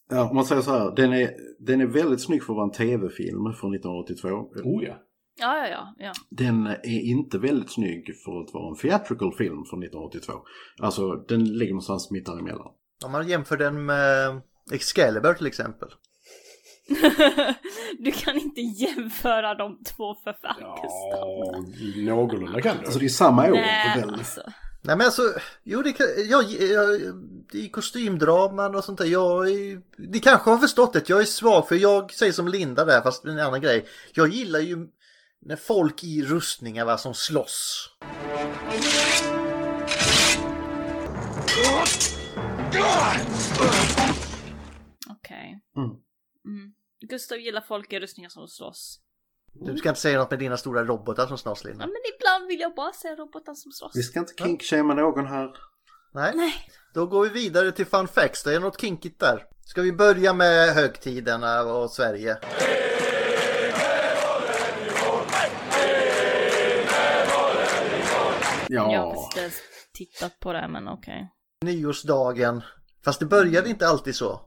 Ja, om man säger så här, den är, den är väldigt snygg för att vara en tv-film från 1982. Oh ja. Ja, ja, ja, ja. Den är inte väldigt snygg för att vara en theatrical film från 1982. Alltså, den ligger någonstans mitt däremellan. Om man jämför den med Excalibur till exempel. du kan inte jämföra de två för fan Ja, någorlunda kan du. Alltså det är samma år Nej, väl? alltså. Nej men alltså, jo det kan, jag, jag, i kostymdraman och sånt där, jag, är- ni kanske har förstått det, jag är svag för jag säger som Linda där fast en annan grej. Jag gillar ju när folk i rustningar va, som slåss. Okej. Mm. Mm. Gustav gillar folk i rustningar som slåss. Du ska inte säga något med dina stora robotar som slåss Ja, Linda. men ibland vill jag bara se robotar som slåss. Vi ska inte kinkshamea någon här. Nej. Nej. Då går vi vidare till fun facts, det är något kinkigt där. Ska vi börja med högtiderna och Sverige? Ja. Jag har precis tittat på det, men okej. Nyårsdagen. Fast det började inte alltid så.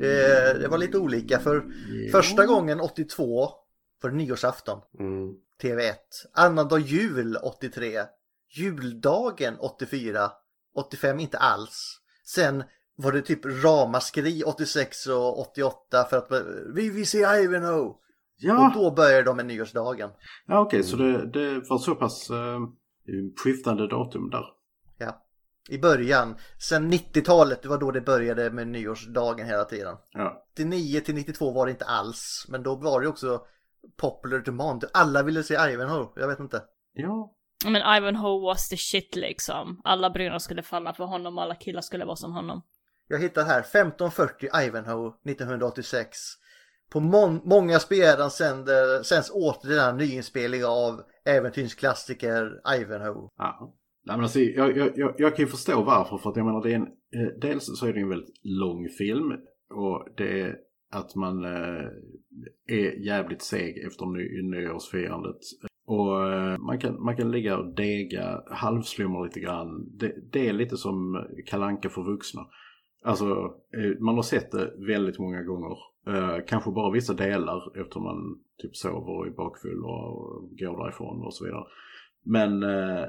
Det, det var lite olika för första gången 82 för nyårsafton. Mm. TV1. Annandag jul 83. Juldagen 84. 85 inte alls. Sen var det typ ramaskri 86 och 88 för att vi vill se Ivanhoe. Ja. Och då började de med nyårsdagen. Ja okej, så det, det var så pass eh, skiftande datum där. Ja. I början. Sen 90-talet, det var då det började med nyårsdagen hela tiden. Ja. 89 till 92 var det inte alls. Men då var det också popular demand. Alla ville se Ivanhoe. Jag vet inte. Ja. Men Ivanhoe was the shit liksom. Alla brudar skulle falla för honom och alla killar skulle vara som honom. Jag hittar här 1540 Ivanhoe 1986. På må många spelare sänder, sänds återigen en nyinspelning av äventyrsklassiker Ivanhoe. Ja. Nej, men alltså, jag, jag, jag, jag kan ju förstå varför. För att jag menar, det är en, eh, dels så är det en väldigt lång film. Och det är att man eh, är jävligt seg efter ny, nyårsfirandet. Och eh, man, kan, man kan ligga och dega, halvslumma lite grann. Det, det är lite som kalanka för vuxna. Alltså, eh, man har sett det väldigt många gånger. Eh, kanske bara vissa delar eftersom man typ sover och är bakfull och går därifrån och så vidare. Men eh,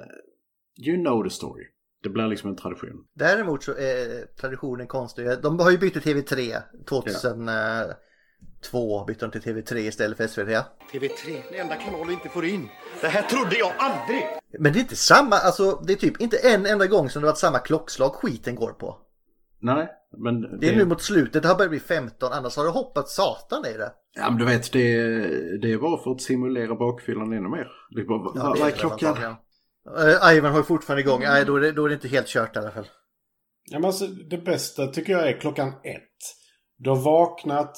you know the story. Det blir liksom en tradition. Däremot så är traditionen konstig. De har ju bytt till TV3 2002. Bytte de till TV3 istället för SVT. TV3, den enda kanal vi inte får in. Det här trodde jag aldrig! Men det är inte samma, alltså det är typ inte en enda gång som det varit samma klockslag skiten går på. Nej, men... Det är nu mot slutet, det har börjat bli 15, annars har det hoppat satan i det. Ja men du vet, det, det är bara för att simulera bakfyllan ännu mer. Det är bara, Ja, vad, det är klockan? Uh, Ivan har ju fortfarande igång, nej då är, det, då är det inte helt kört i alla fall. Ja, men alltså, det bästa tycker jag är klockan ett. Du har vaknat.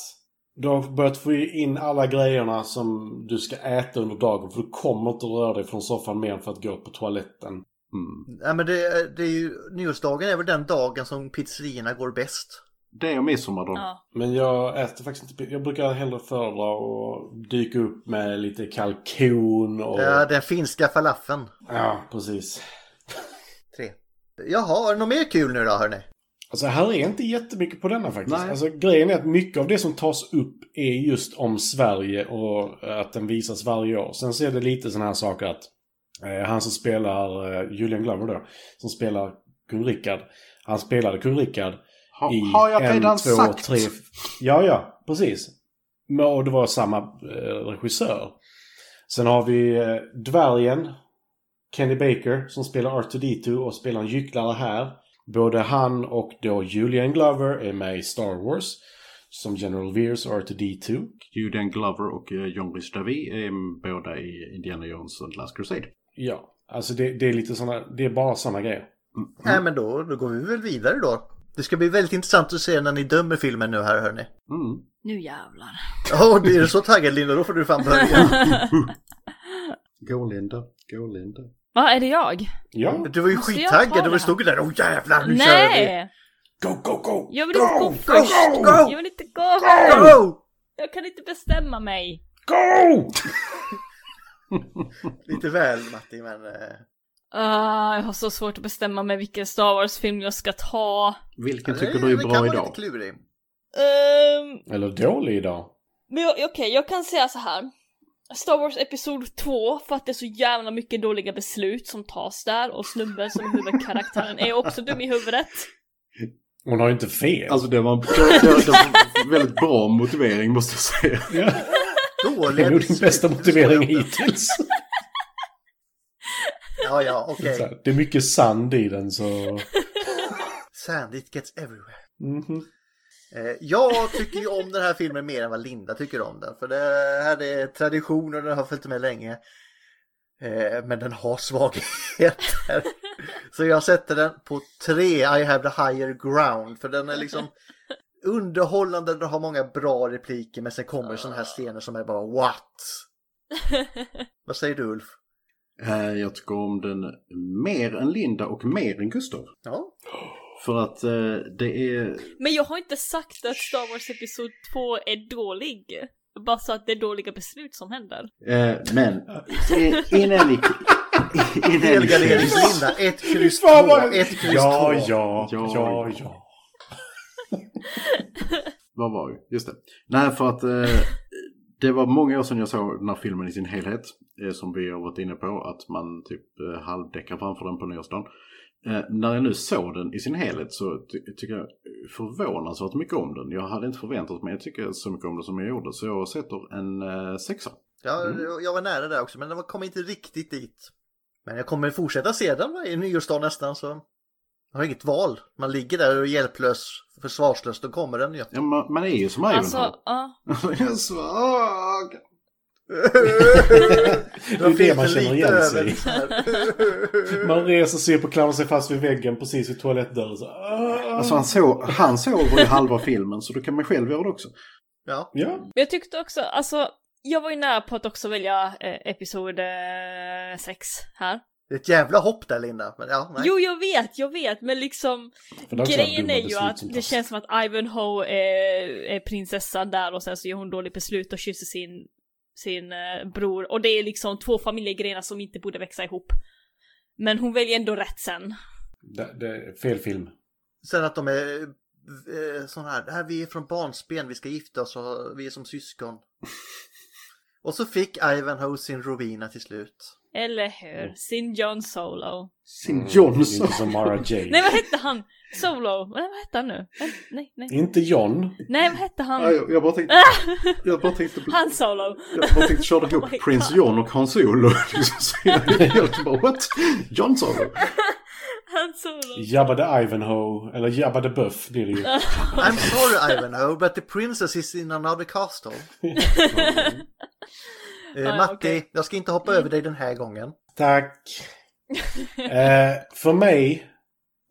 Du har börjat få in alla grejerna som du ska äta under dagen. För du kommer inte röra dig från soffan mer för att gå på toaletten. Mm. Nej men det, är- det är ju, nyårsdagen är väl den dagen som pizzerierna går bäst. Det och midsommar då. Ja. Men jag äter faktiskt inte... Jag brukar hellre föredra att dyka upp med lite kalkon och... Ja, den finska falafeln. Ja, precis. Tre. Jaha, är det något mer kul nu då hörni? Alltså här är inte jättemycket på denna faktiskt. Nej. Alltså grejen är att mycket av det som tas upp är just om Sverige och att den visas varje år. Sen så är det lite sådana här saker att han som spelar eh, Julian Glover då, som spelar kung Rickard. Han spelade kung Rickard Ha, i har jag en, redan två, sagt? tre... Ja, ja, precis. Men, och det var samma eh, regissör. Sen har vi eh, dvärgen Kenny Baker som spelar R2D2 och spelar en gycklare här. Både han och då Julian Glover är med i Star Wars. Som General Veers och R2D2. Julian Glover och eh, John Rhys Davies är båda i Indiana Jones och The Last Crusade. Ja, alltså det, det är lite såna, det är bara såna grejer. Nej men då, då går vi väl vidare då. Det ska bli väldigt intressant att se när ni dömer filmen nu här hörni. Mm. Nu jävlar. Ja, oh, är du så taggad Linda, då får du fan börja. Gå Linda, gå Linda. Va, är det jag? Ja. Du var ju Måste skittaggad, ta du stod ju där, åh jävlar nu kör vi. Nej! Go, go, go! Jag vill inte gå Go, först! go, go! Jag vill inte gå! Go! Jag kan inte bestämma mig. Go! Lite väl Matti, men... Ah, jag har så svårt att bestämma mig vilken Star Wars-film jag ska ta. Vilken tycker du är bra kan vara idag? lite klurig. Ehm, Eller dålig idag. men okej, jag kan säga så här. Star Wars Episod 2, för att det är så jävla mycket dåliga beslut som tas där och snubben som är huvudkaraktären är också dum i huvudet. Hon har ju inte fel. Alltså var, det var en väldigt bra motivering måste jag säga. Ja. det är nog din bästa motivering hittills. Ja, ja, okej. Här, Det är mycket sand i den så... Sand, it gets everywhere. Mhm. Eh, Jag tycker ju om den här filmen mer än vad Linda tycker om den. För det här är tradition och den har följt med länge. Eh, Men den har svagheter. Så jag sätter den på tre, I have the higher ground. För den är liksom underhållande, den har många bra repliker. Men sen kommer sådana här scener som är bara what? Vad säger du Ulf? Eh, Jag tycker om den mer än Linda och mer än Gustav. Ja, För att eh, det är... Men jag har inte sagt att Star Wars Episod 2 är dålig. Bara sa att det är dåliga beslut som händer. Eh, men innan ni... Innan ni helgardering för Linda. Ett kryss två, ett kryss Ja, två. ja, Ja, ja, ja. Vad var ju? Just det. Nej, för att eh, det var många år sedan jag såg den här filmen i sin helhet. Eh, som vi har varit inne på, att man typ eh, halvdäckar framför den på nyårsdagen. Eh, när jag nu såg den i sin helhet så ty- tycker jag förvånansvärt mycket om den. Jag hade inte förväntat mig att tycka så mycket om den som jag gjorde. Så jag sätter en eh, sexa. Ja, jag var nära där också, men den kom inte riktigt dit. Men jag kommer fortsätta se den i nyårsdag nästan, så jag har inget val. Man ligger där och är hjälplös, försvarslös, då kommer den ju. Ja, man, man är ju som Ivanhoe. Alltså, ja. jag är svag. Det är det man känner igen sig i. Man reser sig upp och klamrar sig fast vid väggen precis vid toalettdörren. Så, ah. Alltså han, så, han sover i halva filmen så då kan man själv göra det också. Ja. Ja. Men jag tyckte också, alltså, jag var ju nära på att också välja eh, episod 6 här. Det är ett jävla hopp där Linda. Men ja, nej. Jo, jag vet, jag vet, men liksom grejen är ju att det känns som att Ivanhoe är, är prinsessan där och sen så gör hon dåligt beslut och kysser sin, sin eh, bror och det är liksom två familjegrenar som inte borde växa ihop. Men hon väljer ändå rätt sen. Det, det är fel film. Sen att de är eh, sån här, det här vi är från barnsben, vi ska gifta oss och vi är som syskon. Och så fick Ivanhoe sin Rowena till slut. Eller hur? Sin John Solo. Sin Mm, Johnson. Inte som Mara Jade. Nej, vad hette han? Solo? Nej, vad hette han nu? Nej, nej. Inte John. Nej, vad hette han? Ja, jag, bara tänkte... Jag bara tänkte... Han Solo. Jag bara tänkte köra ihop Oh Prins God. John och Han Solo. Liksom, så jag helt bara what? John Solo? Han Solo. Jabba the Ivanhoe. Eller Jabba the Buff blir det ju. I'm sorry Ivanhoe, but the princess is in another castle. Eh, Ja, Matti, okej. jag ska inte hoppa över dig den här gången. Tack. eh, för mig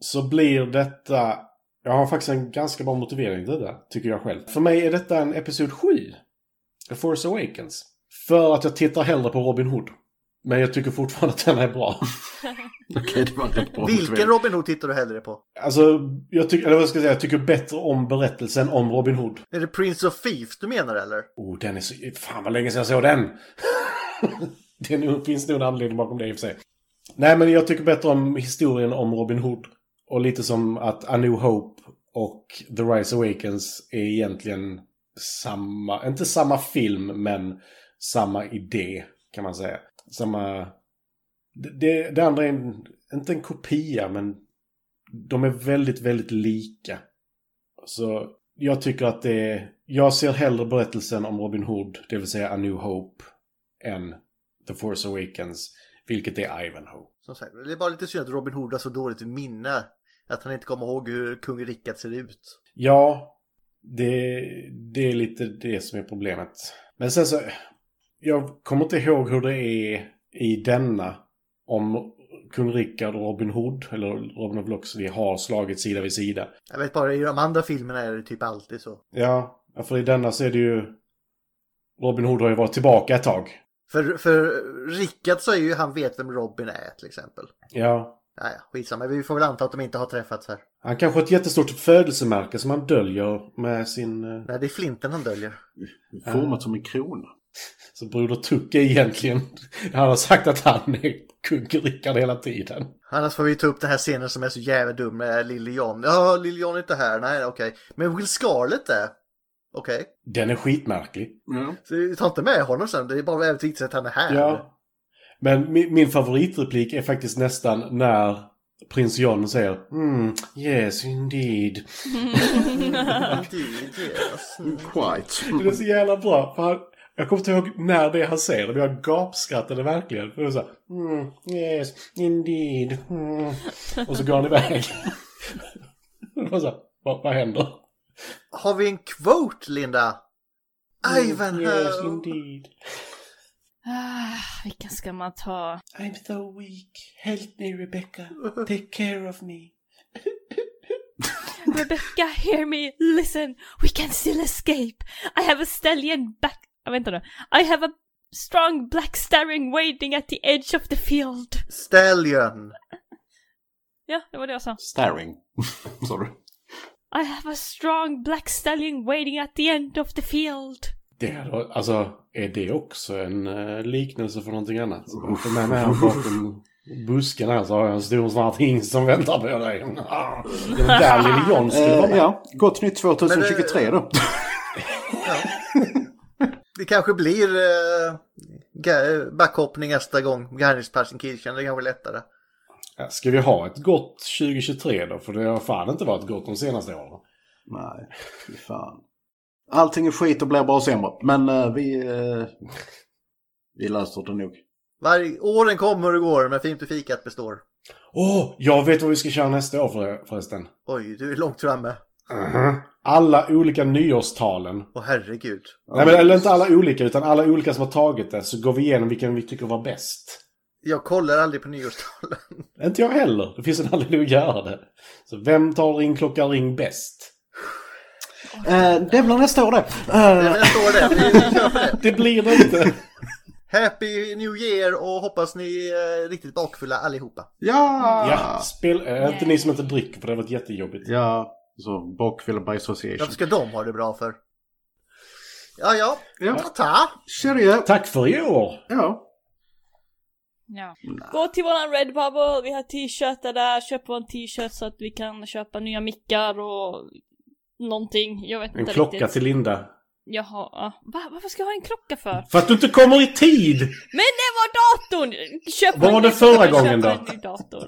så blir detta... Jag har faktiskt en ganska bra motivering till det, tycker jag själv. För mig är detta en Episod 7. A Force Awakens. För att jag tittar hellre på Robin Hood. Men jag tycker fortfarande att den är bra. Okej, det var rätt bra Vilken. Robin Hood tittar du hellre på? Alltså, jag tycker, eller vad ska jag säga, jag tycker bättre om berättelsen om Robin Hood. Är det Prince of Thieves du menar eller? Oh, den är så... Fan vad länge sedan jag såg den! det nog, finns nog en anledning bakom det i och för sig. Nej, men jag tycker bättre om historien om Robin Hood. Och lite som att A New Hope och The Rise Awakens är egentligen samma... Inte samma film, men samma idé, kan man säga. Samma... Det, det, andra är en, inte en kopia, men de är väldigt, väldigt lika. Så jag tycker att det är... Jag ser hellre berättelsen om Robin Hood, det vill säga A New Hope, än The Force Awakens, vilket är Ivanhoe. Som sagt, det är bara lite synd att Robin Hood har så dåligt minne. Att han inte kommer ihåg hur kung Rickard ser ut. Ja, det, det är lite det som är problemet. Men sen så... Jag kommer inte ihåg hur det är i denna. Om kung Rickard och Robin Hood, eller Robin of Locksley, har slagit sida vid sida. Jag vet bara, i de andra filmerna är det typ alltid så. Ja, för i denna så är det ju... Robin Hood har ju varit tillbaka ett tag. För, för Rickard så är ju han vet vem Robin är till exempel. Ja. Naja, skitsamma. Vi får väl anta att de inte har träffats här. Han kanske har ett jättestort födelsemärke som han döljer med sin... eh, Nej, det är flinten han döljer. Format som en krona. Så Broder Tuck är egentligen... Han har sagt att han är kung Rickard hela tiden. Annars får vi ta upp den här scenen som är så jävla dum med Lille John. Ja, Lille John är inte här. Nej, okej. Men Will Scarlett är. Okej. Den är skitmärklig. Ja. Så tar inte med honom sen. Det är bara väldigt viktigt att han är här. Ja. Men min, min favoritreplik är faktiskt nästan när prins John säger mm, yes indeed. Indeed, yes. Mm. Quite. Det är så jävla bra. För han, jag kommer inte ihåg när det är han säger det, men jag gapskrattade verkligen. För det var så här, mm, yes, indeed. Mm. Och så går han iväg. Det var så här, vad, vad händer? Har vi en quote, Linda? Mm, Ivanhoe! Yes, indeed. Ah, vilken ska man ta? I'm so weak. Help me, Rebecca. Take care of me. Rebecca, hear me, listen, we can still escape. I have a stallion back... Ah, vänta nu. I have a strong black staring waiting at the edge of the field. Stallion! Ja, det var det jag sa. Staring. Sorry. I have a strong black stallion waiting at the end of the field. Det varit- alltså, är det också en uh, liknelse för någonting annat? Med mig här bakom busken här så har jag en stor svart hingst som väntar på dig. Ah, Det var där Lille John skulle vara Eh, med. ja, gott nytt 2023 då. Det kanske blir eh, backhoppning nästa gång. Geheimnispersenkirchen, det kanske är lättare. Ja, Ska vi ha ett gott 2023 då? För det har fan inte varit gott de senaste åren. Nej, fy fan. Allting är skit och blir bara sämre. Men eh, vi, eh, vi löser det nog. Varje, åren kommer och går, men fint och fikat består. Åh, jag vet vad vi ska köra nästa år för, förresten. Oj, du är långt framme. Alla olika nyårstalen. Åh herregud. Nej men eller inte alla olika, utan alla olika som har tagit det. Så går vi igenom vilken vi tycker var bäst. Jag kollar aldrig på nyårstalen. Inte jag heller. Det finns en anledning att göra det. Så vem tar ringklocka ring bäst? Eh, det blir nästa år det. Det är nästa år det. Det. Det blir det inte. Happy New Year och hoppas ni är riktigt bakfulla allihopa. Ja! Ja, spel, äh, inte ni som inte dricker för det har varit jättejobbigt. Ja, så bakfylla by association. Varför ska de ha det bra för? Ja, ja. Ja. Ta-ta. Cheerio! Tack för i år! Ja. Ja. Gå till våran Redbubble, vi har t-shirtar där, köp en t-shirt så att vi kan köpa nya mickar och någonting. Jag vet En inte klocka riktigt. till Linda. Jaha, ja. Va? Varför ska jag ha en klocka för? För att du inte kommer i tid! Men det var datorn! Köp Vad en var det förra gången då? En ny dator.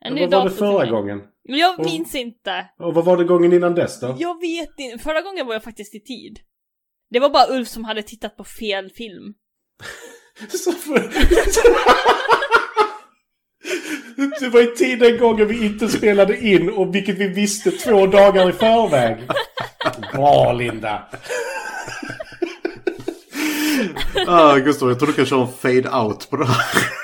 En Vad ny var dator det för förra gången? Jag Och- minns inte. Och vad var det gången innan dess då? Jag vet inte. Förra gången var jag faktiskt i tid. Det var bara Ulf som hade tittat på fel film. Så för... Det var i tid den gången vi inte spelade in och vilket vi visste två dagar i förväg. Bra Linda! Ah, Gustav, jag tror du kan köra en fade out på det här.